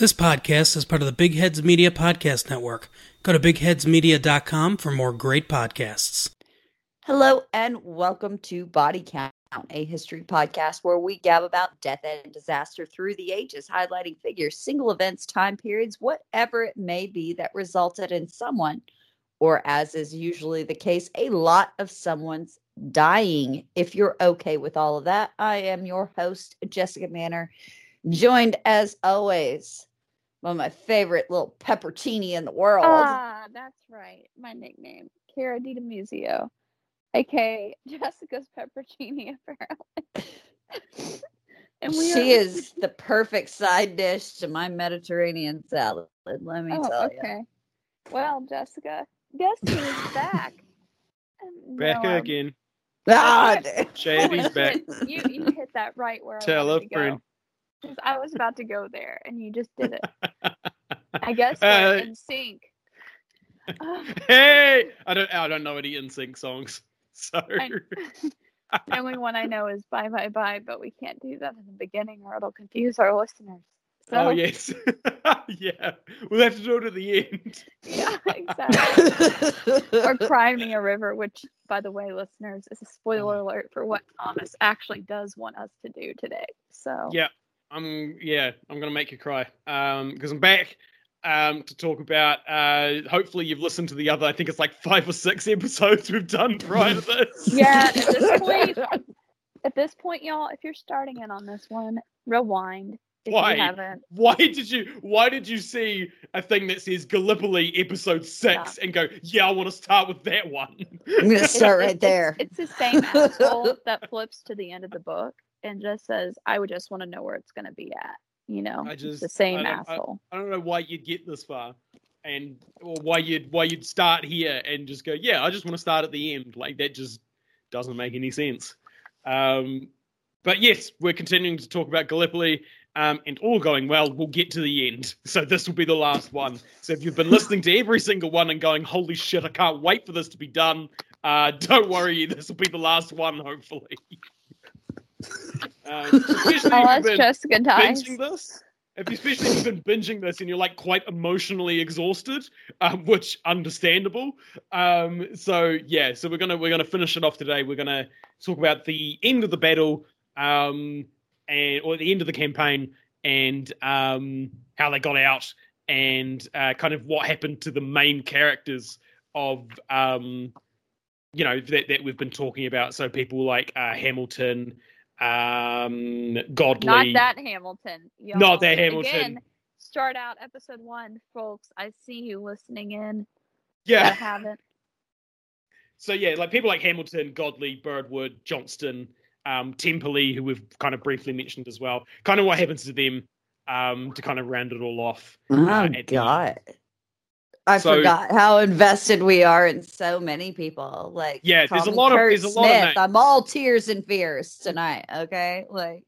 This podcast is part of the Big Heads Media Podcast Network. Go to bigheadsmedia.com for more great podcasts. Hello and welcome to Body Count, a history podcast where we gab about death and disaster through the ages, highlighting figures, single events, time periods, whatever it may be that resulted in someone, or as is usually the case, a lot of someone's dying. If you're okay with all of that, I am your host, Jessica Manor, joined as always one of my favorite little peppercini in the world. Ah, that's right. My nickname, Cara DiDemuzio, aka Jessica's Peppercini, apparently. and we she are... is the perfect side dish to my Mediterranean salad. Let me oh, tell okay. you. Well, Jessica, guess who's back? Back no, again. Ah, Shady's back. You, you hit that right where Tell I wanted I was about to go there and you just did it. I guess we're uh, in sync. hey, I don't. I don't know any NSYNC songs. So the only one I know is "Bye Bye Bye," but we can't do that in the beginning or it'll confuse our listeners. So, oh yes, yeah. We'll have to do it at the end. Yeah, exactly. or "Cry Me a River," which, by the way, listeners, is a spoiler alert for what Thomas actually does want us to do today. So yeah, I'm yeah, I'm gonna make you cry um, because I'm back um, to talk about. Uh, hopefully, you've listened to the other. I think it's like five or six episodes we've done prior to this. Yeah, at this point, at this point, y'all, if you're starting in on this one, rewind. why? Why did you? Why did you see a thing that says Gallipoli episode six yeah. and go, yeah, I want to start with that one? I'm gonna start right there. It's, it's the same asshole that flips to the end of the book and just says, I would just want to know where it's going to be at. You know, I just, the same I asshole. I, I, don't know why you'd get this far and or why you'd why you'd start here and just go, yeah, I just want to start at the end. Like that just doesn't make any sense. Um, but yes, we're continuing to talk about Gallipoli. Um, and all going well, we'll get to the end. So this will be the last one. So if you've been listening to every single one and going, "Holy shit, I can't wait for this to be done," uh, don't worry, this will be the last one, hopefully. Um, I'll Jessica dies. This, if especially if you've been binging this and you're like quite emotionally exhausted, um, which understandable. Um, so yeah, so we're gonna we're gonna finish it off today. We're gonna talk about the end of the battle, um, and or the end of the campaign, and um, how they got out, and uh, kind of what happened to the main characters of um, you know that, that we've been talking about. So people like uh, Hamilton um, Godley. Not that Hamilton. Y'all. Not that Hamilton. Again, start out episode one, folks. I see you listening in. Yeah. I haven't. So yeah, like people like Hamilton, Godley, Birdwood, Johnston, um, Temperley, who we've kind of briefly mentioned as well. Kind of what happens to them um, to kind of round it all off. Oh uh, God. I so, forgot how invested we are in so many people. Like, yeah, there's a lot Kurt of there's a lot Smith. of. I'm all tears and fears tonight. Okay, like,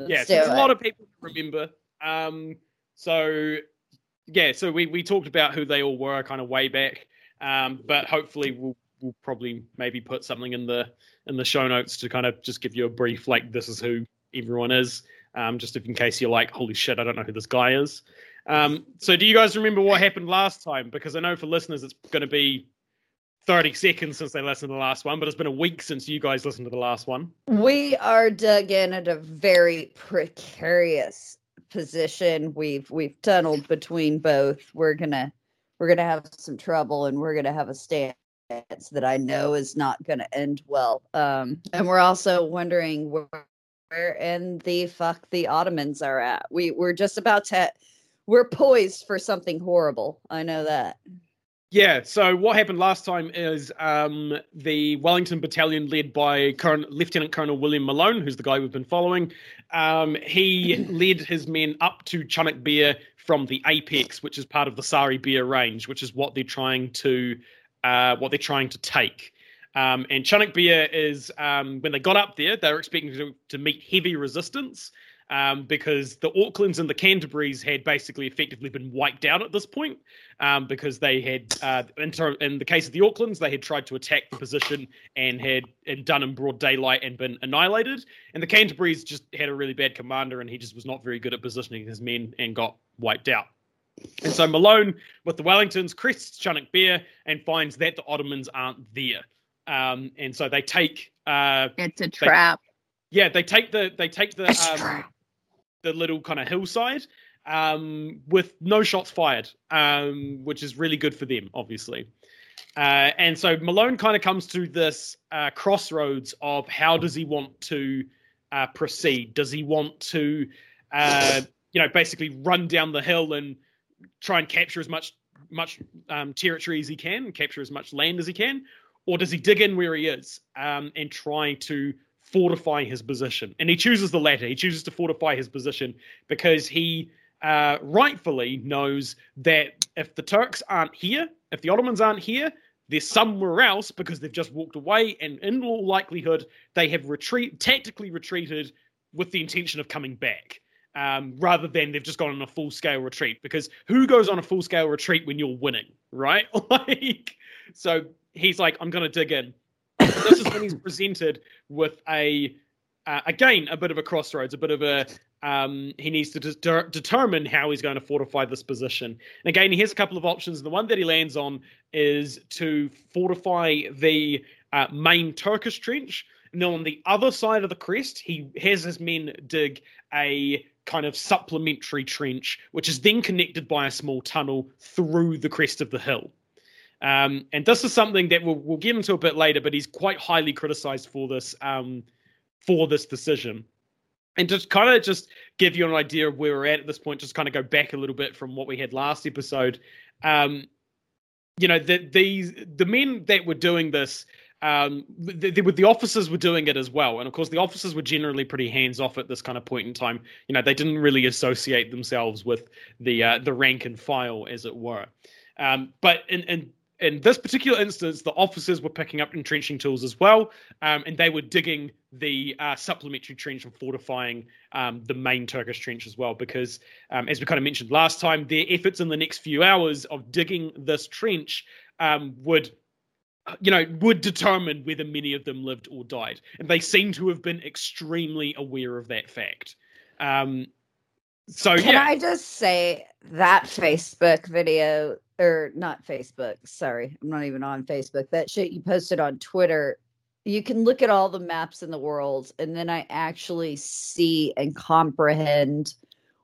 yeah, so there's it. a lot of people to remember. Um, so yeah, so we we talked about who they all were kind of way back. Um, but hopefully we'll we'll probably maybe put something in the in the show notes to kind of just give you a brief like this is who everyone is. Um, just if in case you're like, holy shit, I don't know who this guy is. Um, so, do you guys remember what happened last time? Because I know for listeners, it's going to be 30 seconds since they listened to the last one, but it's been a week since you guys listened to the last one. We are dug in at a very precarious position. We've we've tunneled between both. We're gonna we're gonna have some trouble, and we're gonna have a stance that I know is not gonna end well. Um, and we're also wondering where, where in the fuck the Ottomans are at. We we're just about to we're poised for something horrible. I know that. Yeah. So what happened last time is um, the Wellington Battalion, led by Colonel, Lieutenant Colonel William Malone, who's the guy we've been following. Um, he led his men up to Chunuk Bair from the apex, which is part of the Sari Bair range, which is what they're trying to uh, what they're trying to take. Um, and Chunuk Bair is um, when they got up there, they were expecting to, to meet heavy resistance um, because the Aucklands and the Canterburys had basically effectively been wiped out at this point um, because they had, uh, in, in, the case of the Aucklands, they had tried to attack the position and had and done in broad daylight and been annihilated. And the Canterburys just had a really bad commander and he just was not very good at positioning his men and got wiped out. And so Malone, with the Wellingtons, crests Chunuk Bair and finds that the Ottomans aren't there. Um, and so they take. Uh, It's a trap. yeah, they take the they take the um. The little kind of hillside um, with no shots fired, um, which is really good for them, obviously. Uh, and so Malone kind of comes to this uh, crossroads of how does he want to uh, proceed? Does he want to, uh, you know, basically run down the hill and try and capture as much much um, territory as he can, capture as much land as he can, or does he dig in where he is um, and try to fortify his position? And he chooses the latter. He chooses to fortify his position because he uh, rightfully knows that if the Turks aren't here, if the Ottomans aren't here, they're somewhere else because they've just walked away, and in all likelihood, they have retreat tactically retreated with the intention of coming back. Um, rather than they've just gone on a full scale retreat because who goes on a full scale retreat when you're winning, right? like, so he's like, I'm going to dig in. this is when he's presented with a, uh, again, a bit of a crossroads, a bit of a, um, he needs to de- determine how he's going to fortify this position. And again, he has a couple of options. The one that he lands on is to fortify the uh, main Turkish trench. And then on the other side of the crest, he has his men dig a kind of supplementary trench, which is then connected by a small tunnel through the crest of the hill. Um, and this is something that we'll, we'll get into a bit later, but he's quite highly criticized for this um, for this decision. And just kind of just give you an idea of where we're at at this point, just kind of go back a little bit from what we had last episode. Um, you know, the, these the men that were doing this, um, the, the, the officers were doing it as well, and of course the officers were generally pretty hands off at this kind of point in time. You know, they didn't really associate themselves with the uh, the rank and file, as it were. Um, but in, in in this particular instance, the officers were picking up entrenching tools as well, um, and they were digging the uh, supplementary trench and fortifying um, the main Turkish trench as well. Because, um, as we kind of mentioned last time, their efforts in the next few hours of digging this trench um, would, you know, would determine whether many of them lived or died, and they seem to have been extremely aware of that fact. Um, so Can yeah, I just say that Facebook video, or not Facebook, sorry, I'm not even on Facebook. That shit you posted on Twitter, you can look at all the maps in the world, and then I actually see and comprehend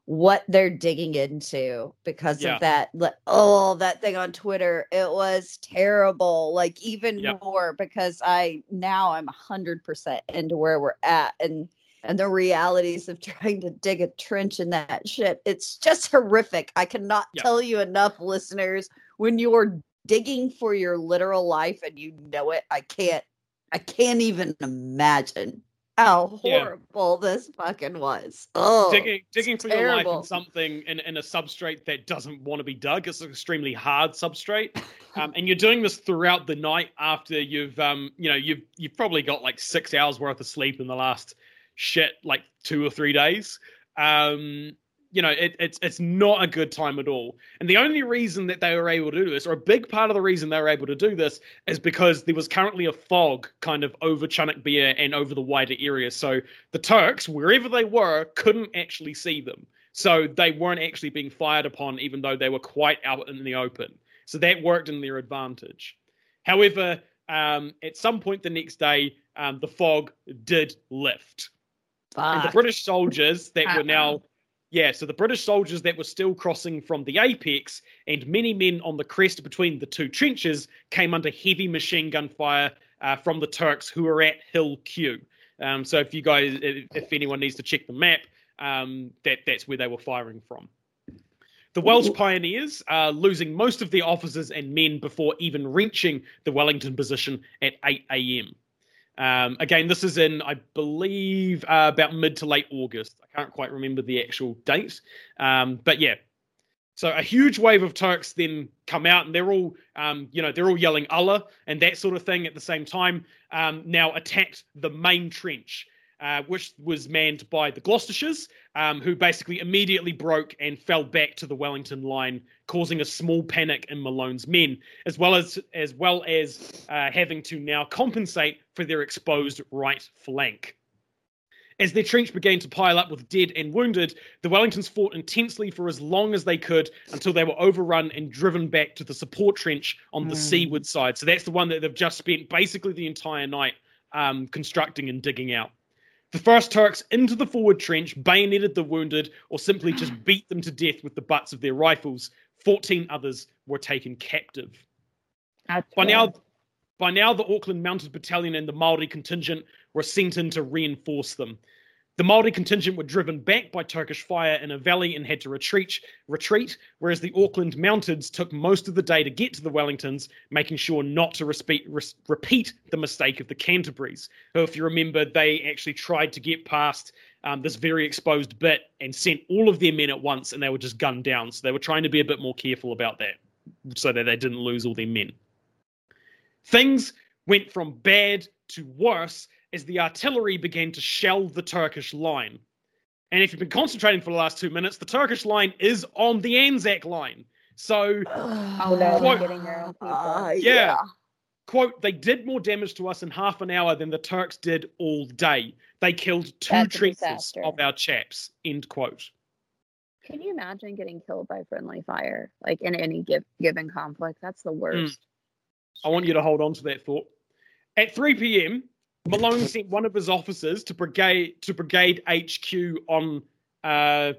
what they're digging into because Yeah. of that. li- Oh, that thing on Twitter, it was terrible. Like, even Yep. more because I now I'm 100% into where we're at. And and the realities of trying to dig a trench in that shit. It's just horrific. I cannot Yeah. tell you enough, listeners, when you're digging for your literal life and you know it, I can't I can't even imagine how Yeah. horrible this fucking was. Oh digging digging for your life terrible. in something in, in a substrate that doesn't want to be dug. It's an extremely hard substrate, um, and you're doing this throughout the night after you've um, you know you've you've probably got like six hours worth of sleep in the last shit like two or three days. Um, you know it, it's it's not a good time at all. And the only reason that they were able to do this, or a big part of the reason they were able to do this, is because there was currently a fog kind of over Chunuk Bair and over the wider area. So the Turks, wherever they were, couldn't actually see them. So they weren't actually being fired upon, even though they were quite out in the open. So that worked in their advantage. However, um, at some point the next day, um, the fog did lift. And the. British soldiers that were now, yeah, so the British soldiers that were still crossing from the apex and many men on the crest between the two trenches came under heavy machine gun fire uh, from the Turks who were at Hill Q. Um, so if you guys, if, if anyone needs to check the map, um, that that's where they were firing from. The Welsh pioneers are losing most of their officers and men before even reaching the Wellington position at 8 a.m. Um, again, this is in, I believe, uh, about mid to late August. I can't quite remember the actual date. Um, but yeah. So a huge wave of Turks then come out, and they're all, um, you know, they're all yelling Allah and that sort of thing at the same time. Um, now attacked the main trench, uh, which was manned by the Gloucestershires, um, who basically immediately broke and fell back to the Wellington line, causing a small panic in Malone's men, as well as as well as uh, having to now compensate for their exposed right flank. As their trench began to pile up with dead and wounded, the Wellingtons fought intensely for as long as they could until they were overrun and driven back to the support trench on the Mm. seaward side. So that's the one that they've just spent basically the entire night um, constructing and digging out. The first Turks into the forward trench bayoneted the wounded or simply just beat them to death with the butts of their rifles. 14 others were taken captive. That's By now, by now, the Auckland Mounted Battalion and the Maori contingent were sent in to reinforce them. The Maori contingent were driven back by Turkish fire in a valley and had to retreat, retreat, whereas the Auckland Mounted took most of the day to get to the Wellingtons, making sure not to repeat the mistake of the Canterburys, who, if you remember, they actually tried to get past um, this very exposed bit and sent all of their men at once, and they were just gunned down. So they were trying to be a bit more careful about that, so that they didn't lose all their men. Things went from bad to worse as the artillery began to shell the Turkish line. And if you've been concentrating for the last two minutes, the Turkish line is on the Anzac line. So, Oh no, Quote- getting their own people. Uh, Yeah. quote, they did more damage to us in half an hour than the Turks did all day. They killed two That's trenches of our chaps. End quote. Can you imagine getting killed by friendly fire, like in any give, given conflict? That's the worst. I want you to hold on to that thought. At 3 p.m., Malone sent one of his officers to brigade to brigade HQ on uh,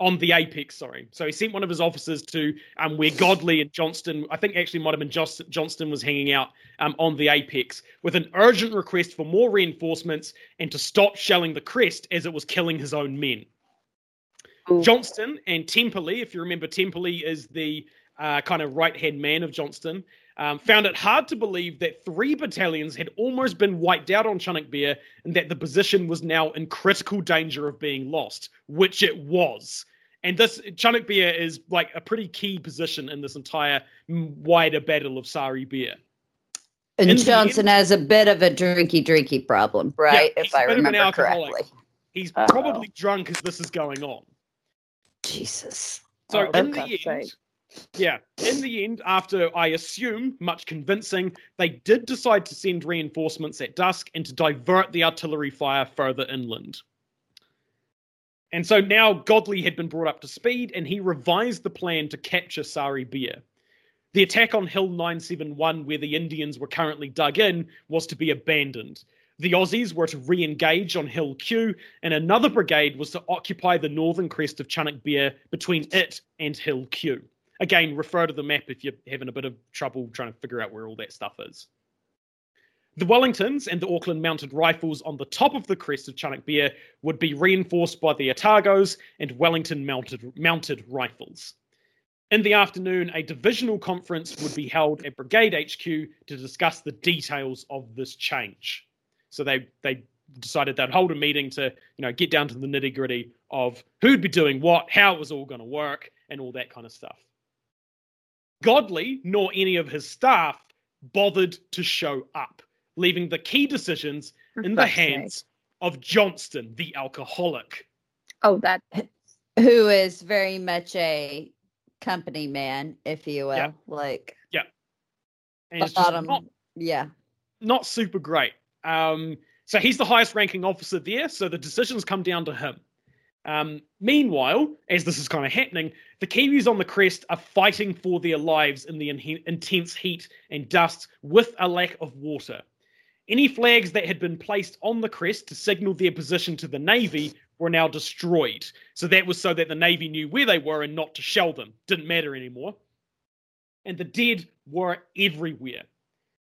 on the Apex. Sorry, so he sent one of his officers to um, where Godley and Johnston, I think actually might have been Johns- Johnston, was hanging out um, on the Apex with an urgent request for more reinforcements and to stop shelling the crest as it was killing his own men. Ooh. Johnston and Temperley, if you remember, Temperley is the uh, kind of right hand man of Johnston, um, found it hard to believe that three battalions had almost been wiped out on Chunuk Bair and that the position was now in critical danger of being lost, which it was. And this Chunuk Bair is like a pretty key position in this entire wider battle of Sari Bair. And In Johnston has a bit of a drinky drinky problem, right? he's if I a bit of an remember correctly. He's Uh-oh. probably drunk as this is going on. Jesus. So Oh, in the end, sake. Yeah, in the end, after I assume much convincing, they did decide to send reinforcements at dusk and to divert the artillery fire further inland. And so now Godley had been brought up to speed and he revised the plan to capture Sari Bair. The attack on Hill 971, where the Indians were currently dug in, was to be abandoned. The Aussies were to re engage on Hill Q, and another brigade was to occupy the northern crest of Chunuk Bair between it and Hill Q. Again, refer to the map if you're having a bit of trouble trying to figure out where all that stuff is. The Wellingtons and the Auckland Mounted Rifles on the top of the crest of Chunuk Bair would be reinforced by the Otagos and Wellington Mounted, mounted Rifles. In the afternoon, a divisional conference would be held at Brigade HQ to discuss the details of this change. So they they decided they'd hold a meeting to you know get down to the nitty gritty of who'd be doing what, how it was all going to work, and all that kind of stuff. Godley nor any of his staff bothered to show up, leaving the key decisions For in the fuck's sake. hands of Johnston, the alcoholic. Oh, that Who is very much a company man, if you will. Yeah. Like And it's just bottom. not yeah. not super great. Um, so he's the highest ranking officer there, so the decisions come down to him. Um, meanwhile, as this is kind of happening, the Kiwis on the crest are fighting for their lives in the in- intense heat and dust with a lack of water. Any flags that had been placed on the crest to signal their position to the Navy were now destroyed. So that was so that the Navy knew where they were and not to shell them. Didn't matter anymore. And the dead were everywhere.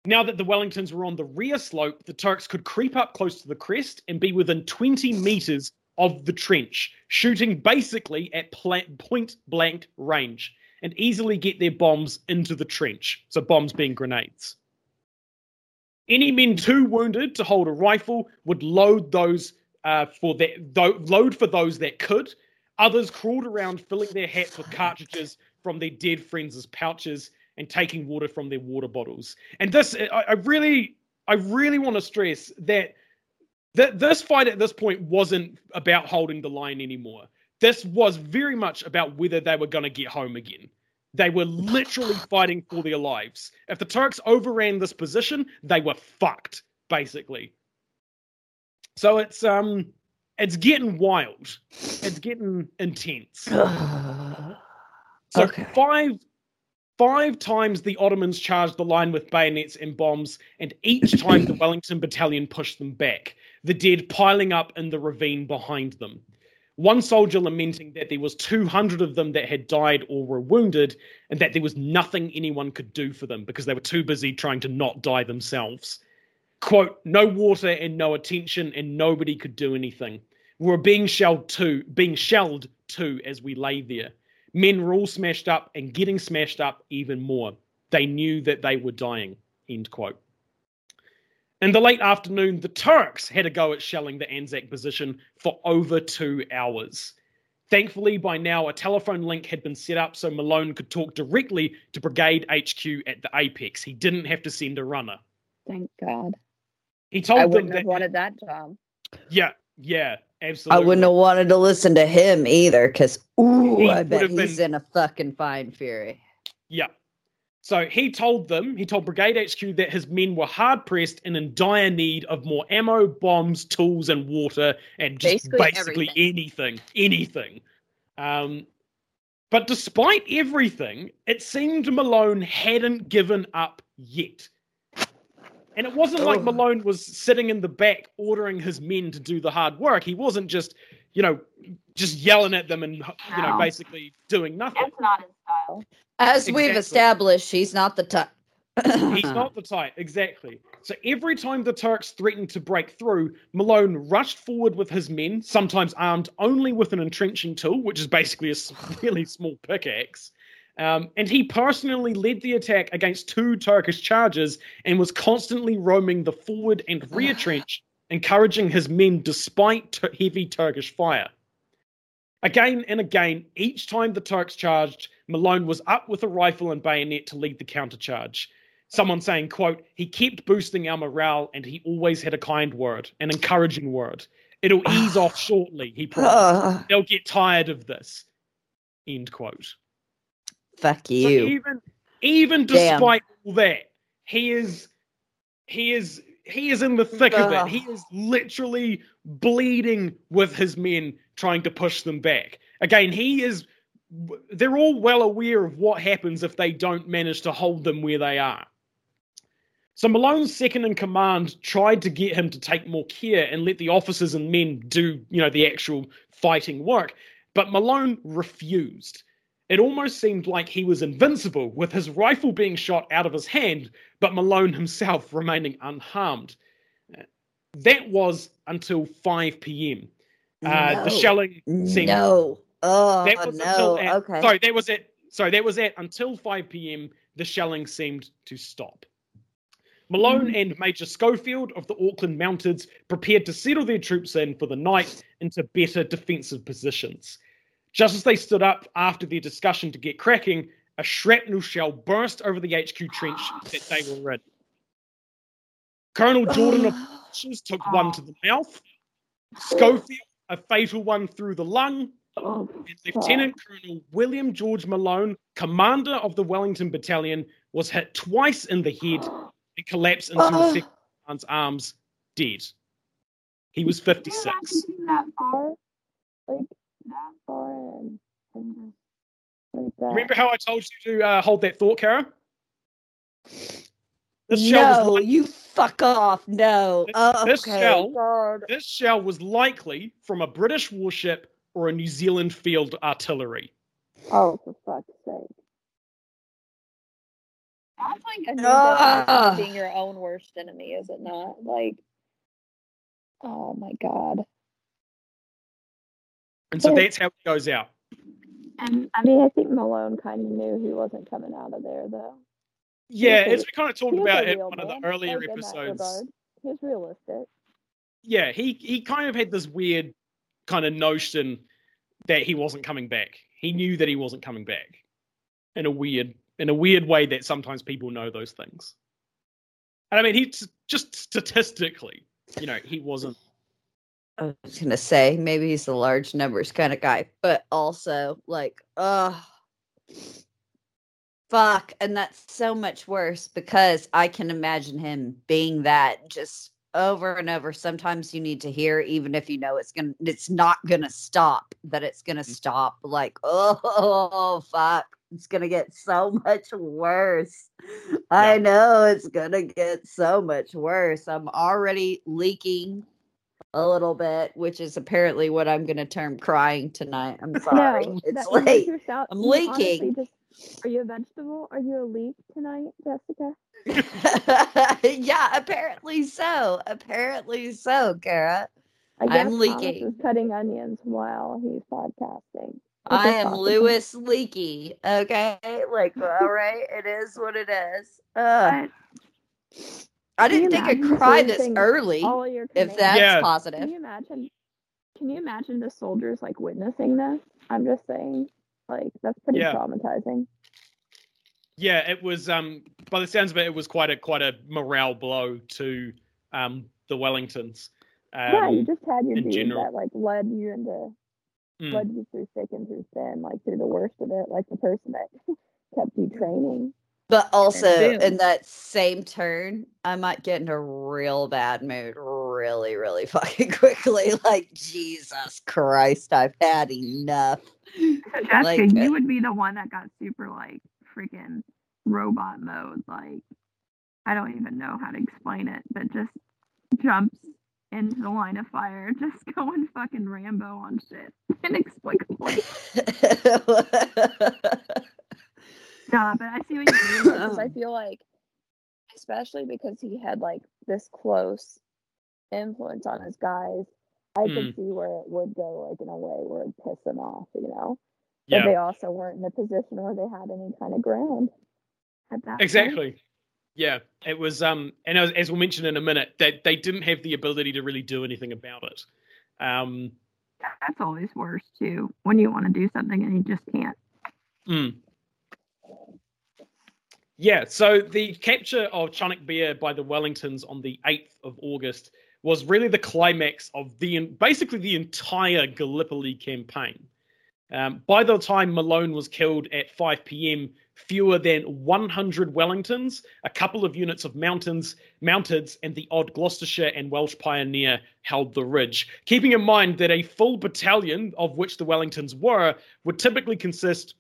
Now that the Wellingtons were on the rear slope, the Turks could creep up close to the crest and be within 20 meters of the trench, shooting basically at point blank range and easily get their bombs into the trench. So, bombs being grenades. Any men too wounded to hold a rifle would load those uh, for that load for those that could. Others crawled around, filling their hats with cartridges from their dead friends' pouches and taking water from their water bottles. And this, I, I really, I really want to stress that that this fight at this point wasn't about holding the line anymore. This was very much about whether they were going to get home again. They were literally fighting for their lives. If the Turks overran this position, they were fucked, basically. So it's um it's getting wild. It's getting intense. So okay. five five times the Ottomans charged the line with bayonets and bombs, and each time the Wellington battalion pushed them back, the dead piling up in the ravine behind them. One soldier lamenting that there was 200 of them that had died or were wounded, and that there was nothing anyone could do for them because they were too busy trying to not die themselves. Quote, no water and no attention, and nobody could do anything. We were being shelled too, being shelled too as we lay there. Men were all smashed up and getting smashed up even more. They knew that they were dying. End quote. In the late afternoon, the Turks had a go at shelling the Anzac position for over two hours. Thankfully, by now, a telephone link had been set up so Malone could talk directly to Brigade HQ at the Apex. He didn't have to send a runner. Thank God. He told I wouldn't that. have wanted that job. Yeah, yeah, absolutely. I wouldn't have wanted to listen to him either, because ooh, He I bet would've he's been- in a fucking fine fury. Yeah. So he told them, he told Brigade HQ that his men were hard pressed and in dire need of more ammo, bombs, tools, and water, and just Basically basically, anything, anything. Um, but despite everything, it seemed Malone hadn't given up yet. And it wasn't like Oh. Malone was sitting in the back ordering his men to do the hard work. He wasn't just, you know, just yelling at them and, you know, basically doing nothing. That's not his As we've established, he's not the type. He's not the type, exactly. So every time the Turks threatened to break through, Malone rushed forward with his men, sometimes armed only with an entrenching tool, which is basically a really small pickaxe. Um, and he personally led the attack against two Turkish charges and was constantly roaming the forward and rear trench, encouraging his men despite t- heavy Turkish fire. Again and again, each time the Turks charged, Malone was up with a rifle and bayonet to lead the countercharge. Someone saying, quote, he kept boosting our morale and he always had a kind word, an encouraging word. It'll ease off shortly, he promised. They'll get tired of this. End quote. fuck So you. even even Damn. despite all that, he is he is he is in the thick of it. He is literally bleeding with his men trying to push them back. Again, he is they're all well aware of what happens if they don't manage to hold them where they are. So Malone's second in command tried to get him to take more care and let the officers and men do, you know, the actual fighting work, but Malone refused. It almost seemed like he was invincible, with his rifle being shot out of his hand, but Malone himself remaining unharmed. That was until 5 p.m. Uh, The shelling seemed No. Oh, that was no. at, okay. sorry that was at sorry that was at until 5 p.m. The shelling seemed to stop. Malone and Major Schofield of the Auckland Mounted prepared to settle their troops in for the night into better defensive positions. Just as they stood up after their discussion to get cracking, a shrapnel shell burst over the HQ trench that they were in. Colonel Jordan of Archers took one to the mouth, Schofield a fatal one through the lung, Oh, and Lieutenant Colonel William George Malone, commander of the Wellington Battalion, was hit twice in the head and collapsed into Oh. the second man's arms, dead. He was 56. that far, like that far, and, and like that. Remember how I told you to uh, hold that thought, Kara? This no, was li- you fuck off. No. This- Oh, this okay. shell- God. this shell was likely from a British warship or a New Zealand field artillery. Oh, for fuck's sake. That's like a new definition of being your own worst enemy, is it not? Like, oh my god. And so that's how it goes out. And I mean, I think Malone kind of knew he wasn't coming out of there, though. Yeah, as we kind of talked He about in real one of the earlier like, episodes. regard. He was realistic. yeah, he he kind of had this weird kind of notion that he wasn't coming back. He knew that he wasn't coming back in a weird in a weird way that sometimes people know those things. And I mean, he just statistically, you know, he wasn't. I was gonna say maybe he's the large numbers kind of guy, but also like, uh fuck, and that's so much worse because I can imagine him being that just over and over. Sometimes you need to hear, even if you know it's gonna, it's not gonna stop. That it's gonna Mm. stop. Like, oh fuck, it's gonna get so much worse. I know it's gonna get so much worse. I'm already leaking a little bit, which is apparently what I'm gonna term crying tonight. I'm sorry. No, it's that- you make late. I'm leaking. just- are you a vegetable? Are you a leek tonight, Jessica? yeah, apparently so. Apparently so, Kara. I guess I'm Thomas leaking. is cutting onions while he's podcasting. I am possible. Lewis Leaky. Okay, like all right, it is what it is. Ugh. I didn't think I'd cry this early. all of your If that's Yeah. Can you imagine? Can you imagine the soldiers like witnessing this? I'm just saying, like that's pretty Yeah. traumatizing. Yeah, it was. Um, by the sounds of it, it was quite a quite a morale blow to um the Wellingtons. Um, yeah, you just had your dude general. that like led you into mm, led you through thick and through thin, like through the worst of it, like the person that kept you training. But also in that same turn, I might get in a real bad mood really, really fucking quickly. Like Jesus Christ, I've had enough. Jessica, Like, you uh, would be the one that got super like freaking robot mode. Like, I don't even know how to explain it, but just jumps into the line of fire, just going fucking Rambo on shit inexplicably. No, but I see what you mean because I feel like, especially because he had like this close influence on his guys, I Mm. could see where it would go like in a way where it'd piss him off, you know. yeah, But they also weren't in a position where they had any kind of ground at that point. exactly. Yeah, it was. Um, and as, as we'll mention in a minute, that they didn't have the ability to really do anything about it. Um, That's always worse too when you want to do something and you just can't. Mm. Yeah, so the capture of Chunuk Bair by the Wellingtons on the 8th of August was really the climax of the basically the entire Gallipoli campaign. Um, by the time Malone was killed at 5 p.m., fewer than 100 Wellingtons, a couple of units of mountains, mounted, and the odd Gloucestershire and Welsh pioneer held the ridge. Keeping in mind that a full battalion, of which the Wellingtons were, would typically consist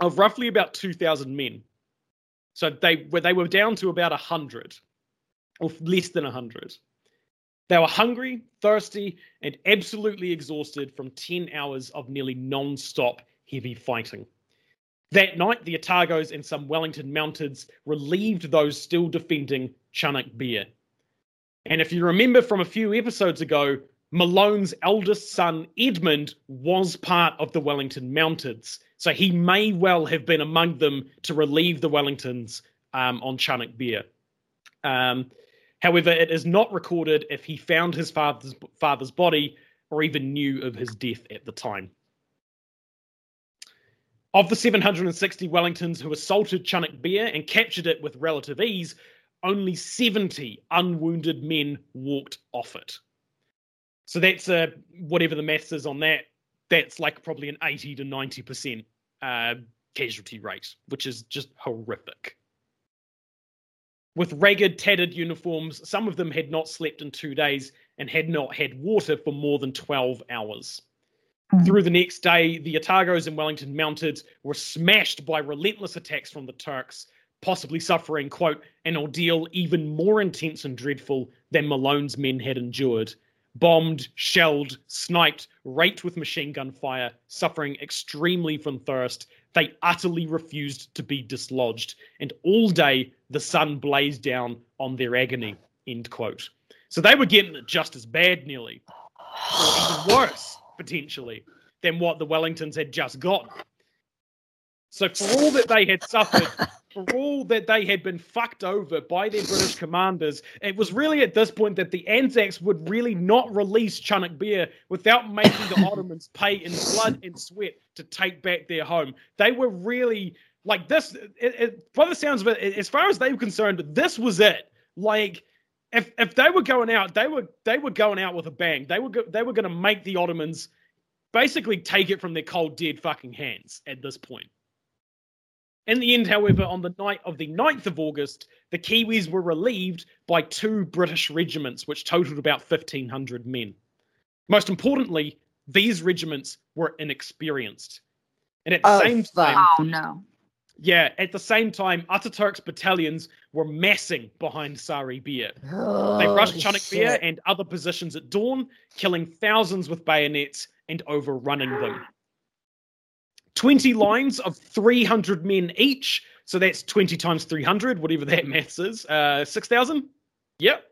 of roughly about 2,000 men. So they were they were down to about 100, or less than 100. They were hungry, thirsty, and absolutely exhausted from 10 hours of nearly non stop heavy fighting. That night, the Otagos and some Wellington Mountains relieved those still defending Chunuk Bair. And if you remember from a few episodes ago, Malone's eldest son, Edmund, was part of the Wellington Mountains. So he may well have been among them to relieve the Wellingtons um, on Chunuk Bair. Um, however, it is not recorded if he found his father's, father's body or even knew of his death at the time. Of the 760 Wellingtons who assaulted Chunuk Bair and captured it with relative ease, only 70 unwounded men walked off it. So that's uh, whatever the maths is on that. That's like probably an 80 to 90% uh, casualty rate, which is just horrific. With ragged, tattered uniforms, some of them had not slept in two days and had not had water for more than 12 hours. Through the next day, the Otagos and Wellington Mounted were smashed by relentless attacks from the Turks, possibly suffering, quote, an ordeal even more intense and dreadful than Malone's men had endured. Bombed, shelled, sniped, raked with machine gun fire, suffering extremely from thirst, they utterly refused to be dislodged, and all day the sun blazed down on their agony, end quote. So they were getting it just as bad, nearly, or even worse, potentially, than what the Wellingtons had just gotten. So for all that they had suffered, for all that they had been fucked over by their British commanders, it was really at this point that the Anzacs would really not release Chunuk Bair without making the Ottomans pay in blood and sweat to take back their home. They were really like this. It, it, by the sounds of it, as far as they were concerned, this was it. Like if if they were going out, they were they were going out with a bang. They were go, they were going to make the Ottomans basically take it from their cold dead fucking hands at this point. In the end, however, on the night of the 9th of August, the Kiwis were relieved by two British regiments, which totaled about 1,500 men. Most importantly, these regiments were inexperienced. And at the Oh, same time, Oh no. yeah, at the same time, Ataturk's battalions were massing behind Sari Bair. They rushed Holy Chunuk Bair and other positions at dawn, killing thousands with bayonets and overrunning them. 20 lines of 300 men each. So that's 20 times 300, whatever that maths is. Uh, 6,000? Yep.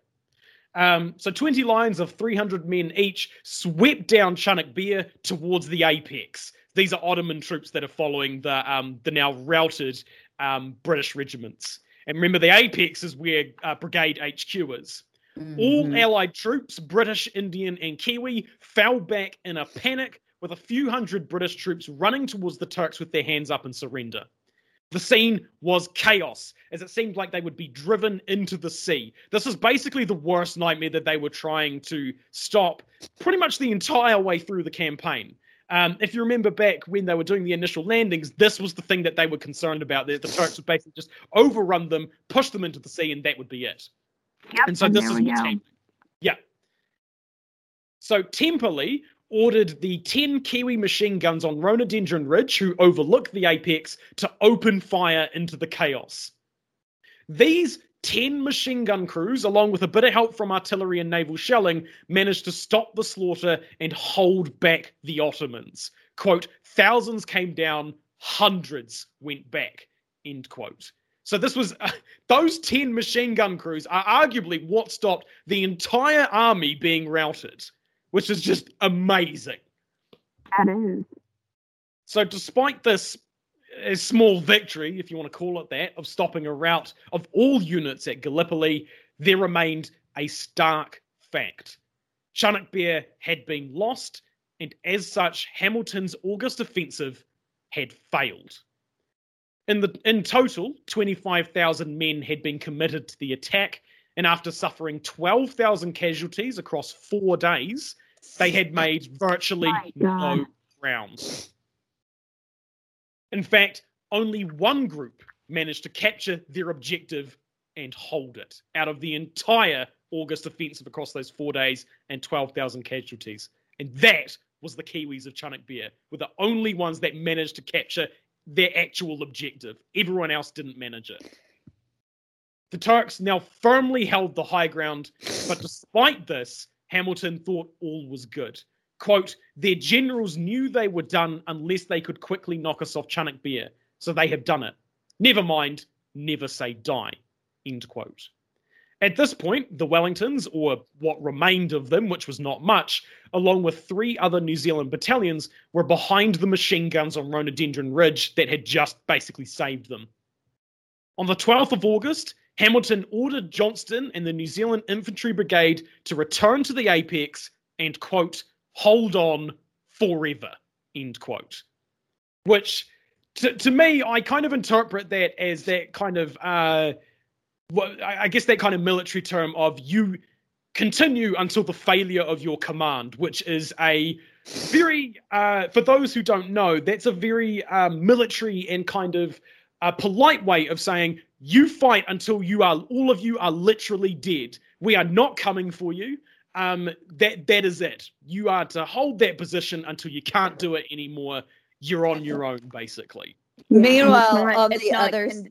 Um, so 20 lines of 300 men each swept down Chunuk Bair towards the apex. These are Ottoman troops that are following the um, the now routed um, British regiments. And remember, the apex is where uh, Brigade HQ is. All Mhm. Allied troops, British, Indian, and Kiwi, fell back in a panic with a few hundred British troops running towards the Turks with their hands up in surrender. The scene was chaos, as it seemed like they would be driven into the sea. This is basically the worst nightmare that they were trying to stop pretty much the entire way through the campaign. Um, if you remember back when they were doing the initial landings, this was the thing that they were concerned about. That the Turks would basically just overrun them, push them into the sea, and that would be it. Yep. And so this is what's happening. Yeah. So Temperley ordered the 10 Kiwi machine guns on Rhododendron Ridge, who overlook the apex, to open fire into the chaos. These 10 machine gun crews, along with a bit of help from artillery and naval shelling, managed to stop the slaughter and hold back the Ottomans. Quote, thousands came down, hundreds went back. End quote. So this was uh, those 10 machine gun crews are arguably what stopped the entire army being routed, which is just amazing. That is. So, despite this uh, small victory, if you want to call it that, of stopping a rout of all units at Gallipoli, there remained a stark fact. Chunuk Bair had been lost, and as such, Hamilton's August offensive had failed. In, the, in total, 25,000 men had been committed to the attack, and after suffering 12,000 casualties across four days, they had made virtually no ground. In fact, only one group managed to capture their objective and hold it out of the entire August offensive across those four days and 12,000 casualties. And that was the Kiwis of Chunuk Bair, were the only ones that managed to capture their actual objective. Everyone else didn't manage it. The Turks now firmly held the high ground, but despite this, Hamilton thought all was good. Quote, their generals knew they were done unless they could quickly knock us off Chunuk Bair, so they have done it. Never mind, never say die. End quote. At this point, the Wellingtons, or what remained of them, which was not much, along with three other New Zealand battalions, were behind the machine guns on Rhododendron Ridge that had just basically saved them. On the 12th of August, Hamilton ordered Johnston and the New Zealand Infantry Brigade to return to the apex and, quote, hold on forever, end quote. Which, to, to me, I kind of interpret that as that kind of, uh, well, I guess that kind of military term of you continue until the failure of your command, which is a very, uh, for those who don't know, that's a very uh, military and kind of a polite way of saying you fight until you are all of you are literally dead. We are not coming for you. Um, that that is it. You are to hold that position until you can't do it anymore. You're on your own, basically. Meanwhile, Right. on the others, a other,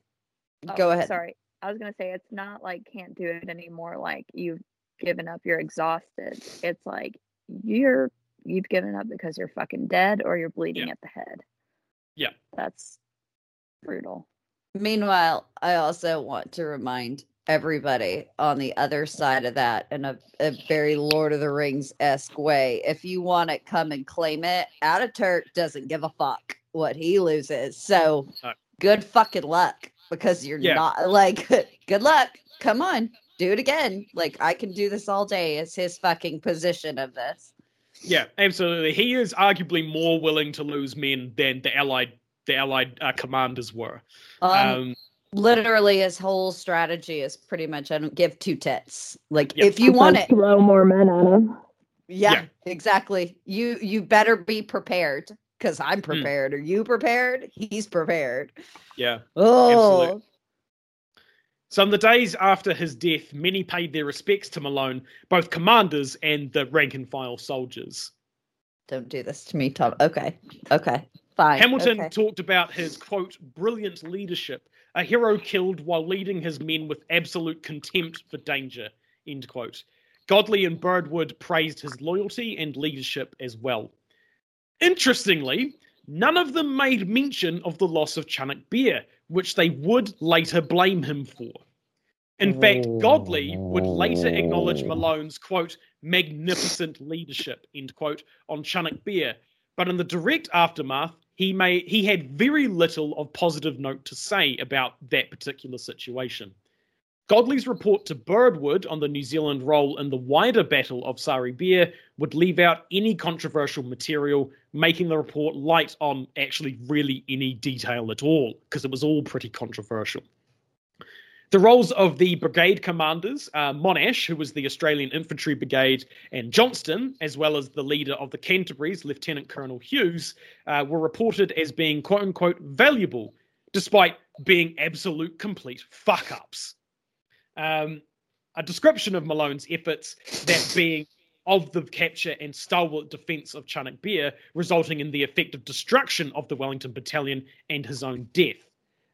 oh, go ahead. Sorry, I was gonna say it's not like can't do it anymore. Like you've given up, you're exhausted. It's like you're you've given up because you're fucking dead or you're bleeding Yeah. at the head. Yeah. that's brutal. Meanwhile, I also want to remind everybody on the other side of that in a, a very Lord of the Rings esque way. If you want it, come and claim it. out of Ataturk doesn't give a fuck what he loses. So uh, good fucking luck because you're Yeah. not like, good luck. Come on, do it again. Like, I can do this all day, is his fucking position of this. Yeah, absolutely. He is arguably more willing to lose men than the allied the allied uh, commanders were. Um, Um, literally, his whole strategy is pretty much I don't give two tits. Like, Yeah. if you want it, Throw more men at him. Yeah, Yeah. exactly. You you better be prepared because I'm Hmm. prepared. Are you prepared? He's prepared. Yeah. Oh, Absolute. So, in the days after his death, many paid their respects to Malone, both commanders and the rank and file soldiers. don't do this to me, Tom. Okay, okay, fine. Hamilton okay. talked about his quote, brilliant leadership, a hero killed while leading his men with absolute contempt for danger, end quote. Godley and Birdwood praised his loyalty and leadership as well. Interestingly, none of them made mention of the loss of Chunuk Bair, which they would later blame him for. In fact, Godley would later acknowledge Malone's quote, magnificent leadership, end quote, on Chunuk Bair, but in the direct aftermath, he may he had very little of positive note to say about that particular situation. Godley's report to Birdwood on the New Zealand role in the wider battle of Sari would leave out any controversial material, making the report light on actually really any detail at all, because it was all pretty controversial. The roles of the brigade commanders, uh, Monash, who was the Australian Infantry Brigade, and Johnston, as well as the leader of the Canterbury's, Lieutenant Colonel Hughes, uh, were reported as being quote unquote valuable, despite being absolute complete fuck ups. Um, a description of Malone's efforts, that being of the capture and stalwart defence of Chunuk Bair, resulting in the effective destruction of the Wellington Battalion and his own death,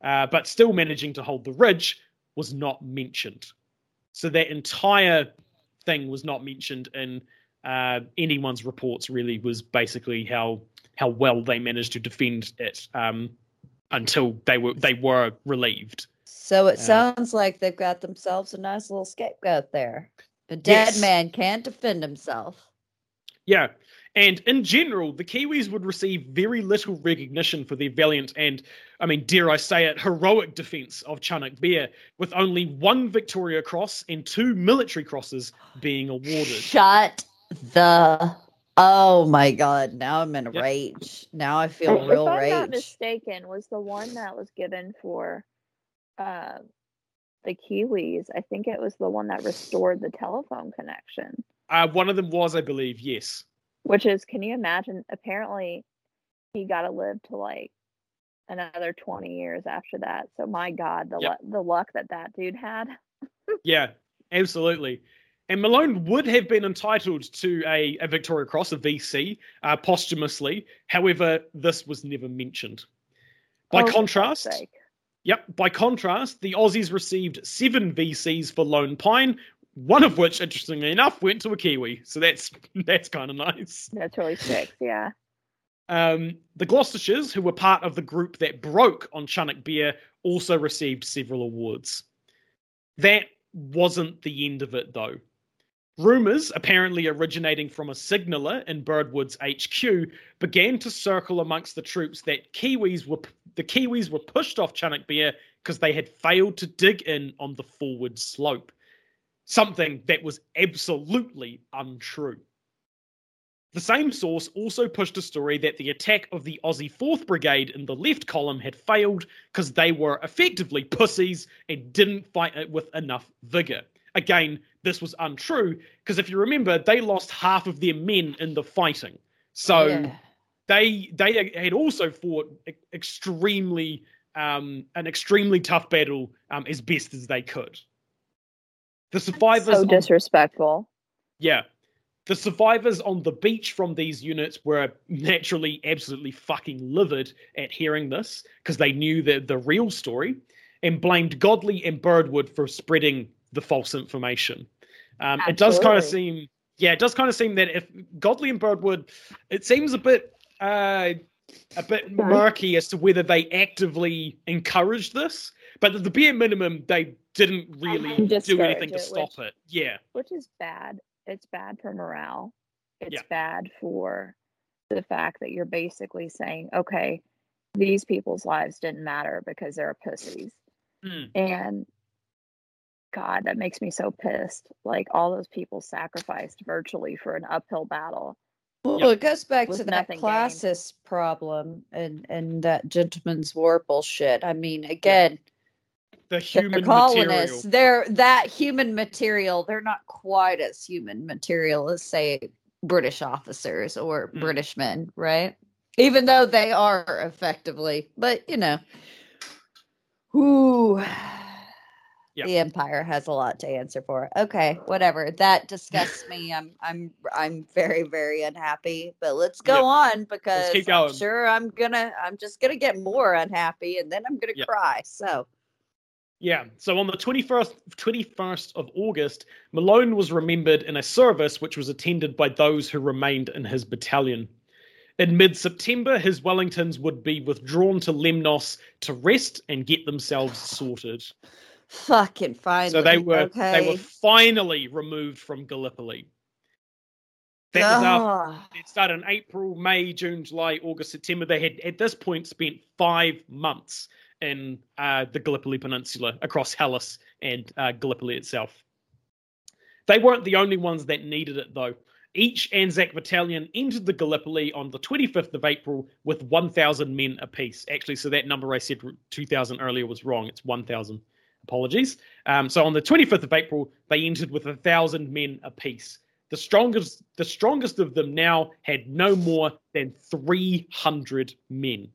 uh, but still managing to hold the ridge, was not mentioned. So that entire thing was not mentioned in uh, anyone's reports. Really, was basically how how well they managed to defend it um, until they were they were relieved. So it Uh, sounds like they've got themselves a nice little scapegoat there. A dead Yes. man can't defend himself. Yeah. And in general, the Kiwis would receive very little recognition for their valiant and, I mean, dare I say it, heroic defense of Chunuk Bair, with only one Victoria Cross and two military crosses being awarded. Shut the. Oh my god! Now I'm in a Yep. rage. Now I feel if real I'm not mistaken, was the one that was given for uh, the Kiwis. I think it was the one that restored the telephone connection. Uh, one of them was, I believe, yes. Which is, can you imagine? Apparently, he got to live to like another 20 years after that. So my God, the Yep. lu- the luck that that dude had. Yeah, absolutely. And Malone would have been entitled to a, a Victoria Cross, a VC, uh, posthumously. However, this was never mentioned. By Oh, contrast. Yep. By contrast, the Aussies received seven VCs for Lone Pine, one of which, interestingly enough, went to a Kiwi. So that's that's kind of nice. that's really sick. Yeah. Um, the Gloucestershires, who were part of the group that broke on Chunuk Bair, also received several awards. That wasn't the end of it, though. Rumours, apparently originating from a signaller in Birdwood's HQ, began to circle amongst the troops that Kiwis were the Kiwis were pushed off Chunuk Bair because they had failed to dig in on the forward slope. Something that was absolutely untrue. The same source also pushed a story that the attack of the Aussie 4th Brigade in the left column had failed because they were effectively pussies and didn't fight it with enough vigour. Again, this was untrue because if you remember, they lost half of their men in the fighting. So Yeah. they they had also fought extremely um, an extremely tough battle um, as best as they could. The survivors So on- disrespectful. yeah. The survivors on the beach from these units were naturally absolutely fucking livid at hearing this because they knew the, the real story and blamed Godley and Birdwood for spreading the false information. Um, it does kind of seem, yeah, it does kind of seem that if Godley and Birdwood, it seems a bit, uh, a bit murky as to whether they actively encouraged this, but at the bare minimum, they didn't really do anything to it, stop which- it. Yeah. which is bad. It's bad for morale. It's Yeah. bad for the fact that you're basically saying, okay, these people's lives didn't matter because they're pussies. Mm. And God, that makes me so pissed. Like all those people sacrificed virtually for an uphill battle. Well, it goes back With to that nothing gained. classist problem and and that gentleman's war bullshit. I mean, again, the human colonists. material. They're that human material. They're not quite as human material as say British officers or Mm. British men, right? Even though they are effectively, but you know, ooh, Yep. the Empire has a lot to answer for. Okay, whatever. That disgusts me. I'm I'm I'm very very unhappy. But let's go Yep. on because I'm sure I'm gonna I'm just gonna get more unhappy and then I'm gonna Yep. cry. So Yeah. So on the 21st, 21st of August, Malone was remembered in a service which was attended by those who remained in his battalion. In mid September, his Wellingtons would be withdrawn to Lemnos to rest and get themselves sorted. fucking finally. So they were okay. they were finally removed from Gallipoli. That was after it started in April, May, June, July, August, September. They had at this point spent five months in uh, the Gallipoli Peninsula across Hellas and uh, Gallipoli itself. They weren't the only ones that needed it, though. Each Anzac battalion entered the Gallipoli on the 25th of April with 1,000 men apiece. Actually, so that number I said 2,000 earlier was wrong. It's 1,000. Apologies. Um, so on the 25th of April, they entered with 1,000 men apiece. The strongest, the strongest of them now had no more than 300 men.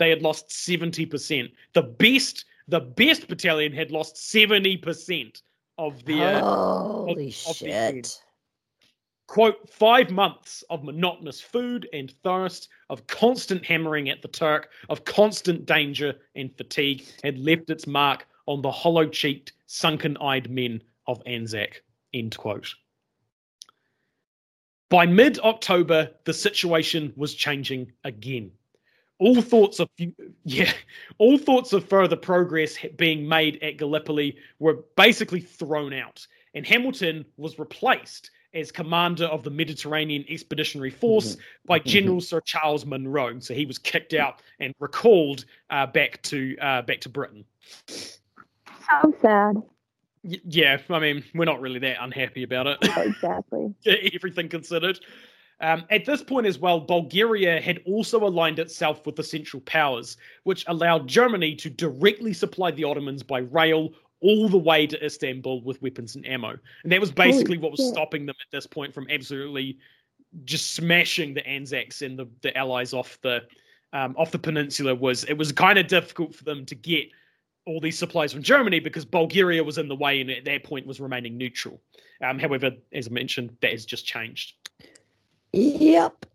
They had lost 70%. The best, the best battalion had lost 70% of their Holy of the uh, men. shit. quote five months of monotonous food and thirst of constant hammering at the turk of constant danger and fatigue had left its mark on the hollow-cheeked sunken-eyed men of anzac end quote by mid-october the situation was changing again all thoughts of yeah all thoughts of further progress being made at gallipoli were basically thrown out and hamilton was replaced as commander of the Mediterranean Expeditionary Force by General Sir Charles Munro. So he was kicked out and recalled uh, back to uh, back to Britain. So sad. Y- yeah, I mean, we're not really that unhappy about it. Exactly. everything considered. Um, at this point as well, Bulgaria had also aligned itself with the Central Powers, which allowed Germany to directly supply the Ottomans by rail all the way to Istanbul with weapons and ammo. And that was basically what was stopping them at this point from absolutely just smashing the Anzacs and the, the Allies off the um, off the peninsula. Was it was kind of difficult for them to get all these supplies from Germany because Bulgaria was in the way and at that point was remaining neutral. Um, however, as I mentioned, that has just changed. Yep.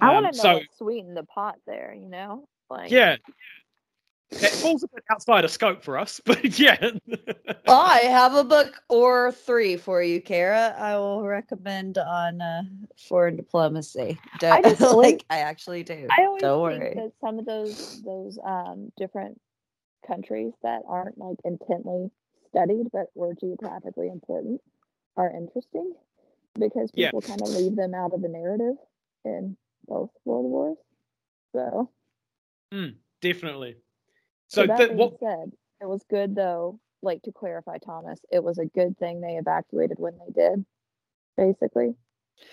I Um, want to know so- what sweetened the pot there. You know, like Yeah. That falls a bit outside of scope for us, but yeah. I have a book or three for you, Kara. I will recommend on uh, foreign diplomacy. Don't, just always- like I actually do. I always Don't think worry. that some of those those um different countries that aren't like intently studied but were geographically important are interesting because Yeah. people kind of leave them out of the narrative in both world wars. So, hmm, Definitely. so So, that th- being what said, it was good though. Like to clarify, Thomas, it was a good thing they evacuated when they did. Basically,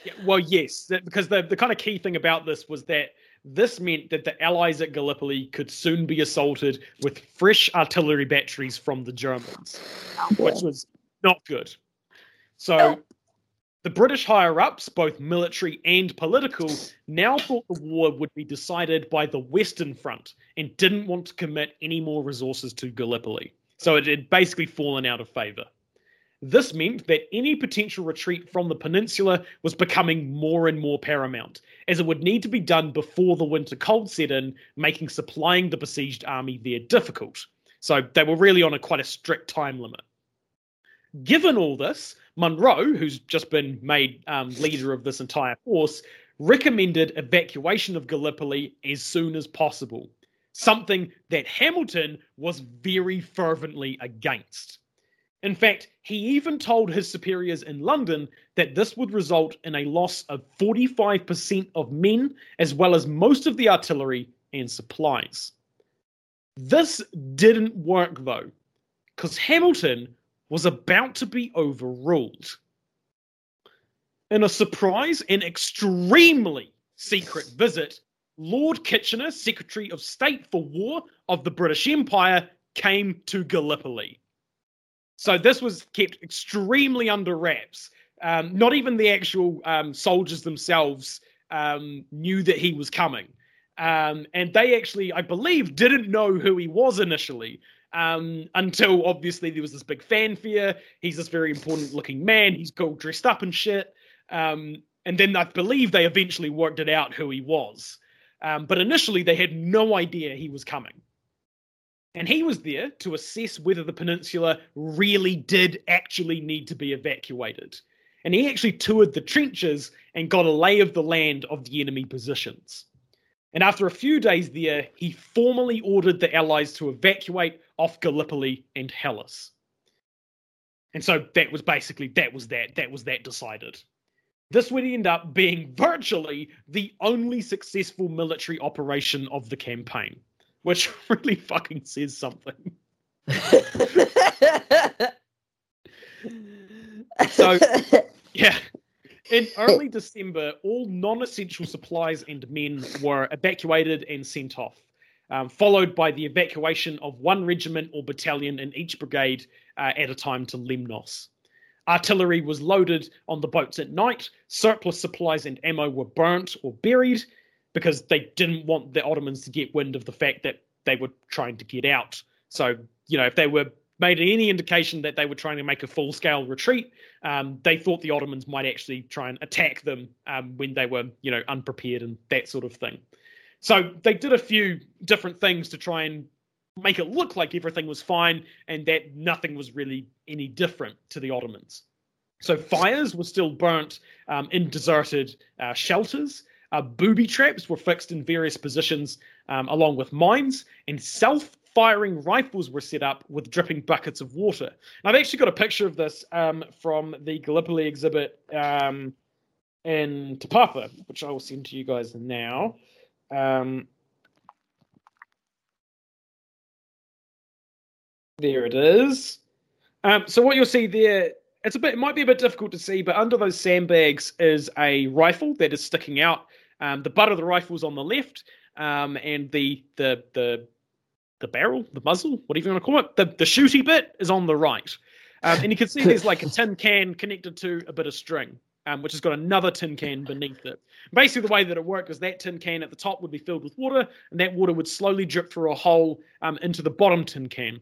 Yeah, well, yes, that, because the, the kind of key thing about this was that this meant that the Allies at Gallipoli could soon be assaulted with fresh artillery batteries from the Germans, oh, which was not good. So Nope. The British higher ups, both military and political, now thought the war would be decided by the Western Front and didn't want to commit any more resources to Gallipoli. So it had basically fallen out of favour. This meant that any potential retreat from the peninsula was becoming more and more paramount, as it would need to be done before the winter cold set in, making supplying the besieged army there difficult. So they were really on a quite a strict time limit. Given all this, Munro, who's just been made um, leader of this entire force, recommended evacuation of Gallipoli as soon as possible, something that Hamilton was very fervently against. In fact, he even told his superiors in London that this would result in a loss of 45% of men, as well as most of the artillery and supplies. This didn't work, though, because Hamilton was about to be overruled. In a surprise and extremely secret visit, Lord Kitchener, Secretary of State for War of the British Empire, came to Gallipoli. So this was kept extremely under wraps. Um, not even the actual um, soldiers themselves um, knew that he was coming. Um, and they actually, I believe, didn't know who he was initially um, until obviously there was this big fanfare. He's this very important looking man. He's all dressed up and shit. Um, and then I believe they eventually worked it out who he was. Um, but initially, they had no idea he was coming. And he was there to assess whether the peninsula really did actually need to be evacuated. And he actually toured the trenches and got a lay of the land of the enemy positions. And after a few days there, he formally ordered the Allies to evacuate off Gallipoli and Hellas. And so that was basically that was that that was that decided. This would end up being virtually the only successful military operation of the campaign, which really fucking says something. so yeah, in early December, all non essential supplies and men were evacuated and sent off, um, followed by the evacuation of one regiment or battalion in each brigade uh, at a time to Lemnos. Artillery was loaded on the boats at night, surplus supplies and ammo were burnt or buried because they didn't want the Ottomans to get wind of the fact that they were trying to get out. So, you know, if they were made any indication that they were trying to make a full scale retreat. Um, they thought the Ottomans might actually try and attack them um, when they were, you know, unprepared and that sort of thing. So they did a few different things to try and make it look like everything was fine and that nothing was really any different to the Ottomans. So fires were still burnt um, in deserted uh, shelters. Uh, booby traps were fixed in various positions um, along with mines, and self firing rifles were set up with dripping buckets of water. I've actually got a picture of this um, from the Gallipoli exhibit um, in Te Papa, which I will send to you guys now. Um, there it is. Um, so what you'll see there, it's a bit, it might be a bit difficult to see, but under those sandbags is a rifle that is sticking out. Um, the butt of the rifle is on the left, um, and the the the the barrel, the muzzle, whatever you want to call it, the, the shooty bit is on the right. Um, and you can see there's like a tin can connected to a bit of string, um, which has got another tin can beneath it. Basically, the way that it worked is that tin can at the top would be filled with water, and that water would slowly drip through a hole um, into the bottom tin can.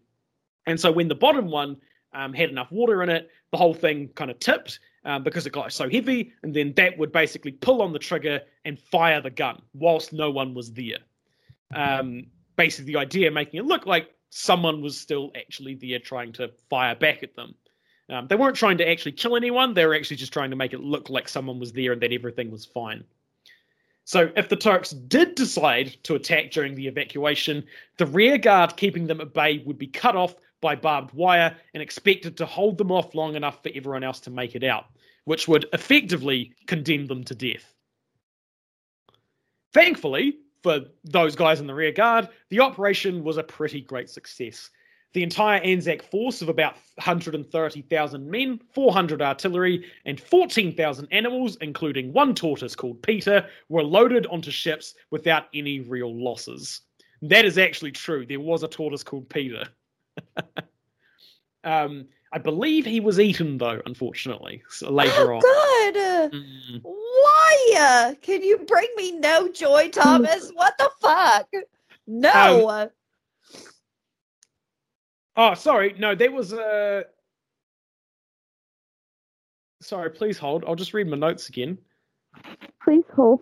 And so when the bottom one um, had enough water in it, the whole thing kind of tipped um, because it got so heavy, and then that would basically pull on the trigger and fire the gun whilst no one was there. Um, basically the idea, making it look like someone was still actually there trying to fire back at them. Um, they weren't trying to actually kill anyone. They were actually just trying to make it look like someone was there and that everything was fine. So, if the Turks did decide to attack during the evacuation, the rear guard keeping them at bay would be cut off by barbed wire and expected to hold them off long enough for everyone else to make it out, which would effectively condemn them to death. Thankfully, for those guys in the rear guard, the operation was a pretty great success. The entire Anzac force of about 130,000 men, 400 artillery, and 14,000 animals, including one tortoise called Peter, were loaded onto ships without any real losses. That is actually true. There was a tortoise called Peter. um, I believe he was eaten, though, unfortunately, so later on. God, Mm. Why? Can you bring me no joy, Thomas? What the fuck? No. Oh, sorry. No, there was a. Sorry, please hold. I'll just read my notes again. Please hold.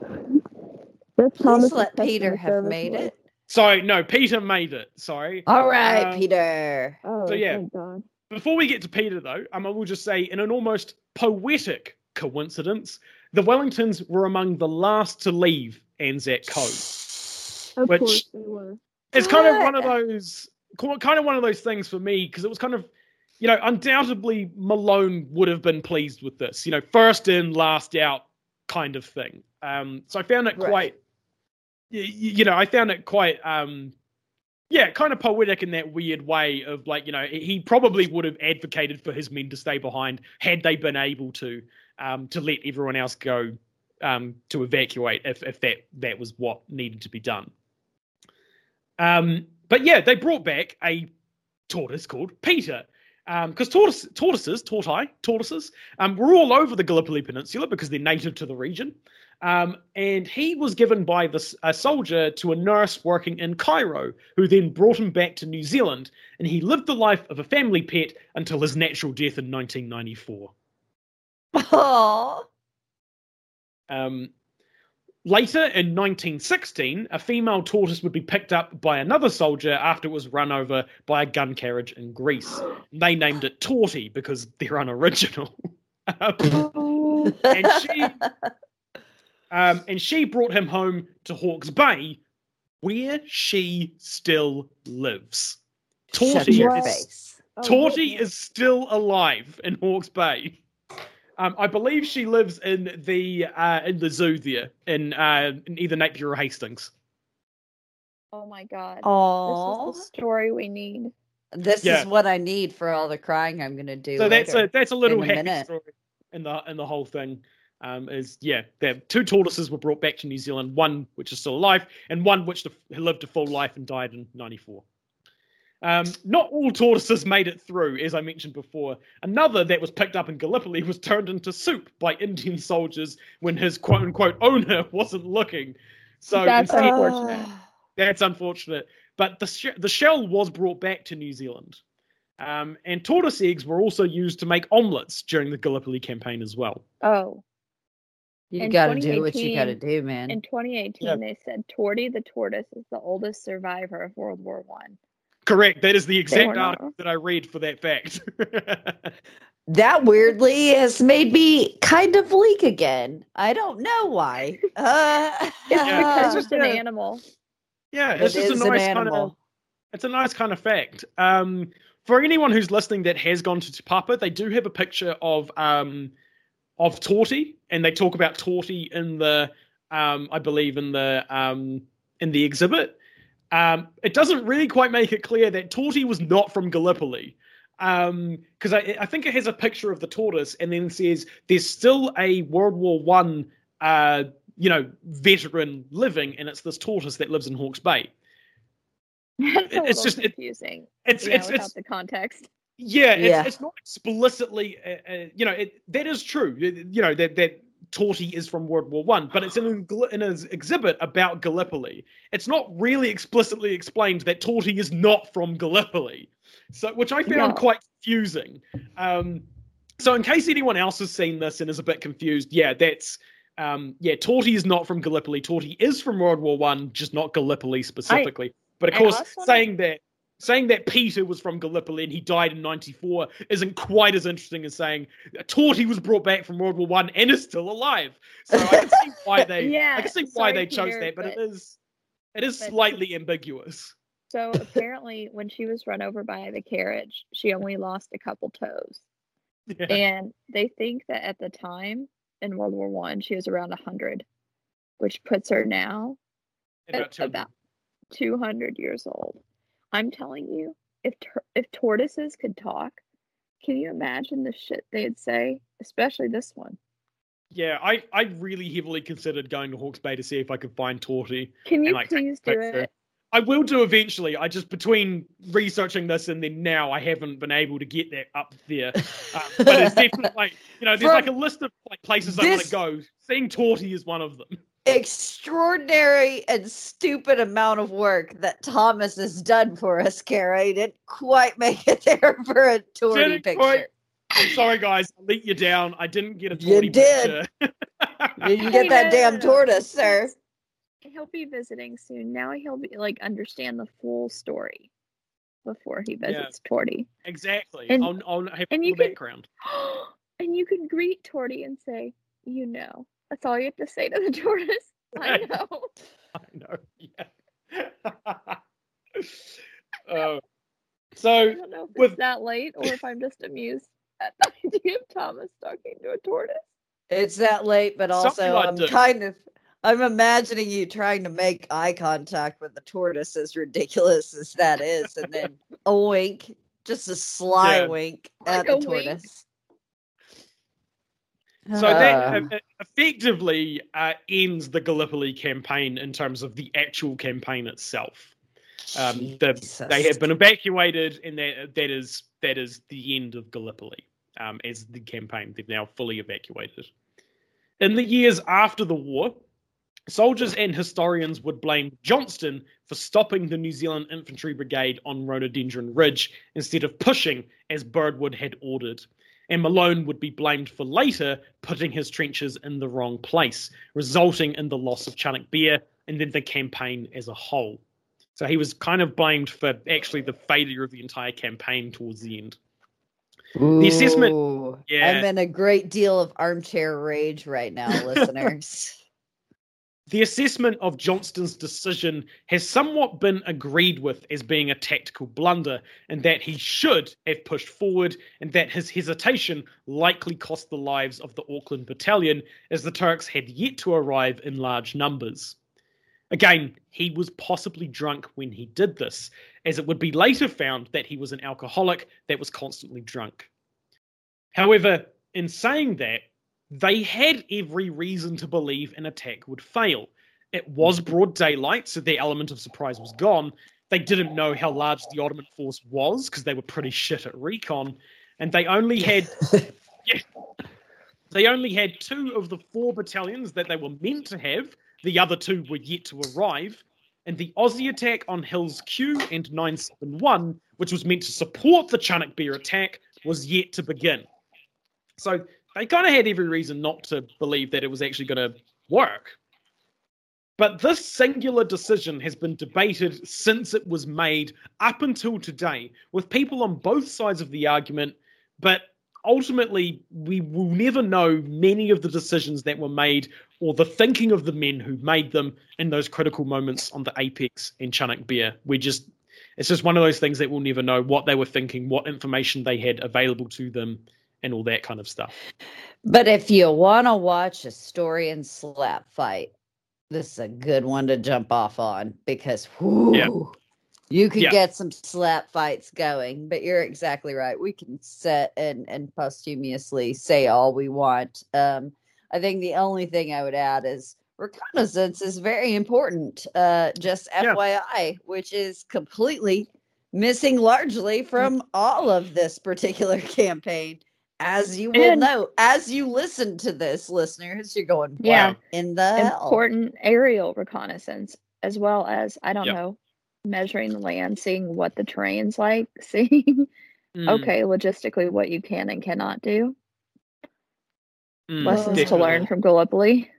This Please Thomas let Peter have made voice. it. Sorry, no, Peter made it. Sorry. All right, Um, Peter. Oh, So, yeah. Before we get to Peter, though, um, I will just say, in an almost poetic coincidence, the Wellingtons were among the last to leave Anzac Cove. Of Which- course they were. It's kind of one of those, kind of one of those things for me because it was kind of, you know, undoubtedly Malone would have been pleased with this, you know, first in, last out kind of thing. Um, so I found it Right. quite, y- y- you know, I found it quite, um, yeah, kind of poetic in that weird way of like, you know, he probably would have advocated for his men to stay behind had they been able to, um, to let everyone else go, um, to evacuate if, if that that was what needed to be done. Um, but yeah, they brought back a tortoise called Peter. Because tortoise, tortoises, tortoise, tortoises, um, were all over the Gallipoli Peninsula because they're native to the region. Um, and he was given by this a soldier to a nurse working in Cairo, who then brought him back to New Zealand, and he lived the life of a family pet until his natural death in 1994. Oh, Um, later in 1916, a female tortoise would be picked up by another soldier after it was run over by a gun carriage in Greece. They named it Torty because they're unoriginal. Um, and she um, and she brought him home to Hawke's Bay, where she still lives. Shut Torty your is face. Oh, Torty is still alive in Hawke's Bay. Um, I believe she lives in the uh, in the zoo there in uh, in either Napier or Hastings. Oh my god. Oh, This is the story we need. this Yeah. is what I need for all the crying I'm gonna do. So that's a that's a little in a happy minute. story in the in the whole thing. Um, is yeah, there two tortoises were brought back to New Zealand. One which is still alive, and one which lived a full life and died in '94. Um, not all tortoises made it through, as I mentioned before. Another that was picked up in Gallipoli was turned into soup by Indian soldiers when his quote unquote owner wasn't looking. So That's instead- unfortunate. that's unfortunate. But the sh- the shell was brought back to New Zealand, um, and tortoise eggs were also used to make omelets during the Gallipoli campaign as well. Oh, you in gotta do what you gotta do, man. in 2018, Yeah. they said Torty the tortoise is the oldest survivor of World War One. Correct. That is the exact article that I read for that fact. That weirdly has made me kind of leak again. I don't know why. Uh, Yeah, Yeah, because it's it's just an a- animal. yeah, it it's just is a an nice kind animal. of it's a nice kind of fact. Um, for anyone who's listening that has gone to Papa, they do have a picture of um, of Torty, and they talk about Torty in the um, I believe in the um, in the exhibit. Um, it doesn't really quite make it clear that Torty was not from Gallipoli. Because I, I think it has a picture of the tortoise and then says there's still a World War One, uh, you know, veteran living, and it's this tortoise that lives in Hawke's Bay. It's, a It's little just- it- confusing. It's yeah, it's it's the context. yeah, it's, Yeah. it's not explicitly, uh, uh, you know, it, that is true. You you know that that Torty is from World War One, but it's in an, in an exhibit about Gallipoli. It's not really explicitly explained that Torty is not from Gallipoli, so which I found No. quite confusing. Um, so in case anyone else has seen this and is a bit confused, yeah, that's. Um, yeah, Torty is not from Gallipoli. Torty is from World War One, just not Gallipoli specifically. but of I course, saying that saying that Peter was from Gallipoli and he died in '94 isn't quite as interesting as saying Torty was brought back from World War One and is still alive. So I can see why they, Yeah, I can see why they chose Peter, that, but, it but- is, it is slightly ambiguous. So apparently, when she was run over by the carriage, she only lost a couple toes. Yeah. And they think that at the time in World War One, she was around hundred, which puts her now About at 200. about two hundred years old. I'm telling you, if tur- if tortoises could talk, can you imagine the shit they'd say? Especially this one. Yeah, I, I really heavily considered going to Hawke's Bay to see if I could find Torty. Can you like, please do picture. it? I will do eventually. I just between researching this and then now, I haven't been able to get that up there. Uh, but it's definitely like you know, there's From like a list of like places I want to go. Seeing Torty is one of them. Extraordinary and stupid amount of work that Thomas has done for us, Kara. He didn't quite make it there for a Torty Didn't picture. quite- I'm sorry, guys. I let you down. I didn't get a You Torty did. picture. You can Hey, get that no, no, damn no, no. tortoise, sir. He'll be visiting soon. Now he'll be like understand the full story before he visits Torty. exactly. And- I'll, I'll have and you can- background. and you can greet Torty and say, "You know." That's all you have to say to the tortoise. I know. I know. Yeah. Oh. so I don't know if With- it's that late or if I'm just amused at the idea of Thomas talking to a tortoise. It's that late, but also I I'm do. kind of I'm imagining you trying to make eye contact with the tortoise, as ridiculous as that is, and then a wink, just a sly Yeah. wink Like at the a wink. tortoise. So that Uh, uh, effectively uh, ends the Gallipoli campaign in terms of the actual campaign itself. Um, the, they have been evacuated, and that that is that is the end of Gallipoli um, as the campaign. They've now fully evacuated. In the years after the war, soldiers and historians would blame Johnston for stopping the New Zealand Infantry Brigade on Rhododendron Ridge instead of pushing as Birdwood had ordered. And Malone would be blamed for later putting his trenches in the wrong place, resulting in the loss of Chunuk Bair and then the campaign as a whole. So he was kind of blamed for actually the failure of the entire campaign towards the end. The assessment- Ooh, Yeah. I'm in a great deal of armchair rage right now, listeners. The assessment of Johnston's decision has somewhat been agreed with as being a tactical blunder, and that he should have pushed forward, and that his hesitation likely cost the lives of the Auckland Battalion, as the Turks had yet to arrive in large numbers. Again, he was possibly drunk when he did this, as it would be later found that he was an alcoholic that was constantly drunk. However, in saying that, they had every reason to believe an attack would fail. It was broad daylight, so the element of surprise was gone. They didn't know how large the Ottoman force was because they were pretty shit at recon, and they only had yeah, they only had two of the four battalions that they were meant to have. The other two were yet to arrive, and the Aussie attack on Hills Q and 971, which was meant to support the Chunuk Bair attack, was yet to begin. So they kind of had every reason not to believe that it was actually going to work. But this singular decision has been debated since it was made up until today, with people on both sides of the argument. But ultimately, we will never know many of the decisions that were made or the thinking of the men who made them in those critical moments on the Apex and Chunuk Bair. We just, it's just one of those things that we'll never know what they were thinking, what information they had available to them, and all that kind of stuff. but if you want to watch a story and slap fight, this is a good one to jump off on because whoo, you could Yeah. get some slap fights going. But you're exactly right. We can set and and posthumously say all we want. Um, I think the only thing I would add is reconnaissance is very important. Uh, just Yeah. FYI, which is completely missing largely from all of this particular campaign. As you will And- know, as you listen to this, listeners, you're going, Yeah. In the hell?" important aerial reconnaissance as well as I don't Yep. know measuring the land, seeing what the terrain's like, seeing Mm, okay logistically what you can and cannot do. mm, Lessons to learn from Gallipoli.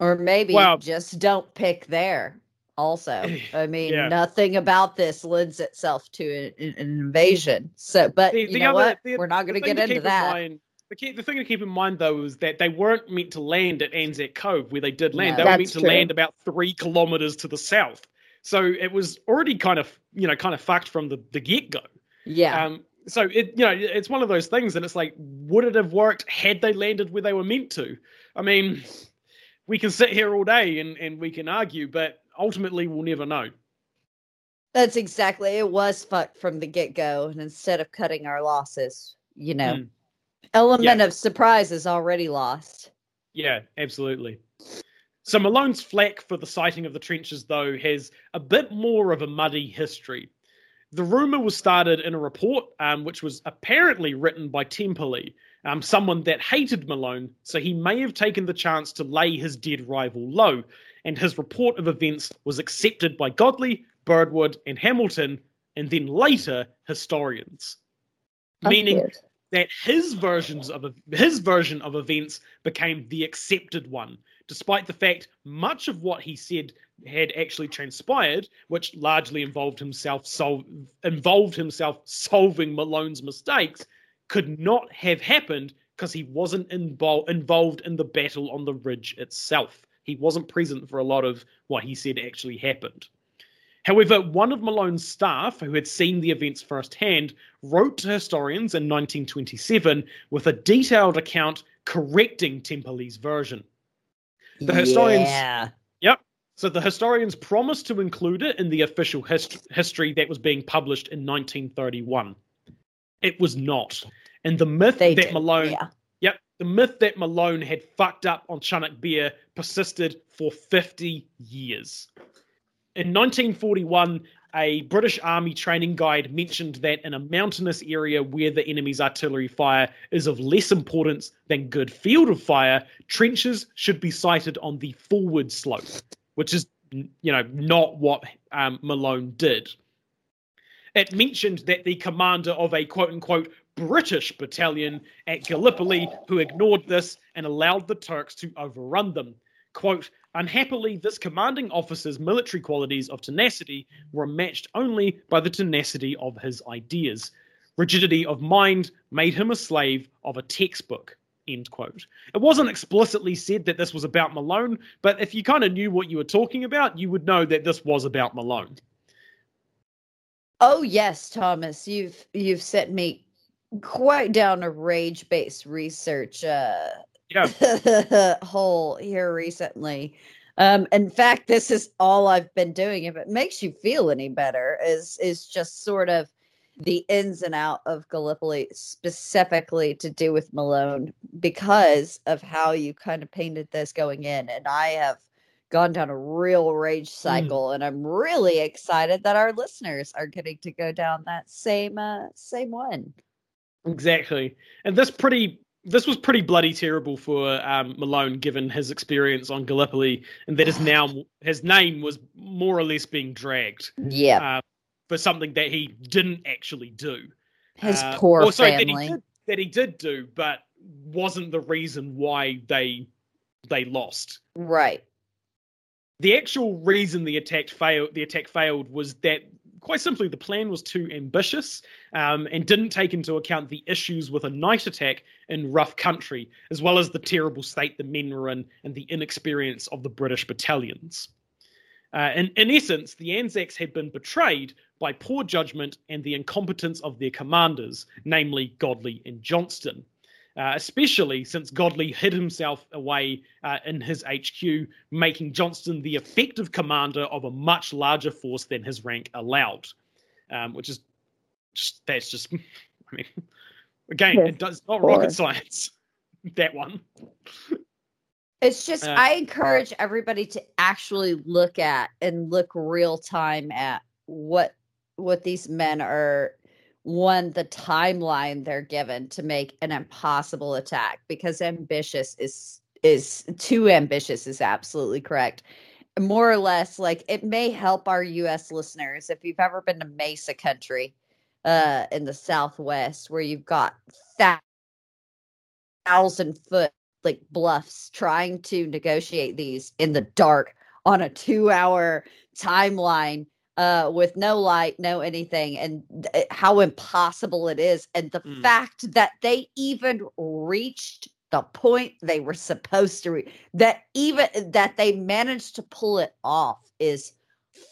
Or maybe Well- just don't pick there. Also, I mean, Yeah. nothing about this lends itself to an, an invasion. So, but The- you the know other- what? the- We're not going to get into keep in that. mind- the, key, the thing to keep in mind, though, is that they weren't meant to land at Anzac Cove, where they did land. No. they were meant to true. land about three kilometers to the south. So it was already kind of, you know, kind of fucked from the, the get go. Yeah, Um, so it, you know, it's one of those things, and it's like, would it have worked had they landed where they were meant to? I mean, we can sit here all day and, and we can argue, but ultimately we'll never know. that's exactly. It was fucked from the get go, and instead of cutting our losses, you know, Mm. element of surprise is already lost. Yeah, absolutely. So Malone's flack for the siting of the trenches, though, has a bit more of a muddy history. The rumor was started in a report, um, which was apparently written by Temperley, um, someone that hated Malone, so he may have taken the chance to lay his dead rival low, and his report of events was accepted by Godley, Birdwood, and Hamilton, and then later historians. Of Meaning course. that his versions of his version of events became the accepted one, despite the fact much of what he said had actually transpired, which largely involved himself sol- involved himself solving Malone's mistakes, could not have happened because he wasn't invol- involved in the battle on the ridge itself. He wasn't present for a lot of what he said actually happened. However, one of Malone's staff, who had seen the events firsthand, wrote to historians in 1927 with a detailed account correcting Temperley's version. The historians- Yeah. Yep. So the historians promised to include it in the official hist- history that was being published in 1931. It was not. And the myth They that did. Malone Yeah. Yep. The myth that Malone had fucked up on Chunuk Bair persisted for 50 years. In 1941, a British Army training guide mentioned that in a mountainous area where the enemy's artillery fire is of less importance than good field of fire, trenches should be sited on the forward slope, which is, you know, not what um, Malone did. It mentioned that the commander of a quote unquote British battalion at Gallipoli who ignored this and allowed the Turks to overrun them. Quote, Unhappily, this commanding officer's military qualities of tenacity were matched only by the tenacity of his ideas. Rigidity of mind made him a slave of a textbook. End quote. It wasn't explicitly said that this was about Malone, but if you kind of knew what you were talking about, you would know that this was about Malone. Oh yes, Thomas, you've you've sent me quite down a rage-based research uh, Yeah. hole here recently. Um, in fact, this is all I've been doing. If it makes you feel any better, is is just sort of the ins and out of Gallipoli, specifically to do with Malone, because of how you kind of painted this going in, and I have gone down a real rage cycle, and I'm really excited that our listeners are getting to go down that same uh, same one. Exactly. And this pretty this was pretty bloody terrible for um, Malone, given his experience on Gallipoli, and that is now his name was more or less being dragged Yeah, uh, for something that he didn't actually do. his Uh, poor or sorry, that he, family. did, that he did do, but wasn't the reason why they they lost. Right. The actual reason the attack failed the attack failed was that quite simply the plan was too ambitious um, and didn't take into account the issues with a night attack in rough country, as well as the terrible state the men were in and the inexperience of the British battalions. Uh, in, in essence, the Anzacs had been betrayed by poor judgment and the incompetence of their commanders, namely Godley and Johnston. Uh, especially since Godley hid himself away uh, in his HQ, making Johnston the effective commander of a much larger force than his rank allowed. Um, which is just that's just, I mean, again, Yes, it does not poor. rocket science. that one. It's just Uh, I encourage everybody to actually look at and look real time at what what these men are one the timeline they're given to make an impossible attack because ambitious is is too ambitious is absolutely correct. More or less like it may help our US listeners if you've ever been to Mesa country uh in the southwest where you've got thousand foot like bluffs trying to negotiate these in the dark on a two hour timeline uh with no light no anything and th- how impossible it is and the Mm. fact that they even reached the point they were supposed to reach that even that they managed to pull it off is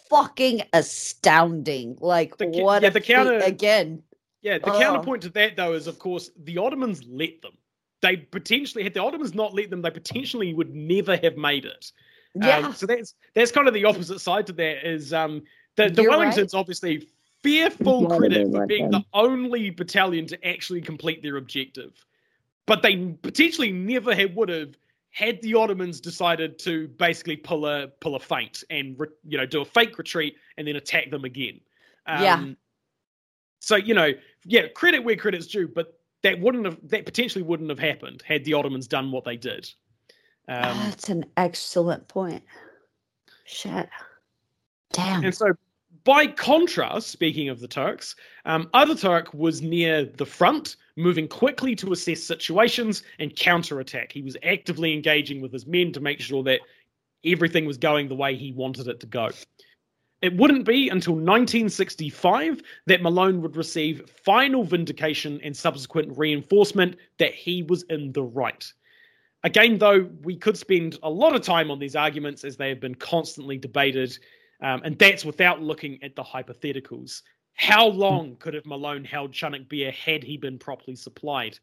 fucking astounding like The what yeah, a the counter- again Yeah, the Oh. counterpoint to that though is of course the Ottomans let them. They potentially had the Ottomans not let them, they potentially would never have made it. Um, yeah so that's that's kind of the opposite side to that is um the, the You're right. Wellingtons obviously fearful Yeah, credit for being them. the only battalion to actually complete their objective. But they potentially never had would have had the Ottomans decided to basically pull a pull a feint and re, you know do a fake retreat and then attack them again. Um, Yeah. So you know, yeah, credit where credit's due, but that wouldn't have that potentially wouldn't have happened had the Ottomans done what they did. Um, That's an excellent point. Shit. Damn. And so, by contrast, speaking of the Turks, um, Ataturk was near the front, moving quickly to assess situations and counterattack. He was actively engaging with his men to make sure that everything was going the way he wanted it to go. It wouldn't be until 1965 that Malone would receive final vindication and subsequent reinforcement that he was in the right. Again, though, we could spend a lot of time on these arguments as they have been constantly debated, um, and that's without looking at the hypotheticals. How long could have Malone held Chunuk Bair had he been properly supplied?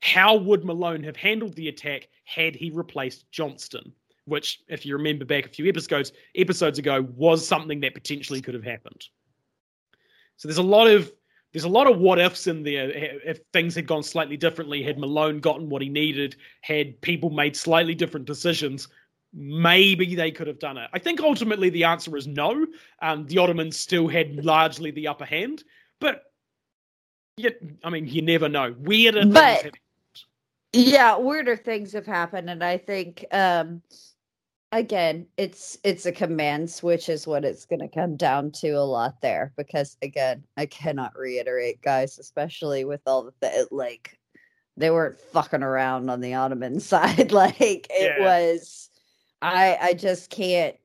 How would Malone have handled the attack had he replaced Johnston? Which, if you remember back a few episodes episodes ago, was something that potentially could have happened. So there's a lot of there's a lot of what ifs in there. If things had gone slightly differently, had Malone gotten what he needed, had people made slightly different decisions, maybe they could have done it. I think ultimately the answer is no. Um, the Ottomans still had largely the upper hand, but yet, I mean, you never know. Weirder But- things have Yeah, weirder things have happened, and I think um again, it's it's a command switch is what it's going to come down to a lot there because again, I cannot reiterate, guys, especially with all the th- like they weren't fucking around on the Ottoman side. like it Yeah. was, I I just can't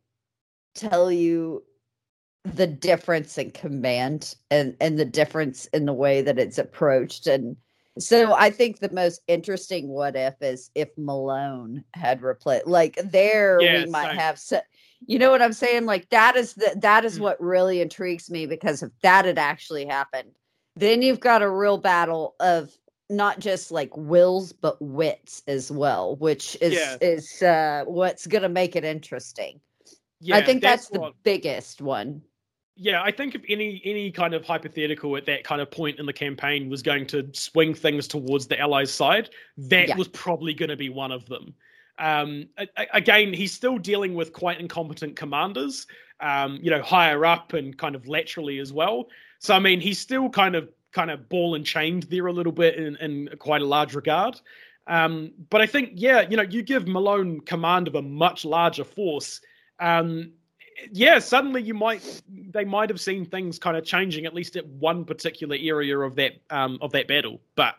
tell you the difference in command and and the difference in the way that it's approached and so I think the most interesting what if is if Malone had replaced like there Yeah, we might have so, you know what I'm saying like that is the that is Mm. what really intrigues me because if that had actually happened then you've got a real battle of not just like wills but wits as well which is Yeah. is uh what's going to make it interesting Yeah, I think that's, the what- biggest one Yeah, I think if any any kind of hypothetical at that kind of point in the campaign was going to swing things towards the Allies' side, that Yeah. was probably going to be one of them. Um, again, he's still dealing with quite incompetent commanders, um, you know, higher up and kind of laterally as well. So I mean, he's still kind of kind of ball and chained there a little bit in, in quite a large regard. Um, but I think, yeah, you know, you give Malone command of a much larger force. Um, yeah, suddenly you might they might have seen things kind of changing at least at one particular area of that um of that battle. But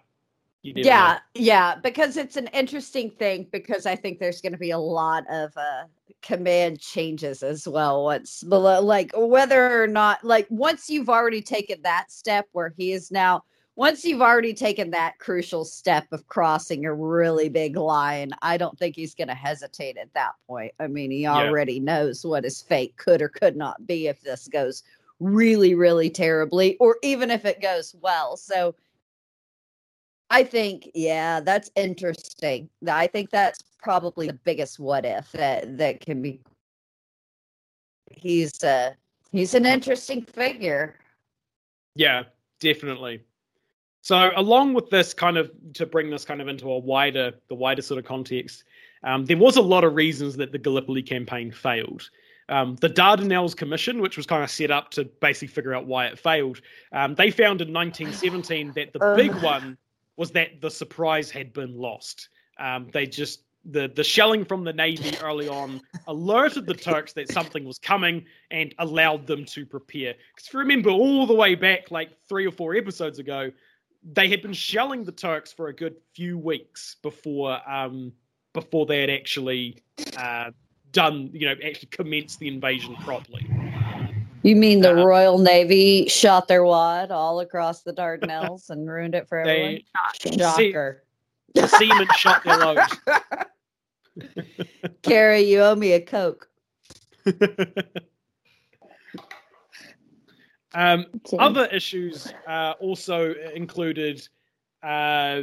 you never know. yeah yeah because it's an interesting thing because i think there's going to be a lot of uh command changes as well once below like whether or not like once you've already taken that step where he is now once you've already taken that crucial step of crossing a really big line i don't think he's going to hesitate at that point. I mean he already knows what his fate could or could not be if this goes really really terribly or even if it goes well. So I think, yeah, that's interesting. I think that's probably the biggest what if that that can be. He's uh he's an interesting figure. Yeah, definitely. So along with this kind of to bring this kind of into a wider the wider sort of context, um, there was a lot of reasons that the Gallipoli campaign failed. Um, the Dardanelles Commission, which was kind of set up to basically figure out why it failed, um, they found in 1917 that the big one was that the surprise had been lost. Um, they just the the shelling from the navy early on alerted the Turks that something was coming and allowed them to prepare. Because remember all the way back, like three or four episodes ago, they had been shelling the Turks for a good few weeks before um, before they had actually uh, done, you know, actually commenced the invasion properly. You mean the Uh, Royal Navy shot their wad all across the Dardanelles and ruined it for everyone? They see- the seamen shot their load. Carrie, you owe me a Coke. um, Jim. other issues uh, also included uh,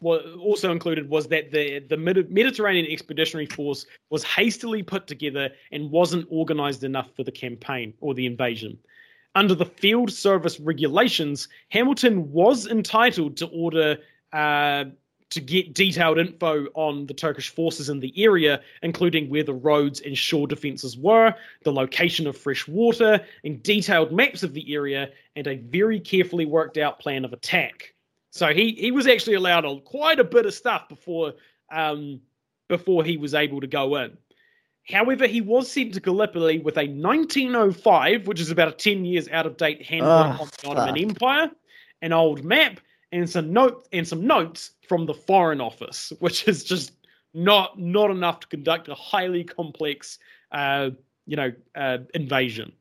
what also included was that the the Mediterranean Expeditionary Force was hastily put together and wasn't organized enough for the campaign or the invasion. Under the field service regulations, Hamilton was entitled to order uh, to get detailed info on the Turkish forces in the area, including where the roads and shore defenses were, the location of fresh water, and detailed maps of the area, and a very carefully worked out plan of attack. So he, he was actually allowed a, quite a bit of stuff before um, before he was able to go in. However, he was sent to Gallipoli with a 1905, which is about a 10 years out of date handbook Oh, on the Ottoman. Empire, an old map, and some note and some notes from the Foreign Office, which is just not not enough to conduct a highly complex, uh, you know, uh, invasion.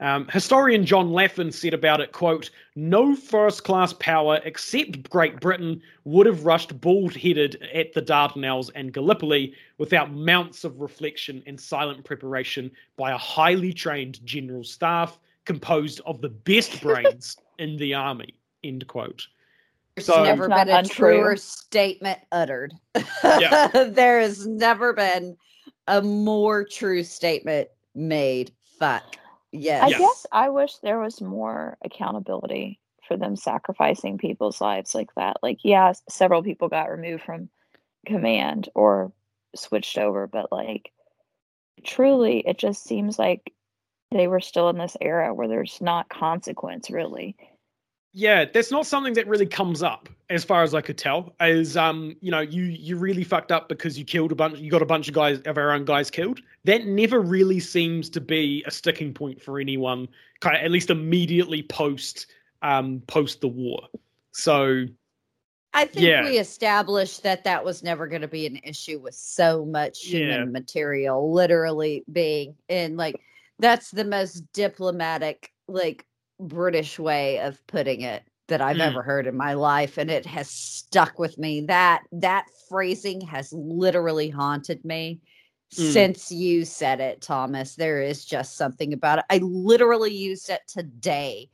Um, historian John Laffin said about it, quote, no first-class power except Great Britain would have rushed bald-headed at the Dardanelles and Gallipoli without mounts of reflection and silent preparation by a highly trained general staff composed of the best brains in the army, end quote. There's So- never been a untrue. truer statement uttered. Yeah. there has never been a more true statement made. Fuck. Yes. I Yes. guess I wish there was more accountability for them sacrificing people's lives like that. Like, yeah, several people got removed from command or switched over, but like truly, it just seems like they were still in this era where there's not consequence really. Yeah, that's not something that really comes up as far as I could tell. Is um, you know, you you really fucked up because you killed a bunch you got a bunch of guys of our own guys killed. That never really seems to be a sticking point for anyone kind of at least immediately post um post the war. So I think Yeah. we established that that was never going to be an issue with so much human Yeah. material literally being in like that's the most diplomatic like British way of putting it that I've Mm. ever heard in my life and it has stuck with me that that phrasing has literally haunted me Mm. since you said it Thomas there is just something about it I literally used it today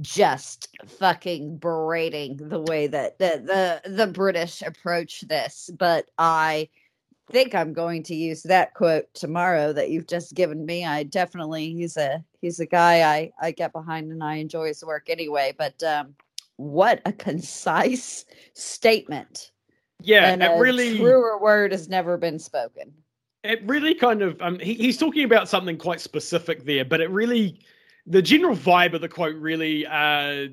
just fucking berating the way that the, the the British approach this. But I think I'm going to use that quote tomorrow that you've just given me. I definitely he's a he's a guy I I get behind and I enjoy his work anyway. But um, what a concise statement! yeah, and it a really truer word has never been spoken. it really kind of um he, he's talking about something quite specific there but it really the general vibe of the quote really uh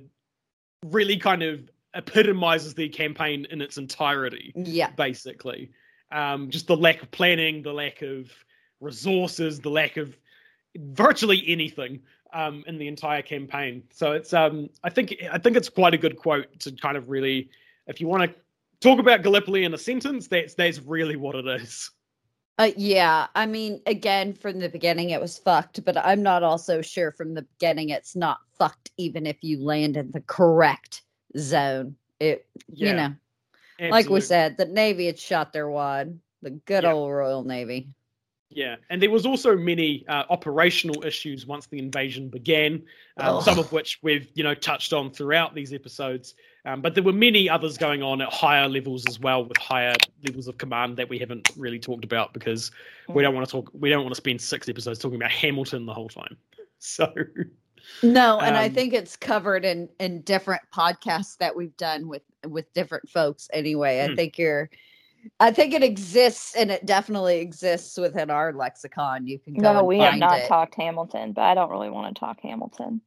really kind of epitomizes the campaign in its entirety Yeah, basically um just the lack of planning the lack of resources the lack of virtually anything um in the entire campaign. So it's um i think i think it's quite a good quote to kind of really if you want to talk about gallipoli in a sentence that's that's really what it is. Uh, yeah, I mean, again, from the beginning it was fucked, but I'm not also sure from the beginning it's not fucked, even if you land in the correct zone. It, you Yeah, know, like we said, the Navy had shot their wad, the good Yeah. old Royal Navy. Yeah, and there was also many uh, operational issues once the invasion began, um, some of which we've you know touched on throughout these episodes. Um, but there were many others going on at higher levels as well, with higher levels of command that we haven't really talked about because we don't want to talk. We don't want to spend six episodes talking about Hamilton the whole time. So No, and I Um, think it's covered in in different podcasts that we've done with with different folks. Anyway, I Hmm. think you're. I think it exists, and it definitely exists within our lexicon. You can go. No, and we have not it. talked Hamilton, but I don't really want to talk Hamilton.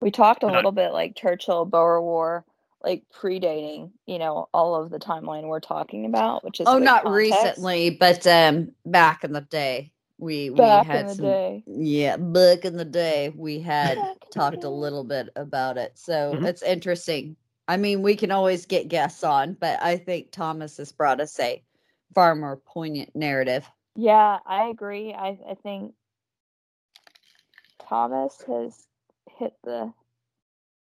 We talked a No. little bit like Churchill, Boer War, like predating, you know, all of the timeline we're talking about, which is Oh, not context. recently, but um, back in the day, we Back we had in the some. day. Yeah, back in the day, we had Back in the talked a little bit about it, so Mhm. it's interesting. I mean, we can always get guests on, but I think Thomas has brought us a far more poignant narrative. Yeah, I agree. I I think Thomas has hit the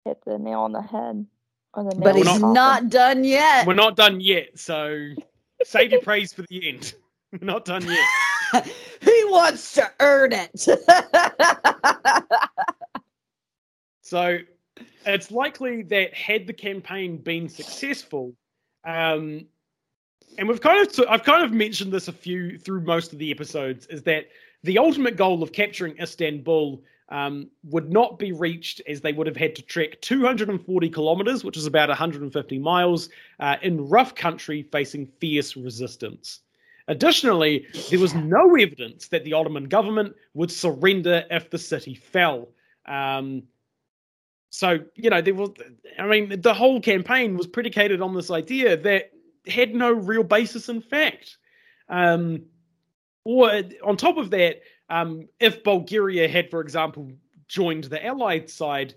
hit the nail on the head. Or the nail But in he's the coffin. not done yet. we're not done yet. So save your praise for the end. We're not done yet. he wants to earn it. So it's likely that had the campaign been successful, um, and we've kind of I've kind of mentioned this a few through most of the episodes, is that the ultimate goal of capturing Istanbul um, would not be reached as they would have had to trek 240 kilometers, which is about 150 miles, uh, in rough country facing fierce resistance. Additionally, there was no evidence that the Ottoman government would surrender if the city fell. Um, so, you know, there was, I mean, the whole campaign was predicated on this idea that had no real basis in fact. Um, or on top of that, um, if Bulgaria had, for example, joined the Allied side,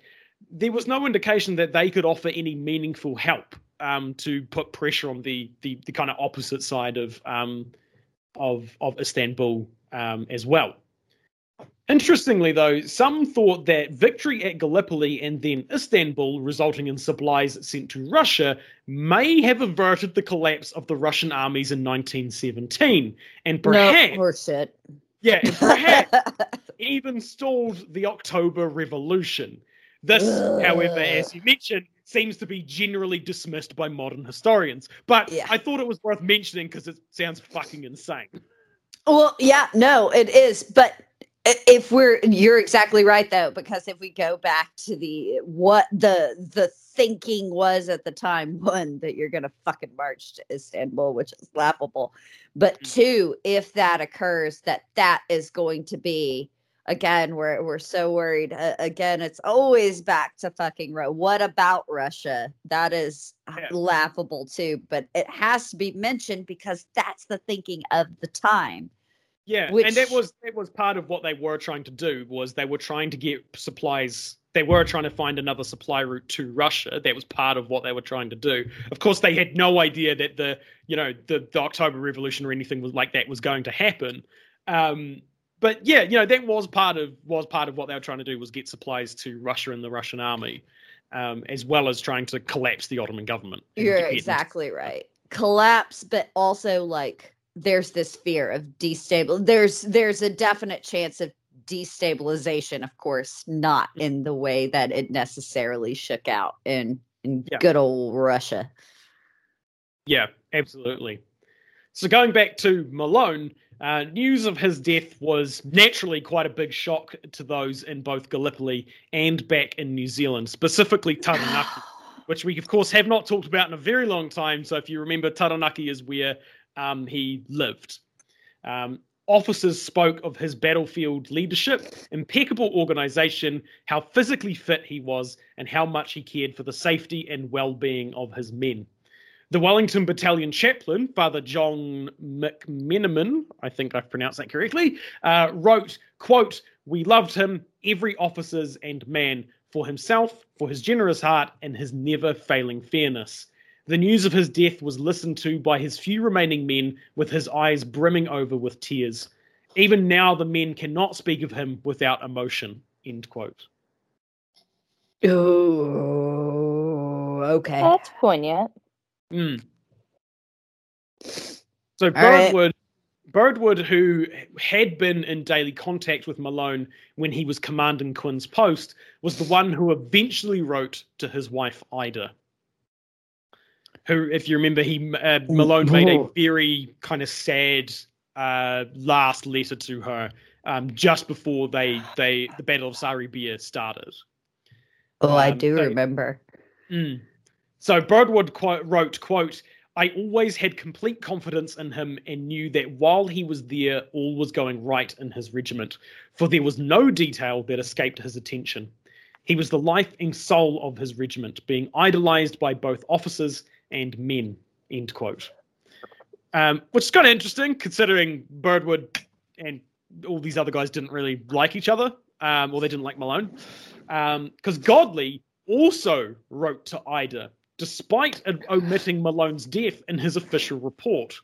there was no indication that they could offer any meaningful help um, to put pressure on the the, the kind of opposite side of um, of of Istanbul um, as well. Interestingly, though, some thought that victory at Gallipoli and then Istanbul, resulting in supplies sent to Russia, may have averted the collapse of the Russian armies in 1917, and no, perhaps, horseshit. yeah, and perhaps even stalled the October Revolution. This, however, as you mentioned, seems to be generally dismissed by modern historians. But Yeah. I thought it was worth mentioning because it sounds fucking insane. Well, yeah, no, it is. But if we're, you're exactly right though, because if we go back to the what the the thinking was at the time one that you're going to fucking march to Istanbul, which is laughable. But Mm. two, if that occurs, that that is going to be again we're we're so worried uh, again it's always back to fucking Ru- what about russia that is Yeah. laughable too but it has to be mentioned because that's the thinking of the time Yeah, Which- and that was that was part of what they were trying to do was they were trying to get supplies. They were trying to find another supply route to Russia. That was part of what they were trying to do. Of course, they had no idea that the you know the, the October Revolution or anything was like that was going to happen. Um, but yeah, you know that was part of was part of what they were trying to do was get supplies to Russia and the Russian army, um, as well as trying to collapse the Ottoman government. You're exactly right. Collapse, but also like there's this fear of destabilization. There's there's a definite chance of destabilization, of course, not in the way that it necessarily shook out in in Yeah. good old Russia. Yeah, absolutely. So going back to Malone, uh, news of his death was naturally quite a big shock to those in both Gallipoli and back in New Zealand, specifically Taranaki, which we of course have not talked about in a very long time. So if you remember, Taranaki is where um, he lived. Um, officers spoke of his battlefield leadership, impeccable organization, how physically fit he was, and how much he cared for the safety and well-being of his men. The Wellington Battalion chaplain, Father John McMenamin, I think I've pronounced that correctly, uh, wrote, quote, We loved him, every officer's and man, for himself, for his generous heart, and his never failing fairness. The news of his death was listened to by his few remaining men with his eyes brimming over with tears. Even now, the men cannot speak of him without emotion. End quote. Oh, okay. That's poignant. Mm. So right. Birdwood, Birdwood, who had been in daily contact with Malone when he was commanding Quinn's post, was the one who eventually wrote to his wife Ida. Who, if you remember, he uh, Malone made a very kind of sad uh, last letter to her um, just before they they the Battle of Sari Bair started. Oh, I um, do so- remember. Mm. So Birdwood quote, wrote, quote, I always had complete confidence in him and knew that while he was there, all was going right in his regiment, for there was no detail that escaped his attention. He was the life and soul of his regiment, being idolized by both officers and men, end quote. Um, which is kind of interesting considering Birdwood and all these other guys didn't really like each other, um, or they didn't like Malone. Because Godley also wrote to Ida, despite ad- omitting Malone's death in his official report.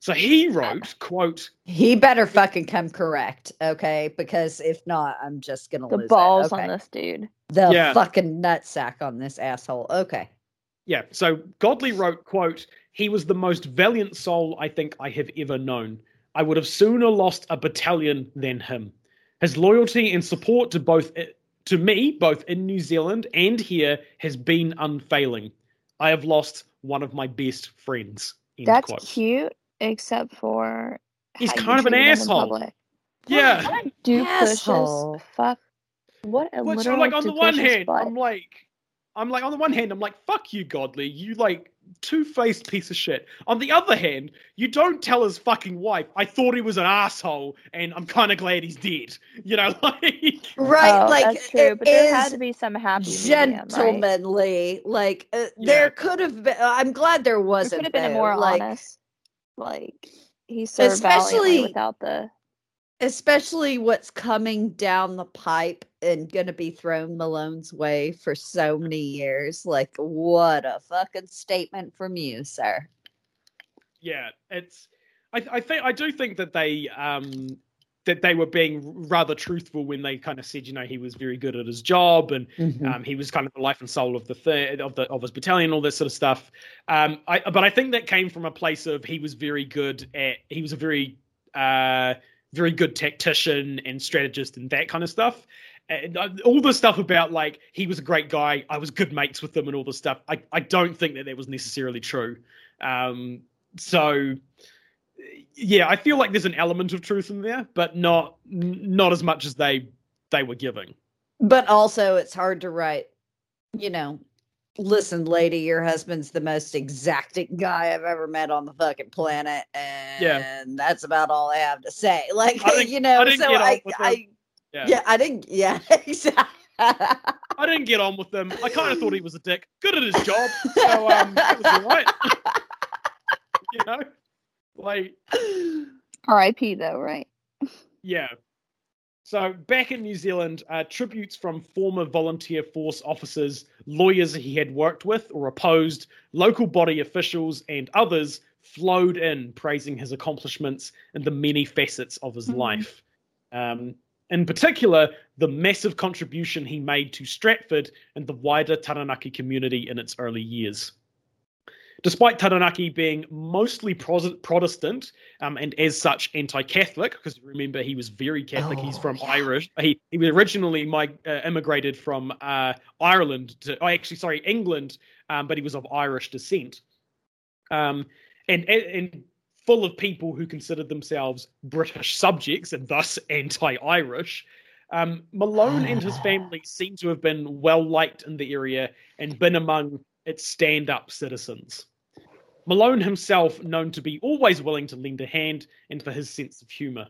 So he wrote, quote, He better fucking come correct, okay? Because if not, I'm just gonna The lose it. balls Okay. on this dude. The Yeah. fucking nutsack on this asshole. Okay. yeah, so Godley wrote, quote, he was the most valiant soul I think I have ever known. I would have sooner lost a battalion than him. His loyalty and support to both eh, to me, both in New Zealand and here, has been unfailing. I have lost one of my best friends. End That's quote. cute, except for He's kind of an treat him in asshole. public. Yeah. What a doofus Asshole. as fuck. What a But so literal like on the one hand, butt. I'm like, I'm like on the one hand, I'm like, fuck you, Godley, you like two-faced piece of shit. On the other hand, you don't tell his fucking wife, I thought he was an asshole, and I'm kind of glad he's dead. You know, like, Right, Oh, like that's true, it but there had to be some happy medium, right? gentlemanly. Like uh, Yeah. there could have been. I'm glad there There wasn't. could have been a though, more like, honest, like he served Especially- valiantly without the. Especially what's coming down the pipe and going to be thrown Malone's way for so many years. Like, what a fucking statement from you, sir. yeah, it's. I, I think I do think that they um that they were being rather truthful when they kind of said, you know, he was very good at his job and Um, he was kind of the life and soul of the third of the of his battalion, all this sort of stuff. Um, I, but I think that came from a place of he was very good at he was a very uh, very good tactician and strategist and that kind of stuff. And uh, all the stuff about like he was a great guy, I was good mates with him, and all this stuff. I, I don't think that that was necessarily true. Um, so yeah, I feel like there's an element of truth in there, but not not as much as they they were giving. but also, it's hard to write, you know, listen, lady, your husband's the most exacting guy I've ever met on the fucking planet, and Yeah. that's about all I have to say. Like, I you know, I didn't so get I. I, Yeah. yeah. I didn't, yeah, exactly. I didn't get on with them. I kind of thought he was a dick. Good at his job, so um, it was all right. you know, like R.I.P. Though, right? Yeah. So back in New Zealand, uh, tributes from former volunteer force officers, lawyers he had worked with or opposed, local body officials, and others flowed in praising his accomplishments and the many facets of his Mhm. life. Um, in particular, the massive contribution he made to Stratford and the wider Taranaki community in its early years. Despite Taranaki being mostly Protestant um, and as such anti-Catholic, because remember he was very Catholic. He's Oh, from yeah. Irish. He he was originally my uh, immigrated from uh, Ireland to, oh, actually sorry England, um, but he was of Irish descent. Um, and, and full of people who considered themselves British subjects and thus anti-Irish. Um, Malone and his family seem to have been well liked in the area and been among its stand-up citizens. Malone himself known to be always willing to lend a hand and for his sense of humor.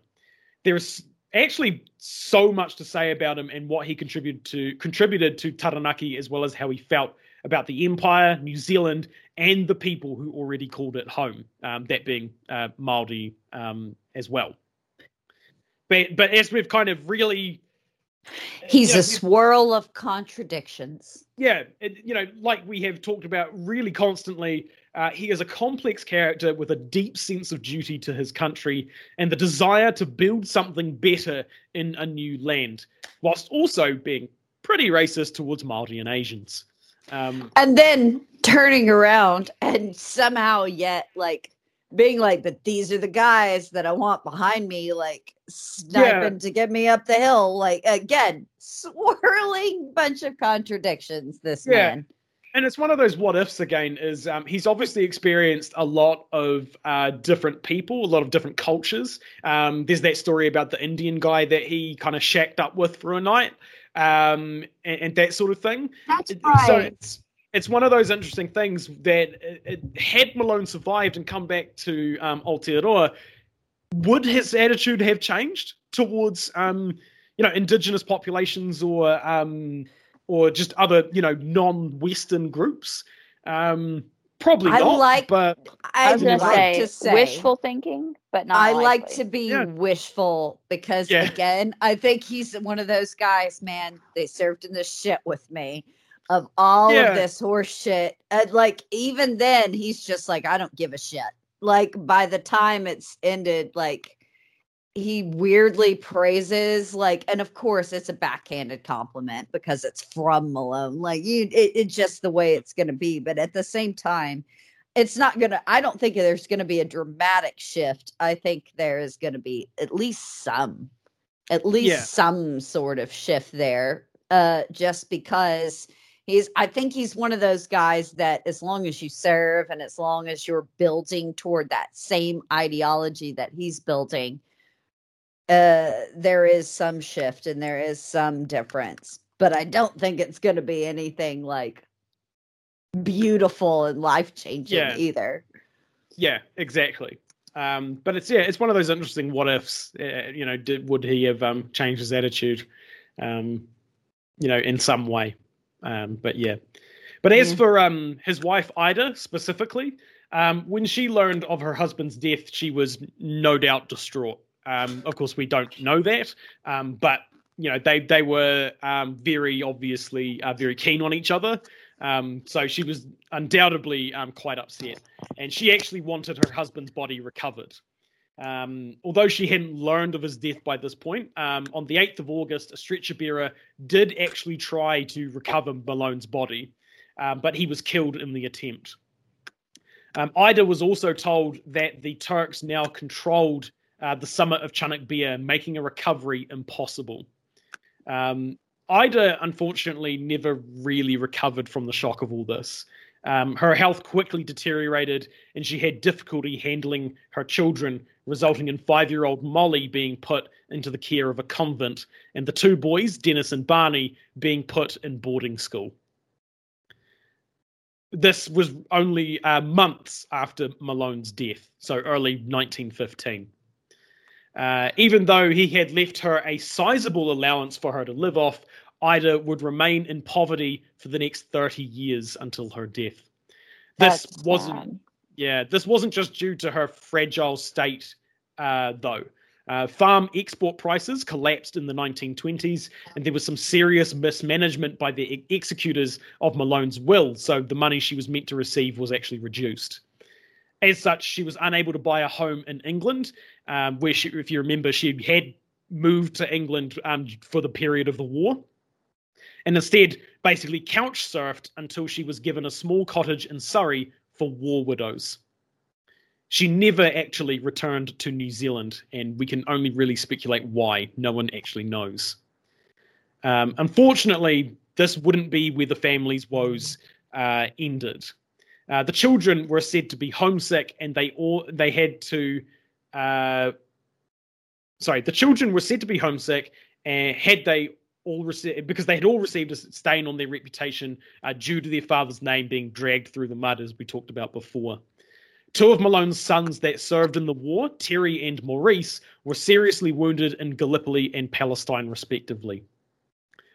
There is actually so much to say about him and what he contributed to contributed to Taranaki as well as how he felt about the empire, New Zealand, and the people who already called it home. Um, that being uh, Maori um, as well. But but as we've kind of really He's you know, a swirl of contradictions. yeah, it, you know, like we have talked about really constantly, uh, he is a complex character with a deep sense of duty to his country and the desire to build something better in a new land, whilst also being pretty racist towards Maori and Asians. Um, And then turning around and somehow yet like being like, but these are the guys that I want behind me, like sniping to get me up the hill. Like again, swirling bunch of contradictions. This Yeah. man. and it's one of those what ifs again is um, he's obviously experienced a lot of uh, different people a lot of different cultures um, there's that story about the indian guy that he kind of shacked up with for a night um, and, and that sort of thing That's right. so it's it's one of those interesting things that it, it, had malone survived and come back to um, Aotearoa, would his attitude have changed towards um, you know indigenous populations or um, or just other you know non-Western groups? Um, probably I not. like- but I I was gonna like say, to say wishful thinking, but not. I like to be Yeah. wishful because Yeah. again, I think he's one of those guys, man. They served in the shit with me of all Yeah. of this horse shit. And like even then, he's just like, I don't give a shit. Like by the time it's ended, like he weirdly praises like and of course it's a backhanded compliment because it's from malone like you it, it's just the way it's going to be but at the same time it's not going to i don't think there's going to be a dramatic shift i think there is going to be at least some at least Yeah. some sort of shift there uh just because he's i think he's one of those guys that as long as you serve and as long as you're building toward that same ideology that he's building uh there is some shift and there is some difference but i don't think it's going to be anything like beautiful and life changing Yeah. either Yeah, exactly. Um, but it's yeah, it's one of those interesting what ifs. Uh, you know, did, would he have um, changed his attitude? Um, you know, in some way. Um, but yeah. But as Mm. for um, his wife Ida specifically, um, when she learned of her husband's death, she was no doubt distraught. Um, of course, we don't know that, um, but you know they they were um, very obviously uh, very keen on each other. Um, so she was undoubtedly um, quite upset, and she actually wanted her husband's body recovered. Um, although she hadn't learned of his death by this point, um, on the 8th of August, a stretcher bearer did actually try to recover Malone's body, um, but he was killed in the attempt. Um, Ida was also told that the Turks now controlled uh, the summit of Chunuk Bair, making a recovery impossible. Um, Ida, unfortunately, never really recovered from the shock of all this. Um, her health quickly deteriorated, and she had difficulty handling her children, resulting in five year old Molly being put into the care of a convent, and the two boys, Dennis and Barney, being put in boarding school. this was only uh, months after Malone's death, so early 1915. Uh, even though he had left her a sizable allowance for her to live off, Ida would remain in poverty for the next 30 years until her death. This That's wasn't, yeah, this wasn't just due to her fragile state, uh, though. Uh, farm export prices collapsed in the 1920s, and there was some serious mismanagement by the e- executors of Malone's will, so the money she was meant to receive was actually reduced. As such, she was unable to buy a home in England, um, where she, if you remember, she had moved to England um, for the period of the war, and instead basically couch surfed until she was given a small cottage in Surrey for war widows. She never actually returned to New Zealand, and we can only really speculate why. No one actually knows. Um, unfortunately, this wouldn't be where the family's woes uh, ended. Uh, the children were said to be homesick, and they all they had to. Uh, sorry, the children were said to be homesick, and had they all received because they had all received a stain on their reputation uh, due to their father's name being dragged through the mud, as we talked about before. Two of Malone's sons that served in the war, Terry and Maurice, were seriously wounded in Gallipoli and Palestine, respectively.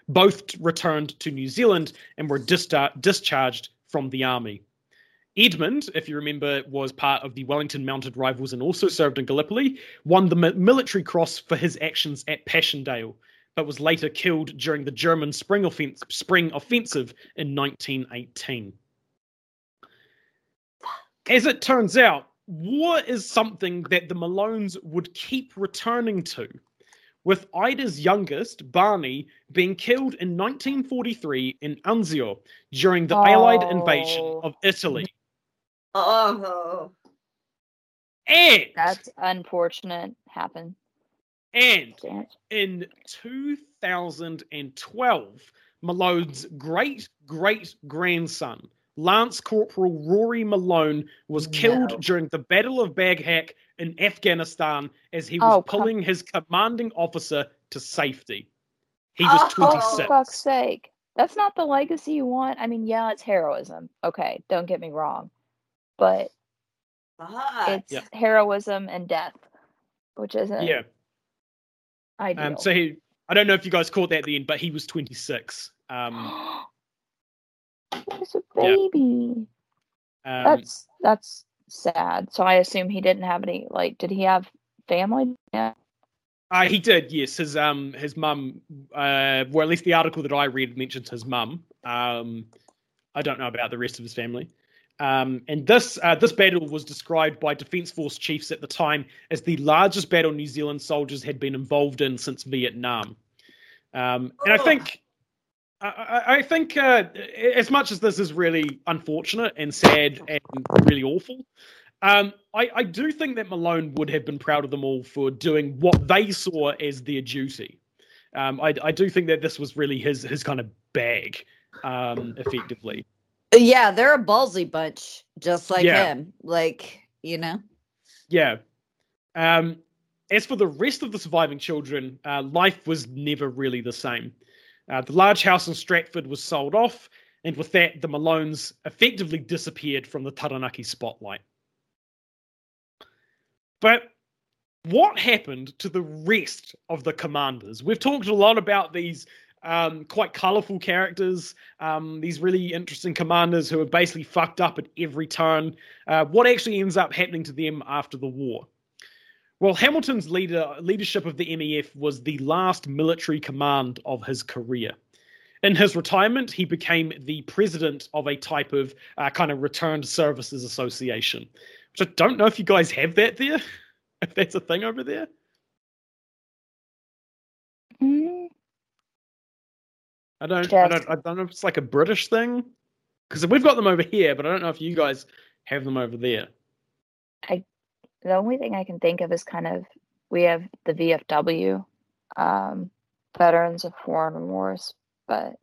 Both returned to New Zealand and were distar- discharged from the army. Edmund, if you remember, was part of the Wellington Mounted Rifles and also served in Gallipoli, won the mi- military cross for his actions at Passchendaele, but was later killed during the German spring, offen- spring offensive in 1918 as it turns out, war is something that the Malones would keep returning to, with Ida's youngest, Barney, being killed in 1943 in Anzio during the Allied oh. invasion Oh. of Italy. Oh. And, That's unfortunate. Happened. And in 2012, Malone's great great grandson, Lance Corporal Rory Malone, was killed No. during the Battle of Baghak in Afghanistan as he was Oh, pulling his commanding officer to safety. He was Oh. For 26. fuck's sake. That's not the legacy you want. I mean, yeah, it's heroism. Okay, don't get me wrong. But Fuck. it's Yeah. heroism and death, which isn't Yeah. Ideal. Um, so he, I don't know if you guys caught that at the end, but he was 26. Um, He's a Yeah. baby. um, That's that's sad. So I assume he didn't have any like did he have family? Yeah. Uh, he did, yes. His um his mum, uh, well at least the article that I read mentions his mum. Um, I don't know about the rest of his family. Um, and this uh, this battle was described by Defence Force chiefs at the time as the largest battle New Zealand soldiers had been involved in since Vietnam. Um, and I think I, I, think uh, as much as this is really unfortunate and sad and really awful, um, I, I do think that Malone would have been proud of them all for doing what they saw as their duty. Um, I, I do think that this was really his his kind of bag, um, effectively. Yeah, they're a ballsy bunch, just like Yeah. him. Like, you know. Yeah. Um, as for the rest of the surviving children, uh, life was never really the same. Uh, the large house in Stratford was sold off, and with that, the Malones effectively disappeared from the Taranaki spotlight. But what happened to the rest of the commanders? We've talked a lot about these um, quite colorful characters, um, these really interesting commanders who are basically fucked up at every turn. Uh, what actually ends up happening to them after the war? Well, Hamilton's leader, leadership of the MEF was the last military command of his career. In his retirement, he became the president of a type of uh, kind of returned services association, which I don't know if you guys have that there, if that's a thing over there. Mm, I don't, I don't, I don't know if it's like a British thing, because we've got them over here, but I don't know if you guys have them over there. I, the only thing I can think of is kind of we have the VFW, um, Veterans of Foreign Wars, but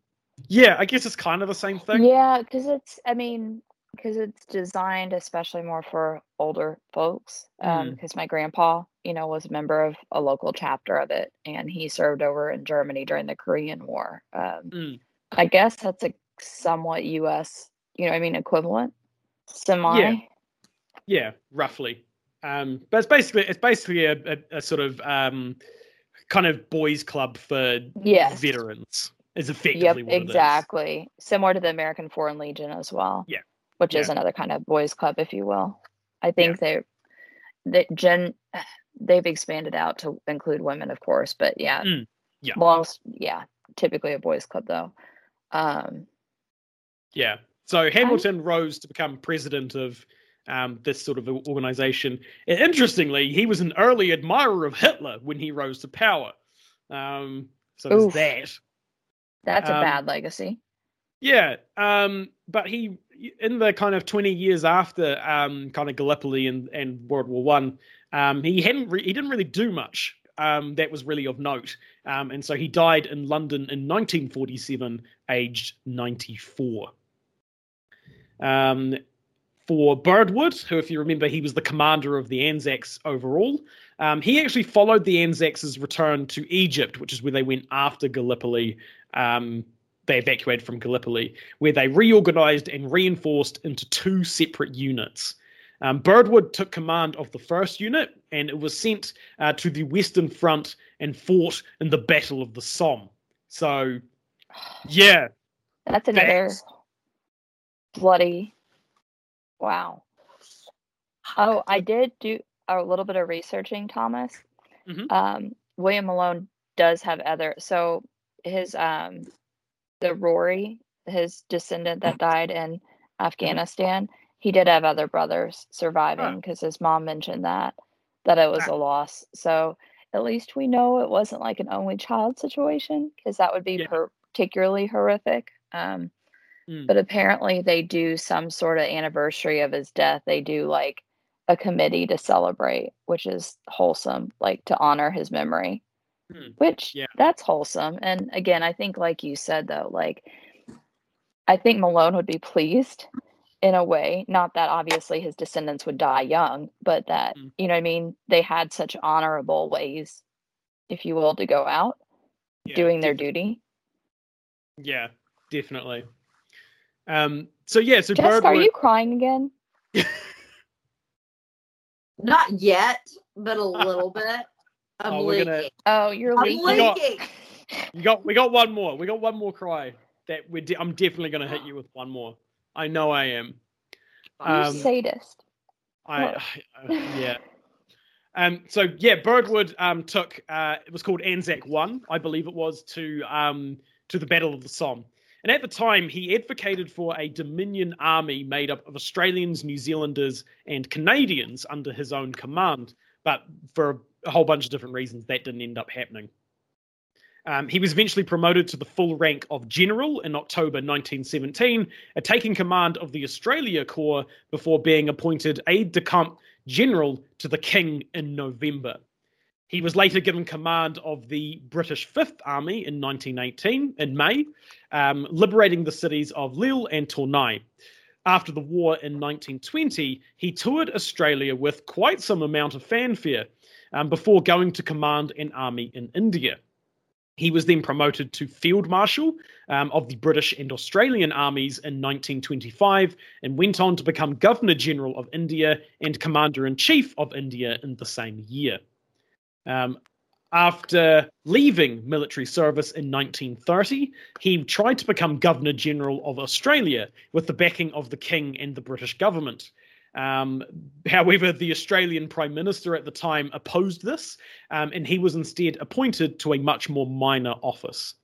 Yeah, I guess it's kind of the same thing. yeah, because it's I mean because it's designed especially more for older folks. Um, Mm. because my grandpa, you know, was a member of a local chapter of it, and he served over in Germany during the Korean War. Um, Mm. I guess that's a somewhat U.S. you know, I mean, equivalent, semi. Yeah. Yeah, roughly. Um, but it's basically it's basically a, a, a sort of um, kind of boys' club for Yes. veterans. Is effectively Yep, what it is. exactly. Similar to the American Foreign Legion as well. Yeah. Which is another kind of boys' club, if you will. I think they, they gen, they've expanded out to include women, of course, but yeah, Mm, yeah. Well, yeah, typically a boys' club though. Um, Yeah. So Hamilton rose to become president of um, this sort of organization. And interestingly, he was an early admirer of Hitler when he rose to power. Um, so there's that. that's a Um, bad legacy. Yeah, um, but he in the kind of twenty years after um, kind of Gallipoli and, and World War One, um, he hadn't re- he didn't really do much um, that was really of note, um, and so he died in London in 1947, aged 94. Um, for Birdwood, who, if you remember, he was the commander of the Anzacs overall. Um, he actually followed the Anzacs' return to Egypt, which is where they went after Gallipoli. Um, they evacuated from Gallipoli, where they reorganized and reinforced into two separate units. Um, Birdwood took command of the first unit, and it was sent uh, to the Western Front and fought in the Battle of the Somme. So, yeah, That's another Facts. bloody. Wow. Oh, I did do a little bit of researching, Thomas. Mhm. Um, William Malone does have other. So his um, the Rory, his descendant that died in Afghanistan, he did have other brothers surviving because his mom mentioned that that it was a loss. So at least we know it wasn't like an only child situation because that would be Yeah. particularly horrific. Um, Mm. but apparently they do some sort of anniversary of his death. They do like a committee to celebrate, which is wholesome, like to honor his memory. Hmm. Which Yeah. that's wholesome. And again, I think like you said though, like I think Malone would be pleased in a way, not that obviously his descendants would die young, but that, Mm. you know what I mean, they had such honorable ways, if you will, to go out yeah, doing their defi- duty. Yeah, definitely. Um, so yeah, so Jessica, Birdwood. are you crying again? Not yet, but a little bit. I'm Oh, we're leaking. gonna- Oh, you're I'm leaking. got- leaking. We got we got one more. We got one more cry that we de- I'm definitely going to hit you with one more. I know I am. You Um, sadist. I, What? I- yeah. Um. So yeah, Birdwood um took uh it was called Anzac One, I believe it was to um to the Battle of the Somme. And at the time, he advocated for a Dominion army made up of Australians, New Zealanders, and Canadians under his own command. But for a whole bunch of different reasons, that didn't end up happening. Um, he was eventually promoted to the full rank of general in October 1917, uh, taking command of the Australia Corps before being appointed aide de camp general to the King in November. He was later given command of the British Fifth Army in 1918, in May, um, liberating the cities of Lille and Tournai. After the war in 1920, he toured Australia with quite some amount of fanfare um, before going to command an army in India. He was then promoted to Field Marshal um, of the British and Australian armies in 1925 and went on to become Governor General of India and Commander in Chief of India in the same year. Um, after leaving military service in 1930, he tried to become Governor General of Australia with the backing of the King and the British government. Um, however, the Australian Prime Minister at the time opposed this, um, and he was instead appointed to a much more minor office.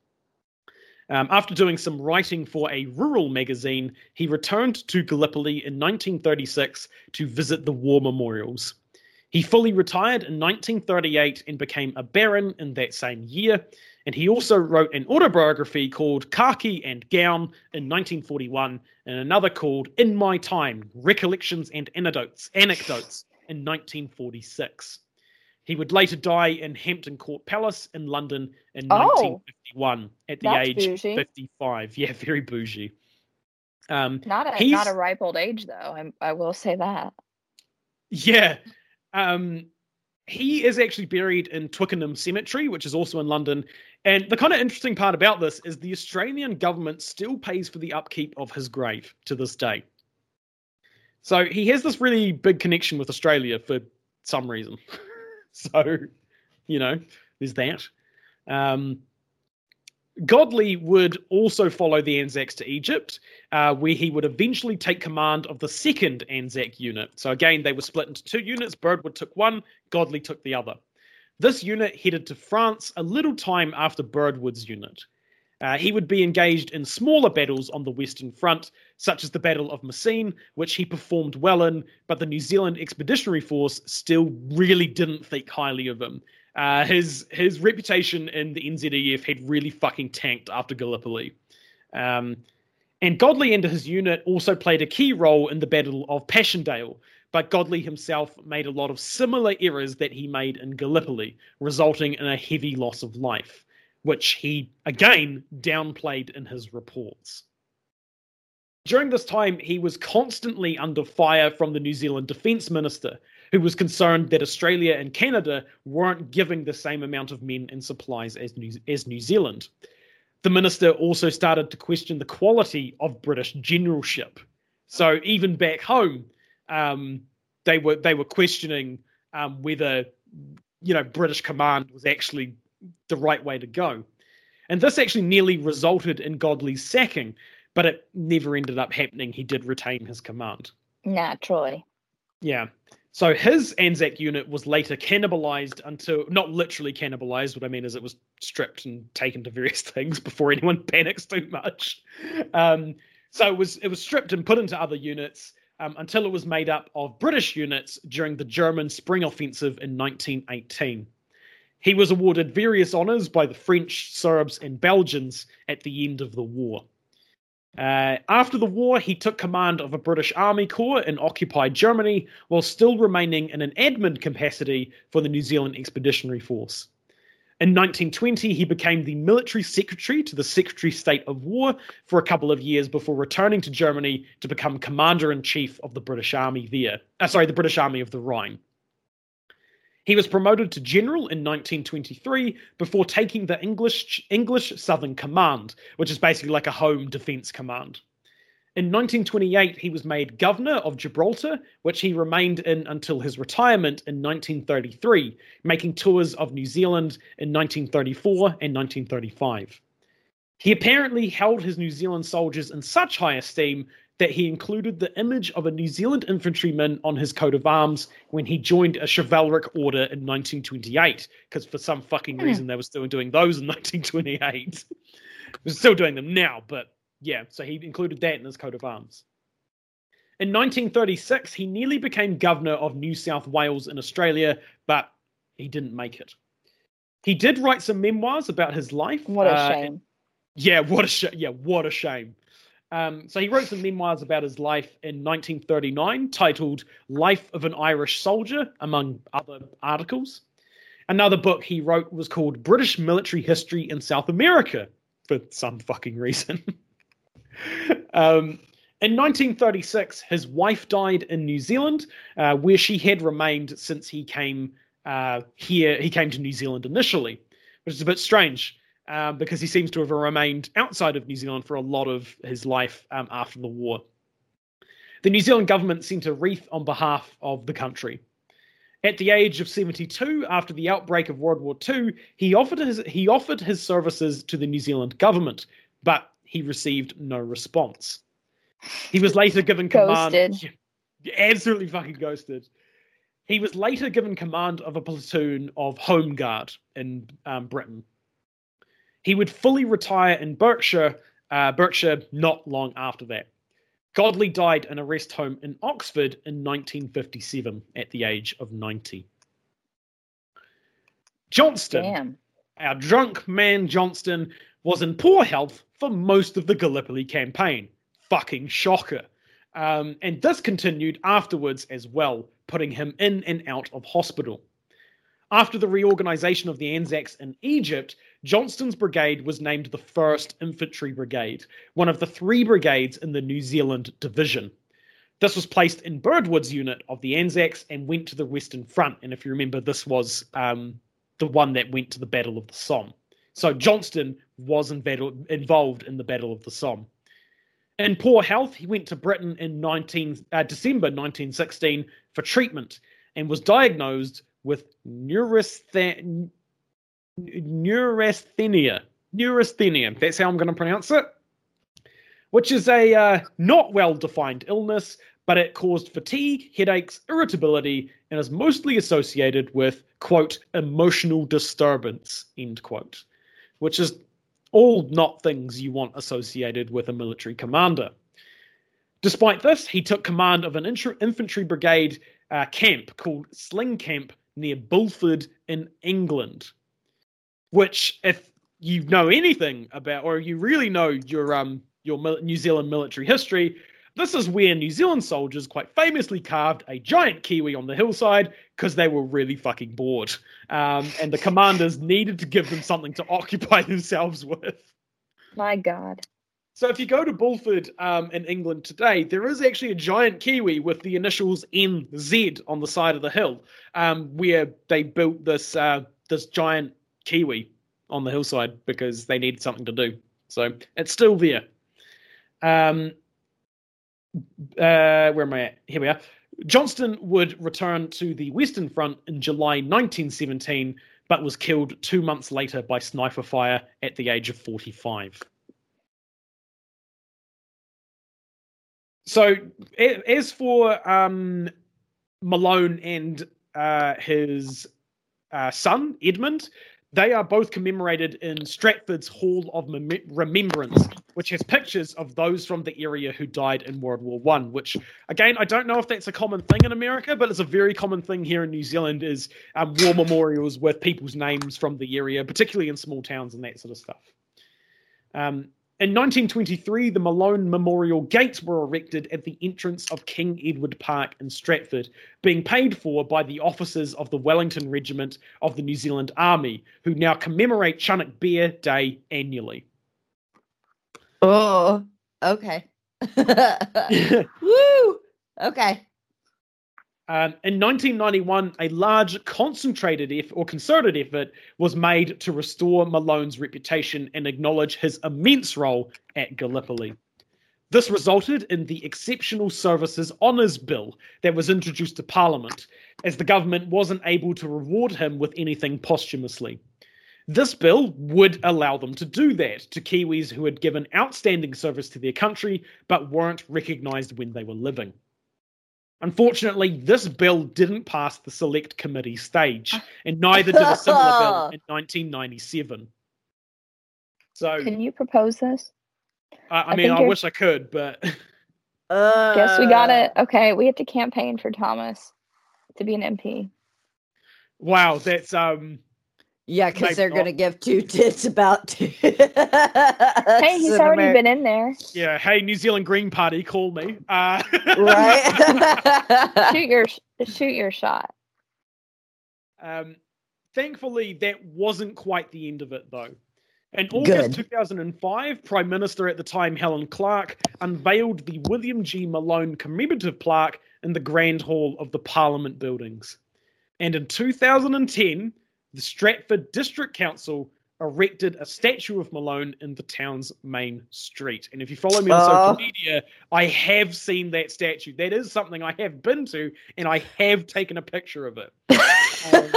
Um, after doing some writing for a rural magazine, he returned to Gallipoli in 1936 to visit the war memorials. He fully retired in 1938 and became a baron in that same year. And he also wrote an autobiography called Khaki and Gown in 1941 and another called In My Time Recollections and Anecdotes, Anecdotes in 1946. He would later die in Hampton Court Palace in London in Oh. 1951 at the age bougie. 55. Yeah, very bougie. Um, Not a not a ripe old age though. I, I will say that. Yeah. Um he is actually buried in Twickenham Cemetery, which is also in London. And the kind of interesting part about this is the Australian government still pays for the upkeep of his grave to this day. So he has this really big connection with Australia for some reason. so, you know, there's that. Um, Godley would also follow the Anzacs to Egypt, uh, where he would eventually take command of the second Anzac unit. So again, they were split into two units. Birdwood took one, Godley took the other. This unit headed to France a little time after Birdwood's unit. Uh, he would be engaged in smaller battles on the Western Front, such as the Battle of Messines, which he performed well in, but the New Zealand Expeditionary Force still really didn't think highly of him. Uh, his his reputation in the NZEF had really fucking tanked after Gallipoli. Um, and Godley and his unit also played a key role in the Battle of Passchendaele, but Godley himself made a lot of similar errors that he made in Gallipoli, resulting in a heavy loss of life, which he again downplayed in his reports. During this time, he was constantly under fire from the New Zealand Defence Minister, who was concerned that Australia and Canada weren't giving the same amount of men and supplies as New, as New Zealand. The minister also started to question the quality of British generalship. So even back home, um, they were they were questioning um, whether you know British command was actually the right way to go. And this actually nearly resulted in Godley's sacking, but it never ended up happening. He did retain his command. Naturally. Yeah. So his Anzac unit was later cannibalized until not literally cannibalized. What I mean is it was stripped and taken to various things before anyone panics too much. Um, so it was it was stripped and put into other units um, until it was made up of British units during the German Spring Offensive in 1918. He was awarded various honors by the French, Serbs, and Belgians at the end of the war. Uh, after the war, he took command of a British Army Corps in occupied Germany while still remaining in an admin capacity for the New Zealand Expeditionary Force. In 1920, he became the military secretary to the Secretary of State of War for a couple of years before returning to Germany to become commander in chief of the British Army there. Uh, sorry, the British Army of the Rhine. He was promoted to general in 1923 before taking the English English Southern Command, which is basically like a home defense command. In 1928, he was made governor of Gibraltar, which he remained in until his retirement in 1933, making tours of New Zealand in 1934 and 1935. He apparently held his New Zealand soldiers in such high esteem that he included the image of a New Zealand infantryman on his coat of arms when he joined a chivalric order in 1928, because for some fucking Hmm. reason they were still doing those in 1928. We're still doing them now, but yeah, so he included that in his coat of arms. In 1936, he nearly became governor of New South Wales in Australia, but he didn't make it. He did write some memoirs about his life. What a uh, shame. yeah, what a sh- yeah, what a shame. Um, so he wrote some memoirs about his life in 1939, titled "Life of an Irish Soldier," among other articles. Another book he wrote was called "British Military History in South America," for some fucking reason. um, in 1936, his wife died in New Zealand, uh, where she had remained since he came uh, here. He came to New Zealand initially, which is a bit strange um, because he seems to have remained outside of New Zealand for a lot of his life um, after the war. The New Zealand government sent a wreath on behalf of the country. At the age of 72, after the outbreak of World War II, he offered his he offered his services to the New Zealand government, but he received no response. He was later given command. Ghosted. Absolutely fucking ghosted. He was later given command of a platoon of Home Guard in um, Britain. He would fully retire in Berkshire, uh, Berkshire not long after that. Godley died in a rest home in Oxford in 1957 at the age of 90. Johnston, Damn. our drunk man Johnston, was in poor health for most of the Gallipoli campaign. Fucking shocker. Um, and this continued afterwards as well, putting him in and out of hospital. After the reorganization of the Anzacs in Egypt, Johnston's brigade was named the 1st Infantry Brigade, one of the three brigades in the New Zealand Division. This was placed in Birdwood's unit of the Anzacs and went to the Western Front. And if you remember, this was um, the one that went to the Battle of the Somme. So Johnston was involved in the Battle of the Somme. In poor health, he went to Britain in 19, uh, December 1916 for treatment and was diagnosed with neurasthe- neurasthenia. Neurasthenia, that's how I'm going to pronounce it, which is a uh, not well defined illness, but it caused fatigue, headaches, irritability, and is mostly associated with, quote, emotional disturbance, end quote, which is all not things you want associated with a military commander. Despite this, he took command of an infantry brigade uh, camp called Sling Camp near Bulford in England, which, if you know anything about, or you really know your um your New Zealand military history, this is where New Zealand soldiers quite famously carved a giant kiwi on the hillside because they were really fucking bored. Um, and the commanders needed to give them something to occupy themselves with. My God. So if you go to Bulford um, in England today, there is actually a giant kiwi with the initials NZ on the side of the hill, um, where they built this uh, this giant kiwi on the hillside because they needed something to do. So it's still there. Um, uh, where am I at? Here we are. Johnston would return to the Western Front in July 1917, but was killed two months later by sniper fire at the age of 45. So, as for um, Malone and uh, his uh, son, Edmund, they are both commemorated in Stratford's Hall of Mem- Remembrance, which has pictures of those from the area who died in World War One. Which, again, I don't know if that's a common thing in America, but it's a very common thing here in New Zealand. Is um, war memorials with people's names from the area, particularly in small towns and that sort of stuff. Um, in 1923, the Malone Memorial Gates were erected at the entrance of King Edward Park in Stratford, being paid for by the officers of the Wellington Regiment of the New Zealand Army, who now commemorate Chunuk Bair Day annually. Oh, okay. Woo! Okay. Um, in 1991, a large concentrated or concerted effort was made to restore Malone's reputation and acknowledge his immense role at Gallipoli. This resulted in the Exceptional Services Honours Bill that was introduced to Parliament, as the government wasn't able to reward him with anything posthumously. This bill would allow them to do that to Kiwis who had given outstanding service to their country but weren't recognised when they were living. Unfortunately, this bill didn't pass the select committee stage, and neither did a similar bill in 1997. So, Can you propose this? I, I I mean, I you're- wish I could, but Uh, Guess we got it. Okay, we have to campaign for Thomas to be an MP. wow, that's um, Yeah, because Maybe they're going to give two tits about two. Hey, he's already been in there. yeah. Hey, New Zealand Green Party, call me. Uh, Right? Shoot your shoot your shot. Um, thankfully, that wasn't quite the end of it, though. In August Good. 2005, Prime Minister at the time, Helen Clark, unveiled the William G. Malone commemorative plaque in the Grand Hall of the Parliament buildings. And in 2010, the Stratford District Council erected a statue of Malone in the town's main street. And if you follow me on Oh. social media, I have seen that statue. That is something I have been to, and I have taken a picture of it. Um,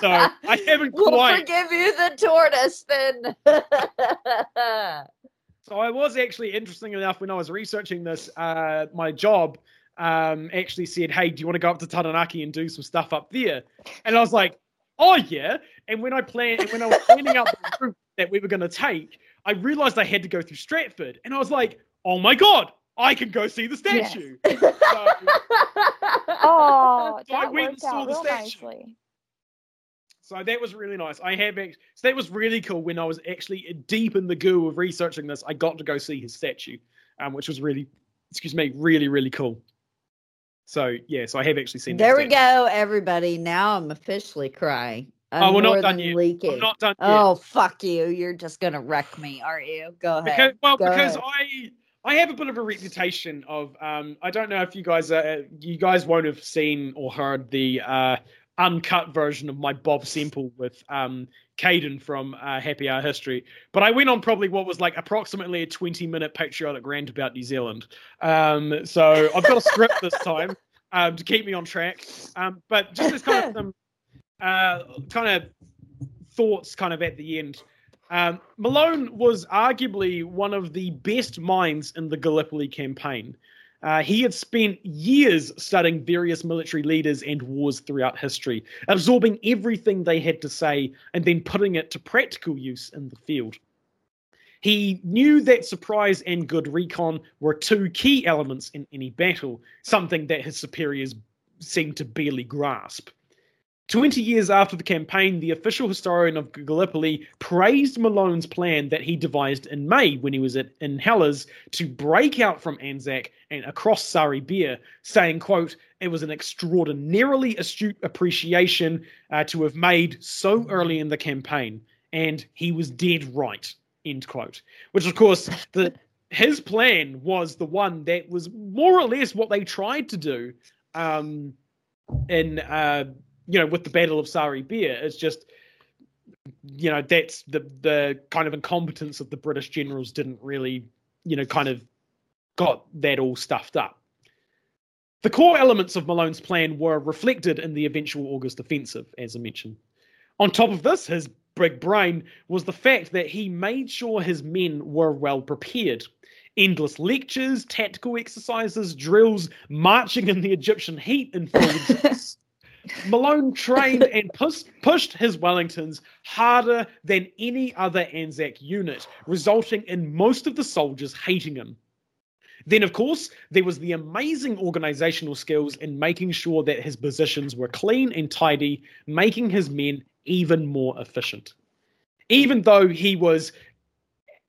so I haven't we'll quite. forgive you the tortoise then. So I was actually interesting enough when I was researching this. Uh, my job um, actually said, "Hey, do you want to go up to Taranaki and do some stuff up there?" And I was like, "Oh yeah." And when I planned, and when I was planning out the route that we were going to take, I realized I had to go through Stratford, and I was like, "Oh my god, I can go see the Yes. statue." So, Oh, So I that went and saw out the statue. nicely. So that was really nice. I have act- so that was really cool when I was actually deep in the goo of researching this. I got to go see his statue, um, which was really, excuse me, really really cool. So yeah, so I have actually seen. there we go, everybody. Now I'm officially crying. I'm Oh, we're not done yet. leaking. I'm not done yet. Oh, fuck you. You're just going to wreck me, aren't you? Go ahead. because, well, Go because ahead. I I have a bit of a reputation of um, I don't know if you guys uh, you guys won't have seen or heard the uh, uncut version of my Bob Simple with um, Caden from uh, Happy Hour History, but I went on probably what was like approximately a twenty minute patriotic rant about New Zealand. Um, so I've got a script this time um, to keep me on track. Um, but just as kind of some uh, kind of thoughts, kind of at the end. Um, Malone was arguably one of the best minds in the Gallipoli campaign. Uh, he had spent years studying various military leaders and wars throughout history, absorbing everything they had to say and then putting it to practical use in the field. He knew that surprise and good recon were two key elements in any battle, something that his superiors seemed to barely grasp. 20 years after the campaign, the official historian of Gallipoli praised Malone's plan that he devised in May when he was at, in Helles to break out from Anzac and across Sari Bair, saying, quote, it was an extraordinarily astute appreciation uh, to have made so early in the campaign, and he was dead right, end quote. Which, of course, the his plan was the one that was more or less what they tried to do um, in... Uh, you know, with the Battle of Sari Bair, it's just, you know, that's the the kind of incompetence of the British generals didn't really, you know, kind of got that all stuffed up. The core elements of Malone's plan were reflected in the eventual August offensive, as I mentioned. On top of this, his big brain was the fact that he made sure his men were well prepared. Endless lectures, tactical exercises, drills, marching in the Egyptian heat in fields Malone trained and pushed, pushed his Wellingtons harder than any other Anzac unit, resulting in most of the soldiers hating him. Then, of course, there was the amazing organizational skills in making sure that his positions were clean and tidy, making his men even more efficient. Even though he was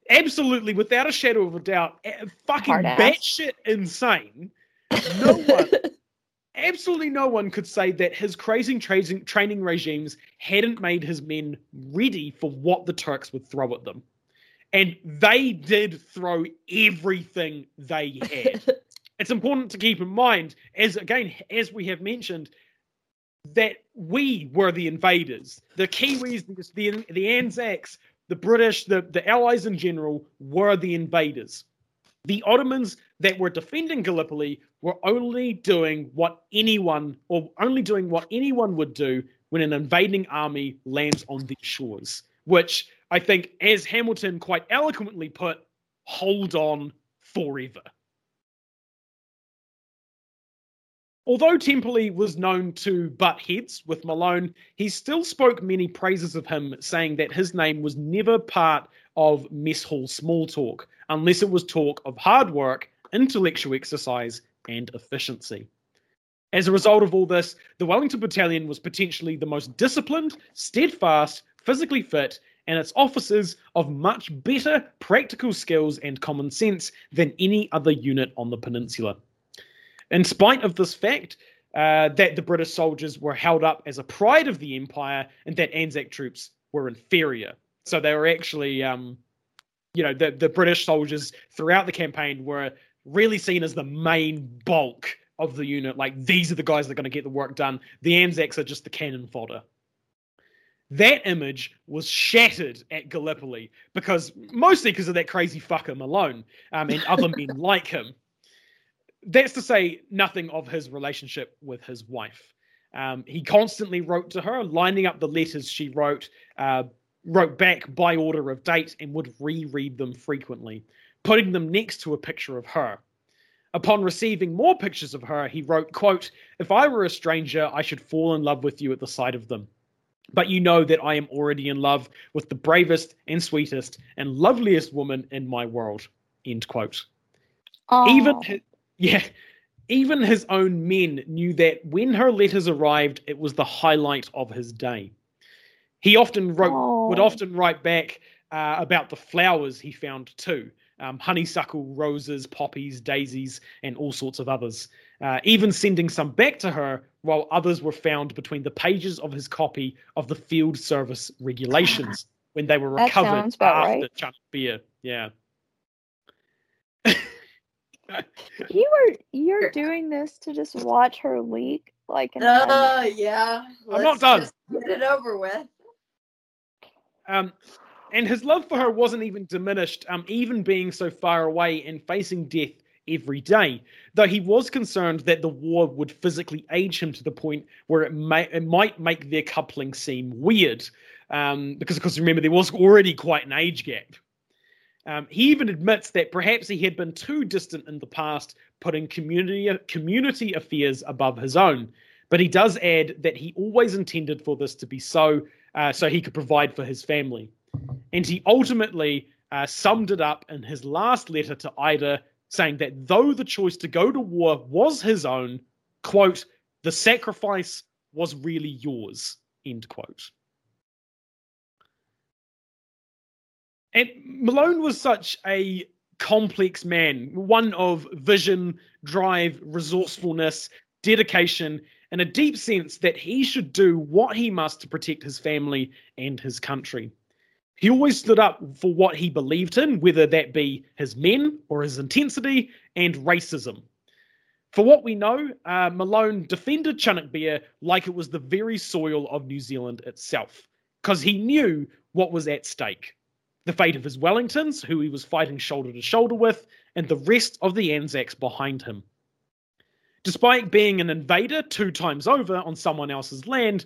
absolutely, without a shadow of a doubt, fucking batshit insane, no one absolutely no one could say that his crazy training, training regimes hadn't made his men ready for what the Turks would throw at them. And they did throw everything they had. it's important to keep in mind, as again, as we have mentioned, that we were the invaders. The Kiwis, the, the Anzacs, the British, the, the Allies in general were the invaders. The Ottomans that were defending Gallipoli were only doing what anyone, or only doing what anyone would do when an invading army lands on these shores, which I think, as Hamilton quite eloquently put, hold on forever. Although Temperley was known to butt heads with Malone, he still spoke many praises of him, saying that his name was never part of mess hall small talk, unless it was talk of hard work, intellectual exercise, and efficiency. As a result of all this, the Wellington Battalion was potentially the most disciplined, steadfast, physically fit, and its officers of much better practical skills and common sense than any other unit on the peninsula. In spite of this fact, uh, that the British soldiers were held up as a pride of the empire and that Anzac troops were inferior. So they were actually, um, you know, the, the British soldiers throughout the campaign were really seen as the main bulk of the unit. Like these are the guys that are going to get the work done. The Anzacs are just the cannon fodder. That image was shattered at Gallipoli because mostly because of that crazy fucker Malone um, and other men like him. That's to say nothing of his relationship with his wife. Um, he constantly wrote to her, lining up the letters she wrote, uh, wrote back by order of date, and would reread them frequently putting them next to a picture of her. Upon receiving more pictures of her, he wrote, quote, If I were a stranger, I should fall in love with you at the sight of them. But you know that I am already in love with the bravest and sweetest and loveliest woman in my world. End quote. Aww. Even his, yeah, even his own men knew that when her letters arrived, it was the highlight of his day. He often wrote Aww. would often write back uh, about the flowers he found too, um, honeysuckle, roses, poppies, daisies, and all sorts of others. Uh, even sending some back to her, while others were found between the pages of his copy of the Field Service Regulations when they were recovered after right. Chunuk Bair. Yeah. You are you're doing this to just watch her leak like an Uh, yeah. I'm not let's done. just Get it over with. Um, and his love for her wasn't even diminished, um, even being so far away and facing death every day. Though he was concerned that the war would physically age him to the point where it may it might make their coupling seem weird, um, because of course remember there was already quite an age gap. Um, he even admits that perhaps he had been too distant in the past, putting community community affairs above his own. But he does add that he always intended for this to be so, uh, so he could provide for his family. And he ultimately uh, summed it up in his last letter to Ida, saying that though the choice to go to war was his own, quote, the sacrifice was really yours, end quote. And Malone was such a complex man, one of vision, drive, resourcefulness, dedication, and a deep sense that he should do what he must to protect his family and his country. He always stood up for what he believed in, whether that be his men or his intensity and racism. For what we know, uh, Malone defended Chunuk Bair like it was the very soil of New Zealand itself, because he knew what was at stake the fate of his Wellingtons, who he was fighting shoulder to shoulder with, and the rest of the Anzacs behind him. Despite being an invader two times over on someone else's land,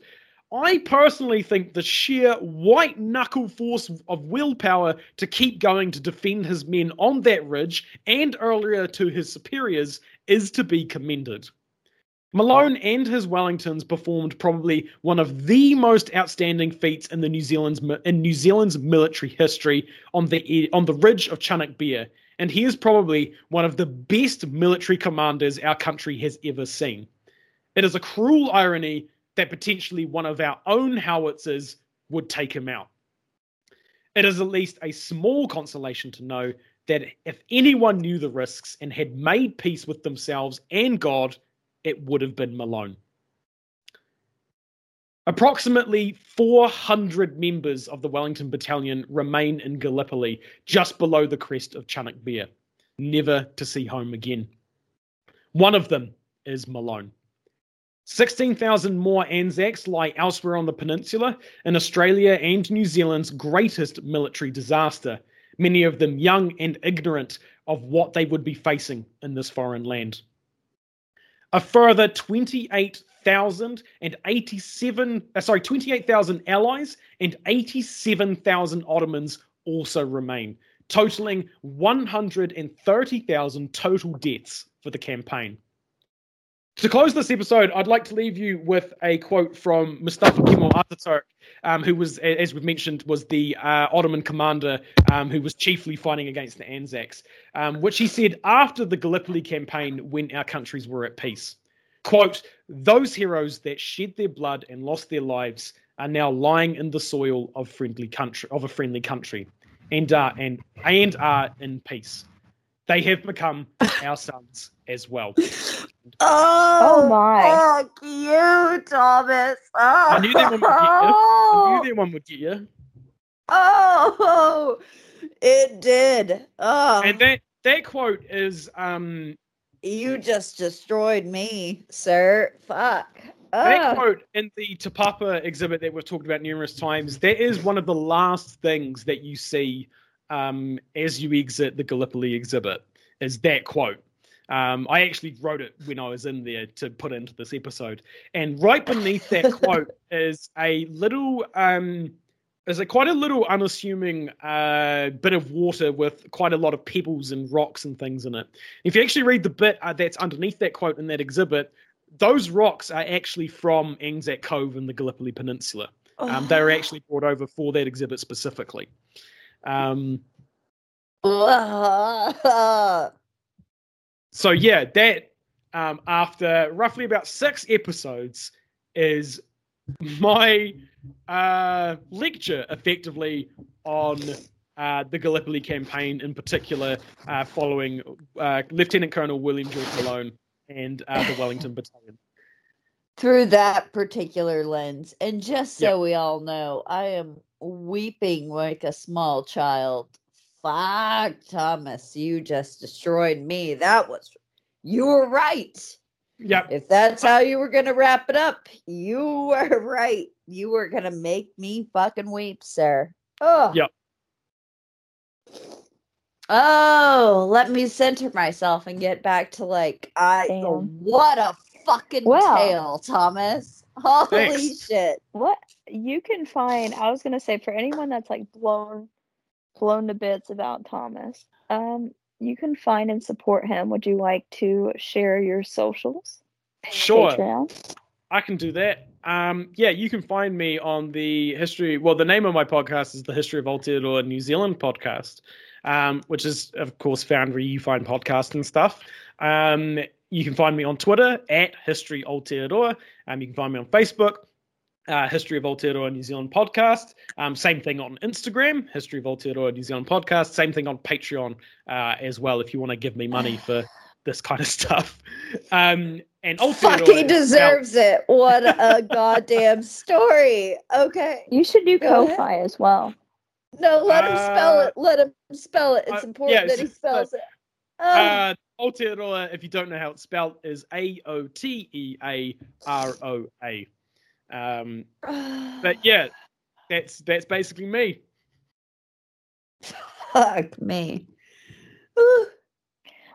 I personally think the sheer white knuckle force of willpower to keep going to defend his men on that ridge and earlier to his superiors is to be commended. Malone and his Wellingtons performed probably one of the most outstanding feats in the New Zealand's in New Zealand's military history on the on the ridge of Chunuk Bair, and he is probably one of the best military commanders our country has ever seen. It is a cruel irony that potentially one of our own howitzers would take him out. It is at least a small consolation to know that if anyone knew the risks and had made peace with themselves and God, it would have been Malone. Approximately 400 members of the Wellington Battalion remain in Gallipoli, just below the crest of Chunuk Bair, never to see home again. One of them is Malone. 16,000 more Anzacs lie elsewhere on the peninsula in Australia and New Zealand's greatest military disaster, many of them young and ignorant of what they would be facing in this foreign land. A further 28,087, uh, sorry, 28,000 allies and 87,000 Ottomans also remain, totaling 130,000 total deaths for the campaign. To close this episode, I'd like to leave you with a quote from Mustafa Kemal Ataturk, um, who was, as we've mentioned, was the uh, Ottoman commander um, who was chiefly fighting against the Anzacs, um, which he said after the Gallipoli campaign when our countries were at peace. Quote, those heroes that shed their blood and lost their lives are now lying in the soil of friendly country of a friendly country and are and and are in peace. They have become our sons as well. Oh, Oh my. Fuck you, Thomas. Oh, I knew that one would get you. I knew that one would get you. Oh, it did. Oh, And that that quote is um you just destroyed me, sir. Fuck. that Oh. quote in the Te Papa exhibit that we've talked about numerous times. That is one of the last things that you see um as you exit the Gallipoli exhibit. Is that quote? Um, I actually wrote it when I was in there to put into this episode, and right beneath that quote is a little um, is a quite a little unassuming uh, bit of water with quite a lot of pebbles and rocks and things in it. If you actually read the bit uh, that's underneath that quote in that exhibit, those rocks are actually from Anzac Cove in the Gallipoli Peninsula. Um, they were actually brought over for that exhibit specifically. Um, Oh. So yeah, that um, after roughly about six episodes is my uh, lecture effectively on uh, the Gallipoli campaign in particular, uh, following uh, Lieutenant Colonel William George Malone and uh, the Wellington Battalion. Through that particular lens. And just so Yeah. we all know, I am weeping like a small child. Fuck, Thomas, you just destroyed me. That was you were right. Yep. If that's how you were gonna wrap it up, you were right. You were gonna make me fucking weep, sir. Oh. Yep. Oh, let me center myself and get back to like I Damn. what a fucking Wow. tale, Thomas. Holy Thanks. shit. What you can find, I was gonna say for anyone that's like blown blown to bits about Thomas, um, you can find and support him. Would you like to share your socials? Sure. Patreon? I can do that. Um, yeah, you can find me on the history. Well, the name of my podcast is the History of Aotearoa New Zealand podcast, um, which is, of course, found where you find podcasts and stuff. Um, you can find me on Twitter at History Aotearoa. Um, you can find me on Facebook, uh, History of Aotearoa New Zealand podcast. Um, same thing on Instagram, History of Aotearoa New Zealand podcast. Same thing on Patreon uh, as well. If you want to give me money for this kind of stuff. Um, and Aotearoa Fuck, he is spelled- deserves it. What a goddamn story. Okay. You should do Go. Ko-Fi as well. No, let him spell Uh, it. Let him spell it. It's uh, important yeah, that he so- spells it. Uh, Aotearoa, if you don't know how it's spelled, is A O T E A R O A. Um, but yeah, that's that's basically me. fuck me. Whew.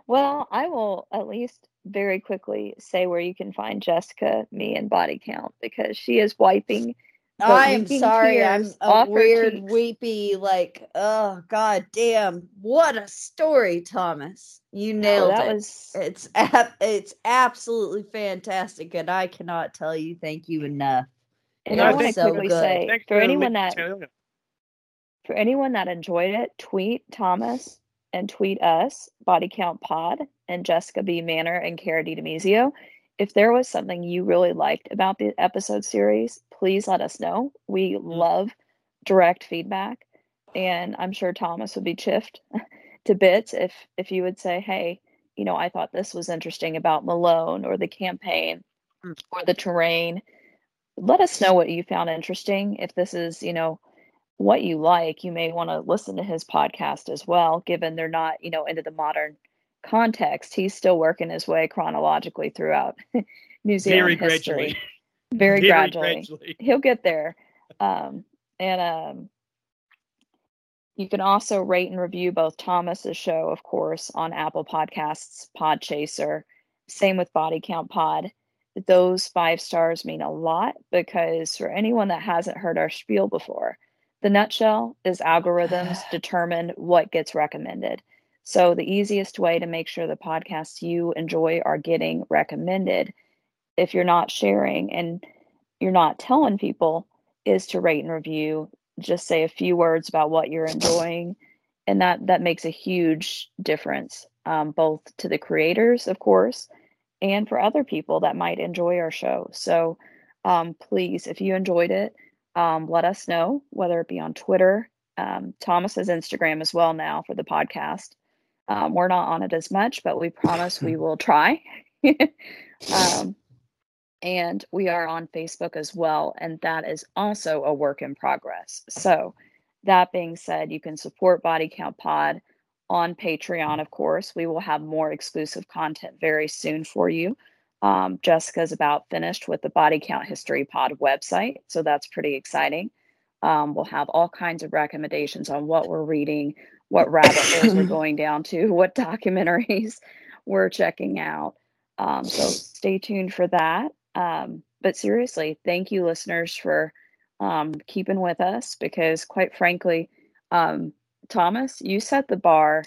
Well, I will at least very quickly say where you can find Jessica, me, and Body Count because she is wiping. The I am sorry. I'm a weird, cheeks. weepy, like, oh god damn. What a story, Thomas. You Oh, nailed that it. was It's ab- it's absolutely fantastic, and I cannot tell you thank you enough. and No, I want to quickly So good. say Thanks for anyone that me for anyone that enjoyed it, tweet Thomas and tweet us, Body Count Pod, and Jessica B. Manor and Cara DiDemizio. If there was something you really liked about the episode series, please let us know. We love direct feedback, and I'm sure Thomas would be chiffed to bits if if you would say, "Hey, you know, I thought this was interesting about Malone or the campaign Mm. or the terrain." Let us know what you found interesting. If this is, you know, what you like, you may want to listen to his podcast as well, given they're not, you know, into the modern context. He's still working his way chronologically throughout New Zealand Very history. gradually. Very, Very gradually. gradually. He'll get there. Um, and um, you can also rate and review both Thomas's show, of course, on Apple Podcasts, Podchaser. Same with Body Count Pod. Those five stars mean a lot because for anyone that hasn't heard our spiel before, the nutshell is algorithms determine what gets recommended. So the easiest way to make sure the podcasts you enjoy are getting recommended, if you're not sharing and you're not telling people, is to rate and review. Just say a few words about what you're enjoying, and that that makes a huge difference, um, both to the creators, of course, and for other people that might enjoy our show. So um, please, if you enjoyed it, um, let us know, whether it be on Twitter. Um, Thomas has Instagram as well now for the podcast. Um, we're not on it as much, but we promise we will try. um, and we are on Facebook as well, and that is also a work in progress. So, that being said, you can support Body Count Pod on Patreon, of course. We will have more exclusive content very soon for you. Um, Jessica's about finished with the Body Count History Pod website, so that's pretty exciting. Um, we'll have all kinds of recommendations on what we're reading, what rabbit holes we're going down to, what documentaries we're checking out. Um, so stay tuned for that. Um, but seriously, thank you, listeners, for um, keeping with us because, quite frankly, um, Thomas, you set the bar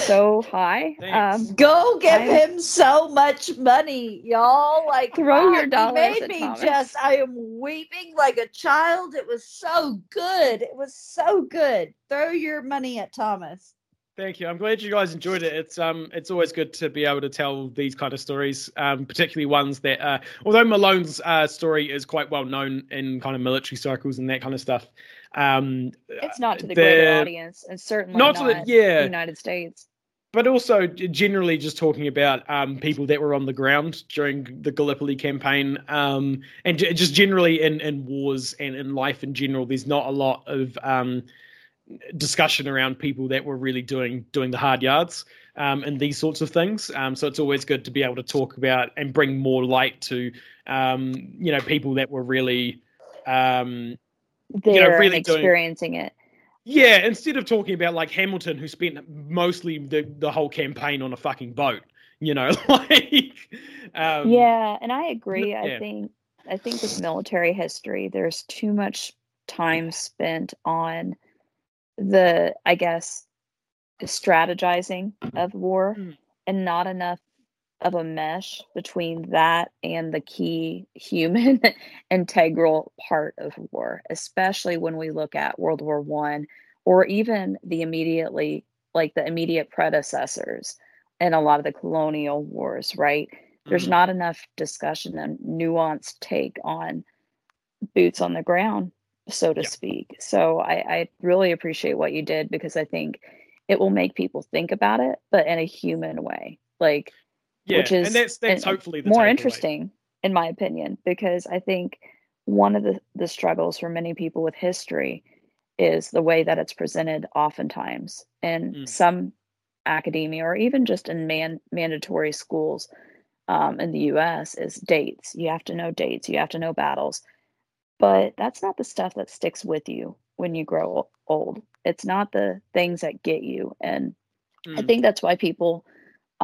so high. Um, Go give I- him so much money, y'all. Like Throw your fuck, dollars He made at me Thomas. just I am weeping like a child. It was so good. It was so good. Throw your money at Thomas. Thank you. I'm glad you guys enjoyed it. It's um, it's always good to be able to tell these kind of stories, um, particularly ones that, uh, although Malone's uh, story is quite well known in kind of military circles and that kind of stuff. Um, it's not to the greater audience, and certainly not not, to the- yeah. the United States. but also generally just talking about um, people that were on the ground during the Gallipoli campaign, um, and j- just generally in, in wars and in life in general. There's not a lot of um, discussion around people that were really doing doing the hard yards um, and these sorts of things. Um, so it's always good to be able to talk about and bring more light to um, you know people that were really um, There You know, really doing- experiencing it. yeah. Instead of talking about like Hamilton, who spent mostly the the whole campaign on a fucking boat. You know, like um, yeah, and I agree. yeah. I think I think with military history, there's too much time spent on the, I guess, strategizing of war, Mm. and not enough of a mesh between that and the key human integral part of war, especially when we look at World War One or even the immediately like the immediate predecessors and a lot of the colonial wars, right? There's Mhm. not enough discussion and nuanced take on boots on the ground, so to Yeah. speak. So I, I really appreciate what you did because I think it will make people think about it, but in a human way. Like yeah, which is and that's that's hopefully the more interesting in my opinion because i think one of the, the struggles for many people with history is the way that it's presented oftentimes. In Mm. some academia or even just in man, mandatory schools um, in the us is dates. You have to know dates. You have to know battles. But that's not the stuff that sticks with you when you grow old. It's not the things that get you. And I Mm. think that's why people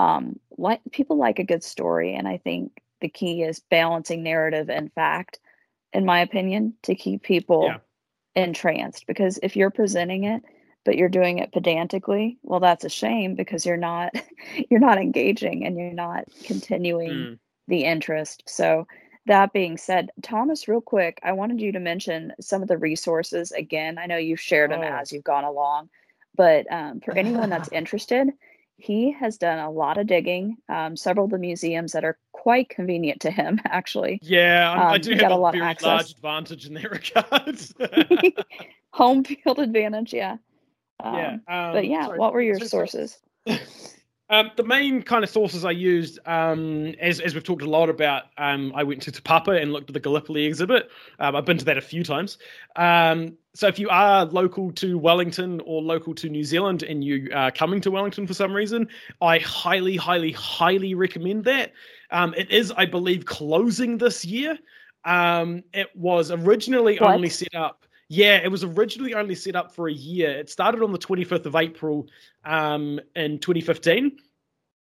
um like people like a good story and I think the key is balancing narrative and fact in my opinion to keep people Yeah. entranced because if you're presenting it but you're doing it pedantically well that's a shame because you're not you're not engaging and you're not continuing Mm. the interest so that being said thomas real quick i wanted you to mention some of the resources again i know you've shared them Oh. as you've gone along but um, for anyone that's interested he has done a lot of digging um, several of the museums that are quite convenient to him actually Yeah, I, I Um, do have a, lot of very access. large advantage in that regard. home field advantage yeah um, yeah, um, but yeah sorry, what were your so- so- sources Um, the main kind of sources I used, um, as, as we've talked a lot about, um, I went to Te Papa and looked at the Gallipoli exhibit. Um, I've been to that a few times. Um, so if you are local to Wellington or local to New Zealand and you are coming to Wellington for some reason, I highly, highly, highly recommend that. Um, it is, I believe, closing this year. Um, it was originally What? only set up. Yeah, it was originally only set up for a year. It started on the 25th of April um, in 2015,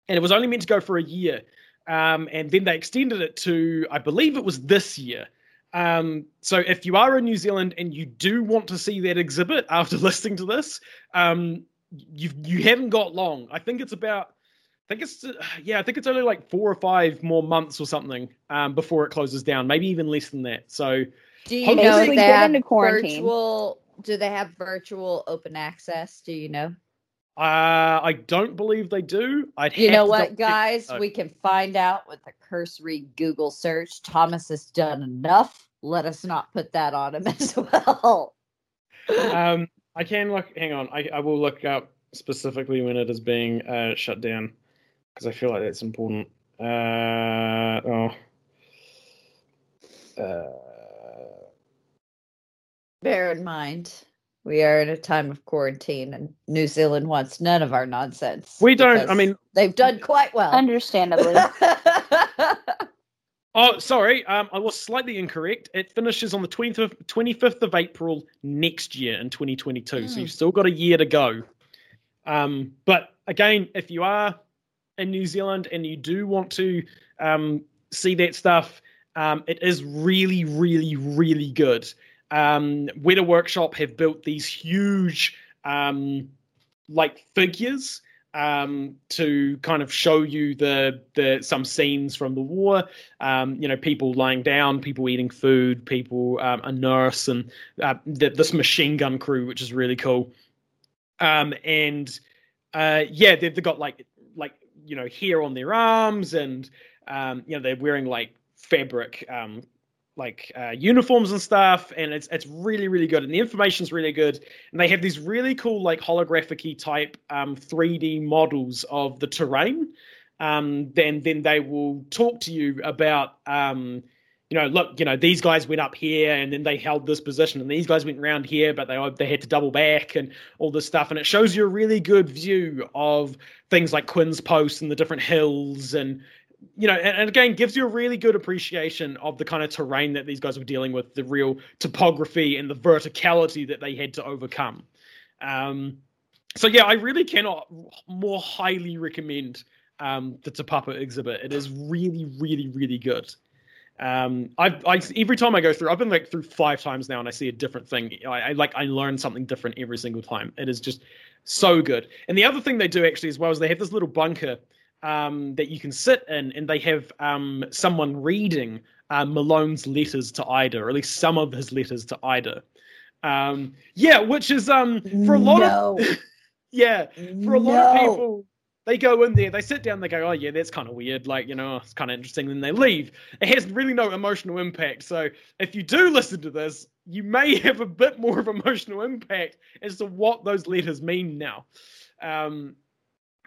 and it was only meant to go for a year. Um, and then they extended it to, I believe it was this year. Um, so if you are in New Zealand and you do want to see that exhibit after listening to this, um, you you haven't got long. I think it's about, I think it's yeah, I think it's only like four or five more months or something um, before it closes down. Maybe even less than that. So Do you Hopefully know if they get have into quarantine. virtual? Do they have virtual open access? Do you know? uh, I don't believe they do. I'd You know what, double check. guys? Uh, We can find out with a cursory Google search. Thomas has done enough. Let us not put that on him as well. um, I can look. Hang on, I, I will look up specifically when it is being uh, shut down because I feel like that's important. Uh, oh. Uh, Bear in mind, we are in a time of quarantine, and New Zealand wants none of our nonsense. we don't. I mean, they've done quite well. understandably oh, sorry. Um, I was slightly incorrect. It finishes on the 25th, 25th of April next year in 2022. So Hmm. you've still got a year to go. Um, but again, if you are in New Zealand and you do want to um, see that stuff, um, it is really, really, really good. Um, Weta Workshop have built these huge, um, like figures um, to kind of show you the the some scenes from the war. Um, you know, people lying down, people eating food, people um, a nurse, and uh, th- this machine gun crew, which is really cool. Um, and uh, yeah, they've, they've got like like you know hair on their arms, and um, you know they're wearing like fabric um, like uh, uniforms and stuff, and it's it's really really good, and the information's really good, and they have these really cool like holographic type um, 3D models of the terrain. Um, then then they will talk to you about um, you know, look, you know, these guys went up here and then they held this position, and these guys went around here, but they they had to double back and all this stuff, and it shows you a really good view of things like Quinn's Post and the different hills, and you know, and, and again, gives you a really good appreciation of the kind of terrain that these guys were dealing with, the real topography and the verticality that they had to overcome. Um, so yeah, I really cannot more highly recommend um, the Te Papa exhibit. It is really, really, really good. Um, I've, I every time I go through, I've been like through five times now, and I see a different thing. I, I like I learn something different every single time. It is just so good. And the other thing they do actually as well is they have this little bunker um, that you can sit in, and they have um, someone reading uh, Malone's letters to Ida, or at least some of his letters to Ida. Um, yeah, which is um for a lot no. of yeah for a lot No. of people they go in there, they sit down, they go, oh yeah, that's kind of weird, like you know, it's kind of interesting. Then they leave. It has really no emotional impact. So if you do listen to this, you may have a bit more of emotional impact as to what those letters mean now. Um,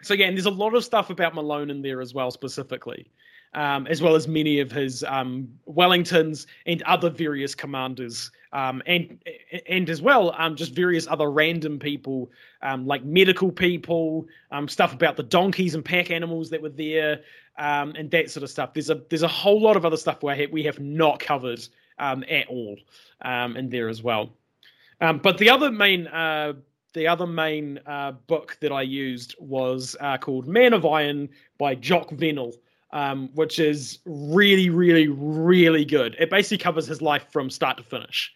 so again, there's a lot of stuff about Malone in there as well, specifically, um, as well as many of his um, Wellingtons and other various commanders, um, and and as well um, just various other random people, um, like medical people, um, stuff about the donkeys and pack animals that were there, and that sort of stuff. There's a there's a whole lot of other stuff where we have not covered at all in there as well. But the other main uh, the other main uh, book that I used was uh, called Man of Iron by Jock Vennell, um, which is really, really, really good. It basically covers his life from start to finish.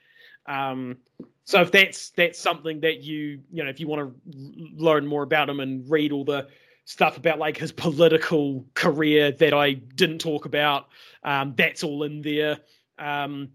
Um, so if that's that's something that you you know if you want to learn more about him and read all the stuff about like his political career that I didn't talk about, um, that's all in there. Um,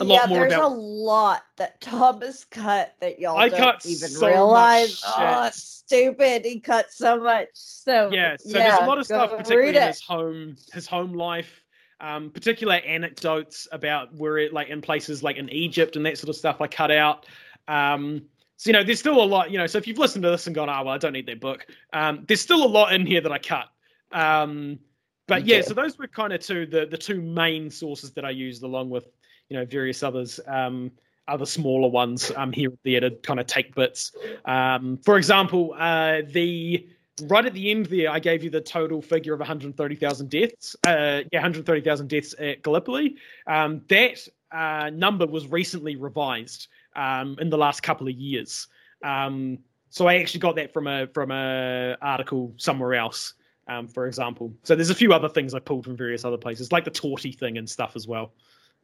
a lot yeah, more there's about a lot that Thomas cut that y'all I don't even so realize. Oh, stupid. He cut so much. So yeah so there's a lot of stuff particularly in his home his home life um particular anecdotes about where it like in places like in egypt and that sort of stuff i cut out um so you know there's still a lot you know so if you've listened to this and gone oh well i don't need that book um there's still a lot in here that i cut um but Me yeah so those were kind of two the the two main sources that i used along with you know various others um other smaller ones um here and there to kind of take bits um for example uh the right at the end there, I gave you the total figure of 130,000 deaths. Uh, yeah, 130,000 deaths at Gallipoli. Um, that uh, number was recently revised um, in the last couple of years. Um, so I actually got that from a from a article somewhere else, um, for example. So there's a few other things I pulled from various other places, like the Torty thing and stuff as well.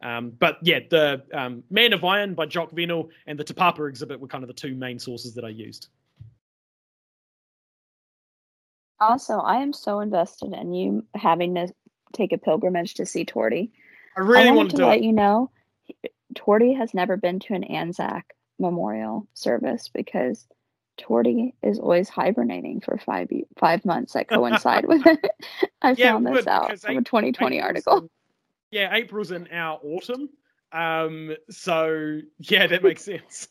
Um, but yeah, the um, Man of Iron by Jock Vennell and the Te Papa exhibit were kind of the two main sources that I used. Also, I am so invested in you having to take a pilgrimage to see Torty. I really I want to to let it. you know, Torty has never been to an Anzac memorial service because Torty is always hibernating for five five months that coincide with it. I Yeah, found this out from a 2020 article. Yeah, April's in our autumn. Um, so yeah, that makes sense.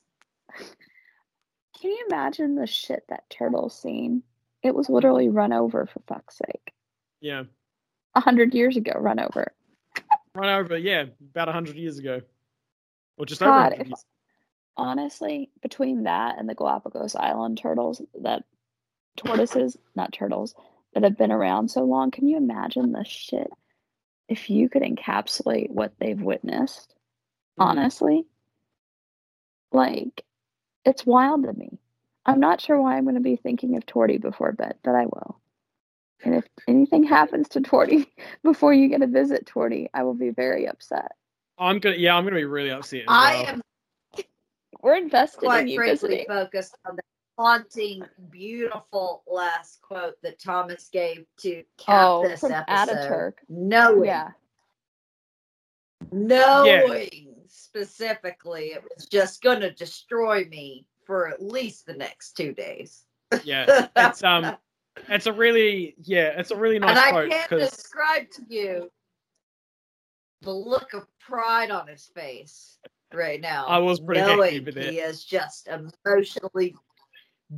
Can you imagine the shit that turtle's seen? It was literally run over for fuck's sake. Yeah, A hundred years ago, run over. run over. Yeah, about a hundred years ago, or just over God, 100 if- years. Honestly, between that and the Galapagos Island turtles that tortoises, not turtles, that have been around so long, can you imagine the shit? If you could encapsulate what they've witnessed, Mhm. honestly, like it's wild to me. I'm not sure why I'm going to be thinking of Torty before bed, but I will. And if anything happens to Torty before you get a visit Torty, I will be very upset. I'm gonna. Yeah, I'm gonna be really upset. As I well. am We're invested in quite you frankly visiting. focused on the haunting, beautiful last quote that Thomas gave to cap Oh, this from episode. Ataturk. Knowing, Yeah. knowing specifically it was just going to destroy me for at least the next two days. Yeah, it's um, it's a really yeah, it's a really nice and I can't because describe to you the look of pride on his face right now. I was pretty happy knowing with he is just emotionally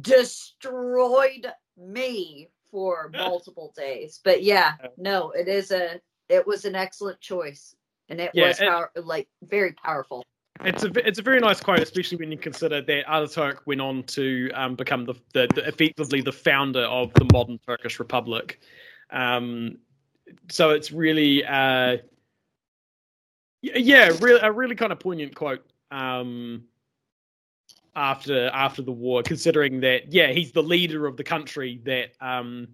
destroyed me for multiple days. But yeah, no, it is a it was an excellent choice. and it Yeah, was it- power, like very powerful. It's a it's a very nice quote, especially when you consider that Ataturk went on to um, become the, the, the effectively the founder of the modern Turkish Republic. Um, so it's really, uh, yeah, really a really kind of poignant quote. Um, after after the war, considering that yeah, he's the leader of the country that um,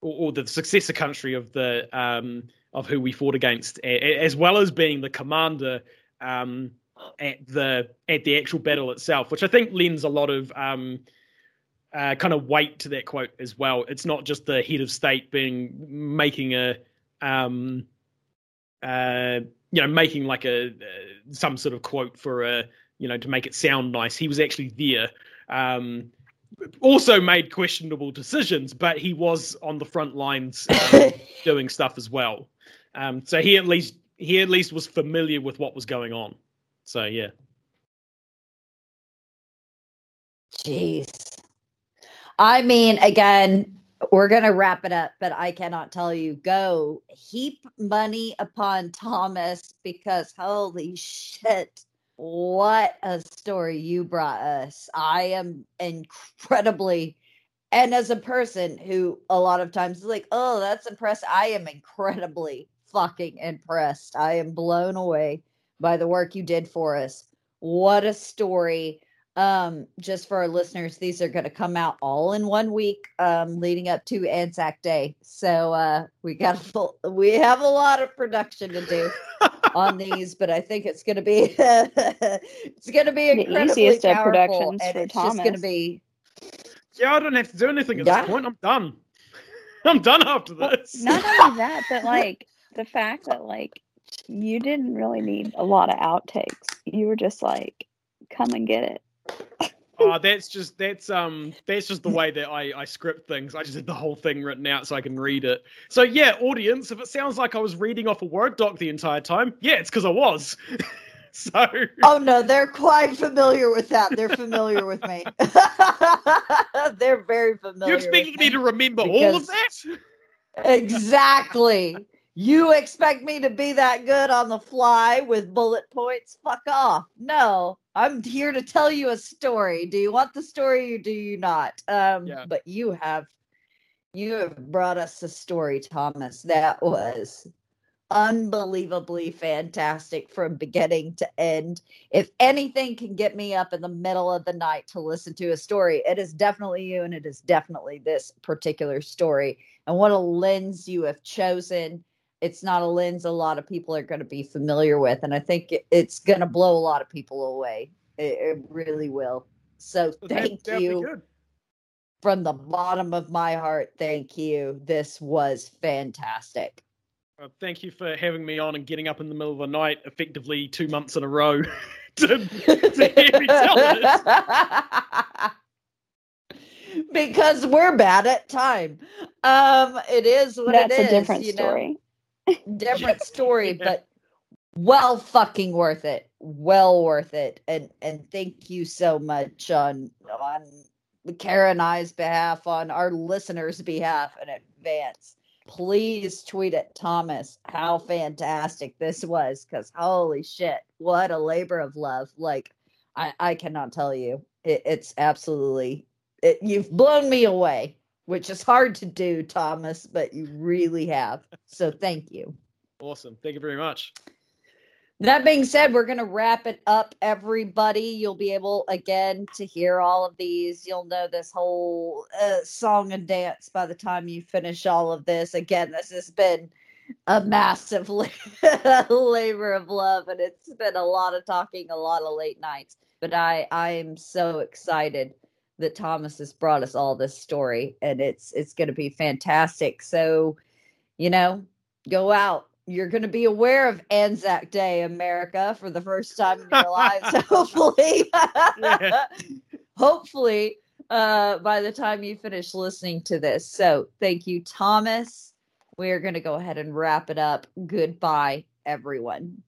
or, or the successor country of the um, of who we fought against, as well as being the commander um, at the at the actual battle itself, which I think lends a lot of um, uh, kind of weight to that quote as well. It's not just the head of state being making a um, uh, you know making like a uh, some sort of quote for a you know to make it sound nice. He was actually there. Um, also made questionable decisions, but he was on the front lines um, doing stuff as well. Um, so he at least he at least was familiar with what was going on. So yeah, Jeez. I mean, again, we're going to wrap it up, but I cannot tell you go heap money upon Thomas because holy shit, what a story you brought us. I am incredibly, and as a person who a lot of times is like, oh, that's impressive, I am incredibly fucking impressed. I am blown away by the work you did for us. What a story um just for our listeners these are going to come out all in one week um leading up to anzac day so uh we got a full we have a lot of production to do on these but i think it's going to be it's going to be The incredibly easiest of powerful, productions and for it's just going to be yeah, I don't have to do anything at Yeah. this point. I'm done. I'm done after Well, this. not only that, but like the fact that like you didn't really need a lot of outtakes. You were just like, come and get it. Oh, that's just that's um that's just the way that I I script things. I just had the whole thing written out so I can read it. So yeah, audience, if it sounds like I was reading off a word doc the entire time, yeah, it's because I was. so oh no they're quite familiar with that they're familiar with me they're very familiar you with expected me me. to remember all of that? Exactly. You expect me to be that good on the fly with bullet points? Fuck off. No, I'm here to tell you a story. Do you want the story or do you not? Um, Yeah. but you have you have brought us a story, Thomas. That was unbelievably fantastic from beginning to end. If anything can get me up in the middle of the night to listen to a story, it is definitely you and it is definitely this particular story. And what a lens you have chosen. It's not a lens a lot of people are going to be familiar with. And I think it's going to blow a lot of people away. It, it really will. So So thank you good. from the bottom of my heart. Thank you. This was fantastic. Uh, thank you for having me on and getting up in the middle of the night, effectively two months in a row. to, to hear me tell this. because we're bad at time. Um, it is what That's it is. a different you know? Different story, Yeah. but well fucking worth it. Well worth it. And and thank you so much on on Kara and I's behalf, on our listeners' behalf in advance. Please tweet at Thomas how fantastic this was because holy shit, what a labor of love. Like I, I cannot tell you. It, it's absolutely it, you've blown me away, which is hard to do, Thomas, but you really have. So thank you. Awesome. Thank you very much. That being said, we're going to wrap it up, everybody. You'll be able, again, to hear all of these. You'll know this whole uh, song and dance by the time you finish all of this. Again, this has been a massive la- labor of love, and it's been a lot of talking, a lot of late nights. But I, I am so excited that Thomas has brought us all this story, and it's it's going to be fantastic. So, you know, go out. You're going to be aware of Anzac Day, America, for the first time in your lives. Hopefully, Yeah. hopefully, uh, by the time you finish listening to this. So, thank you, Thomas. We are going to go ahead and wrap it up. Goodbye, everyone.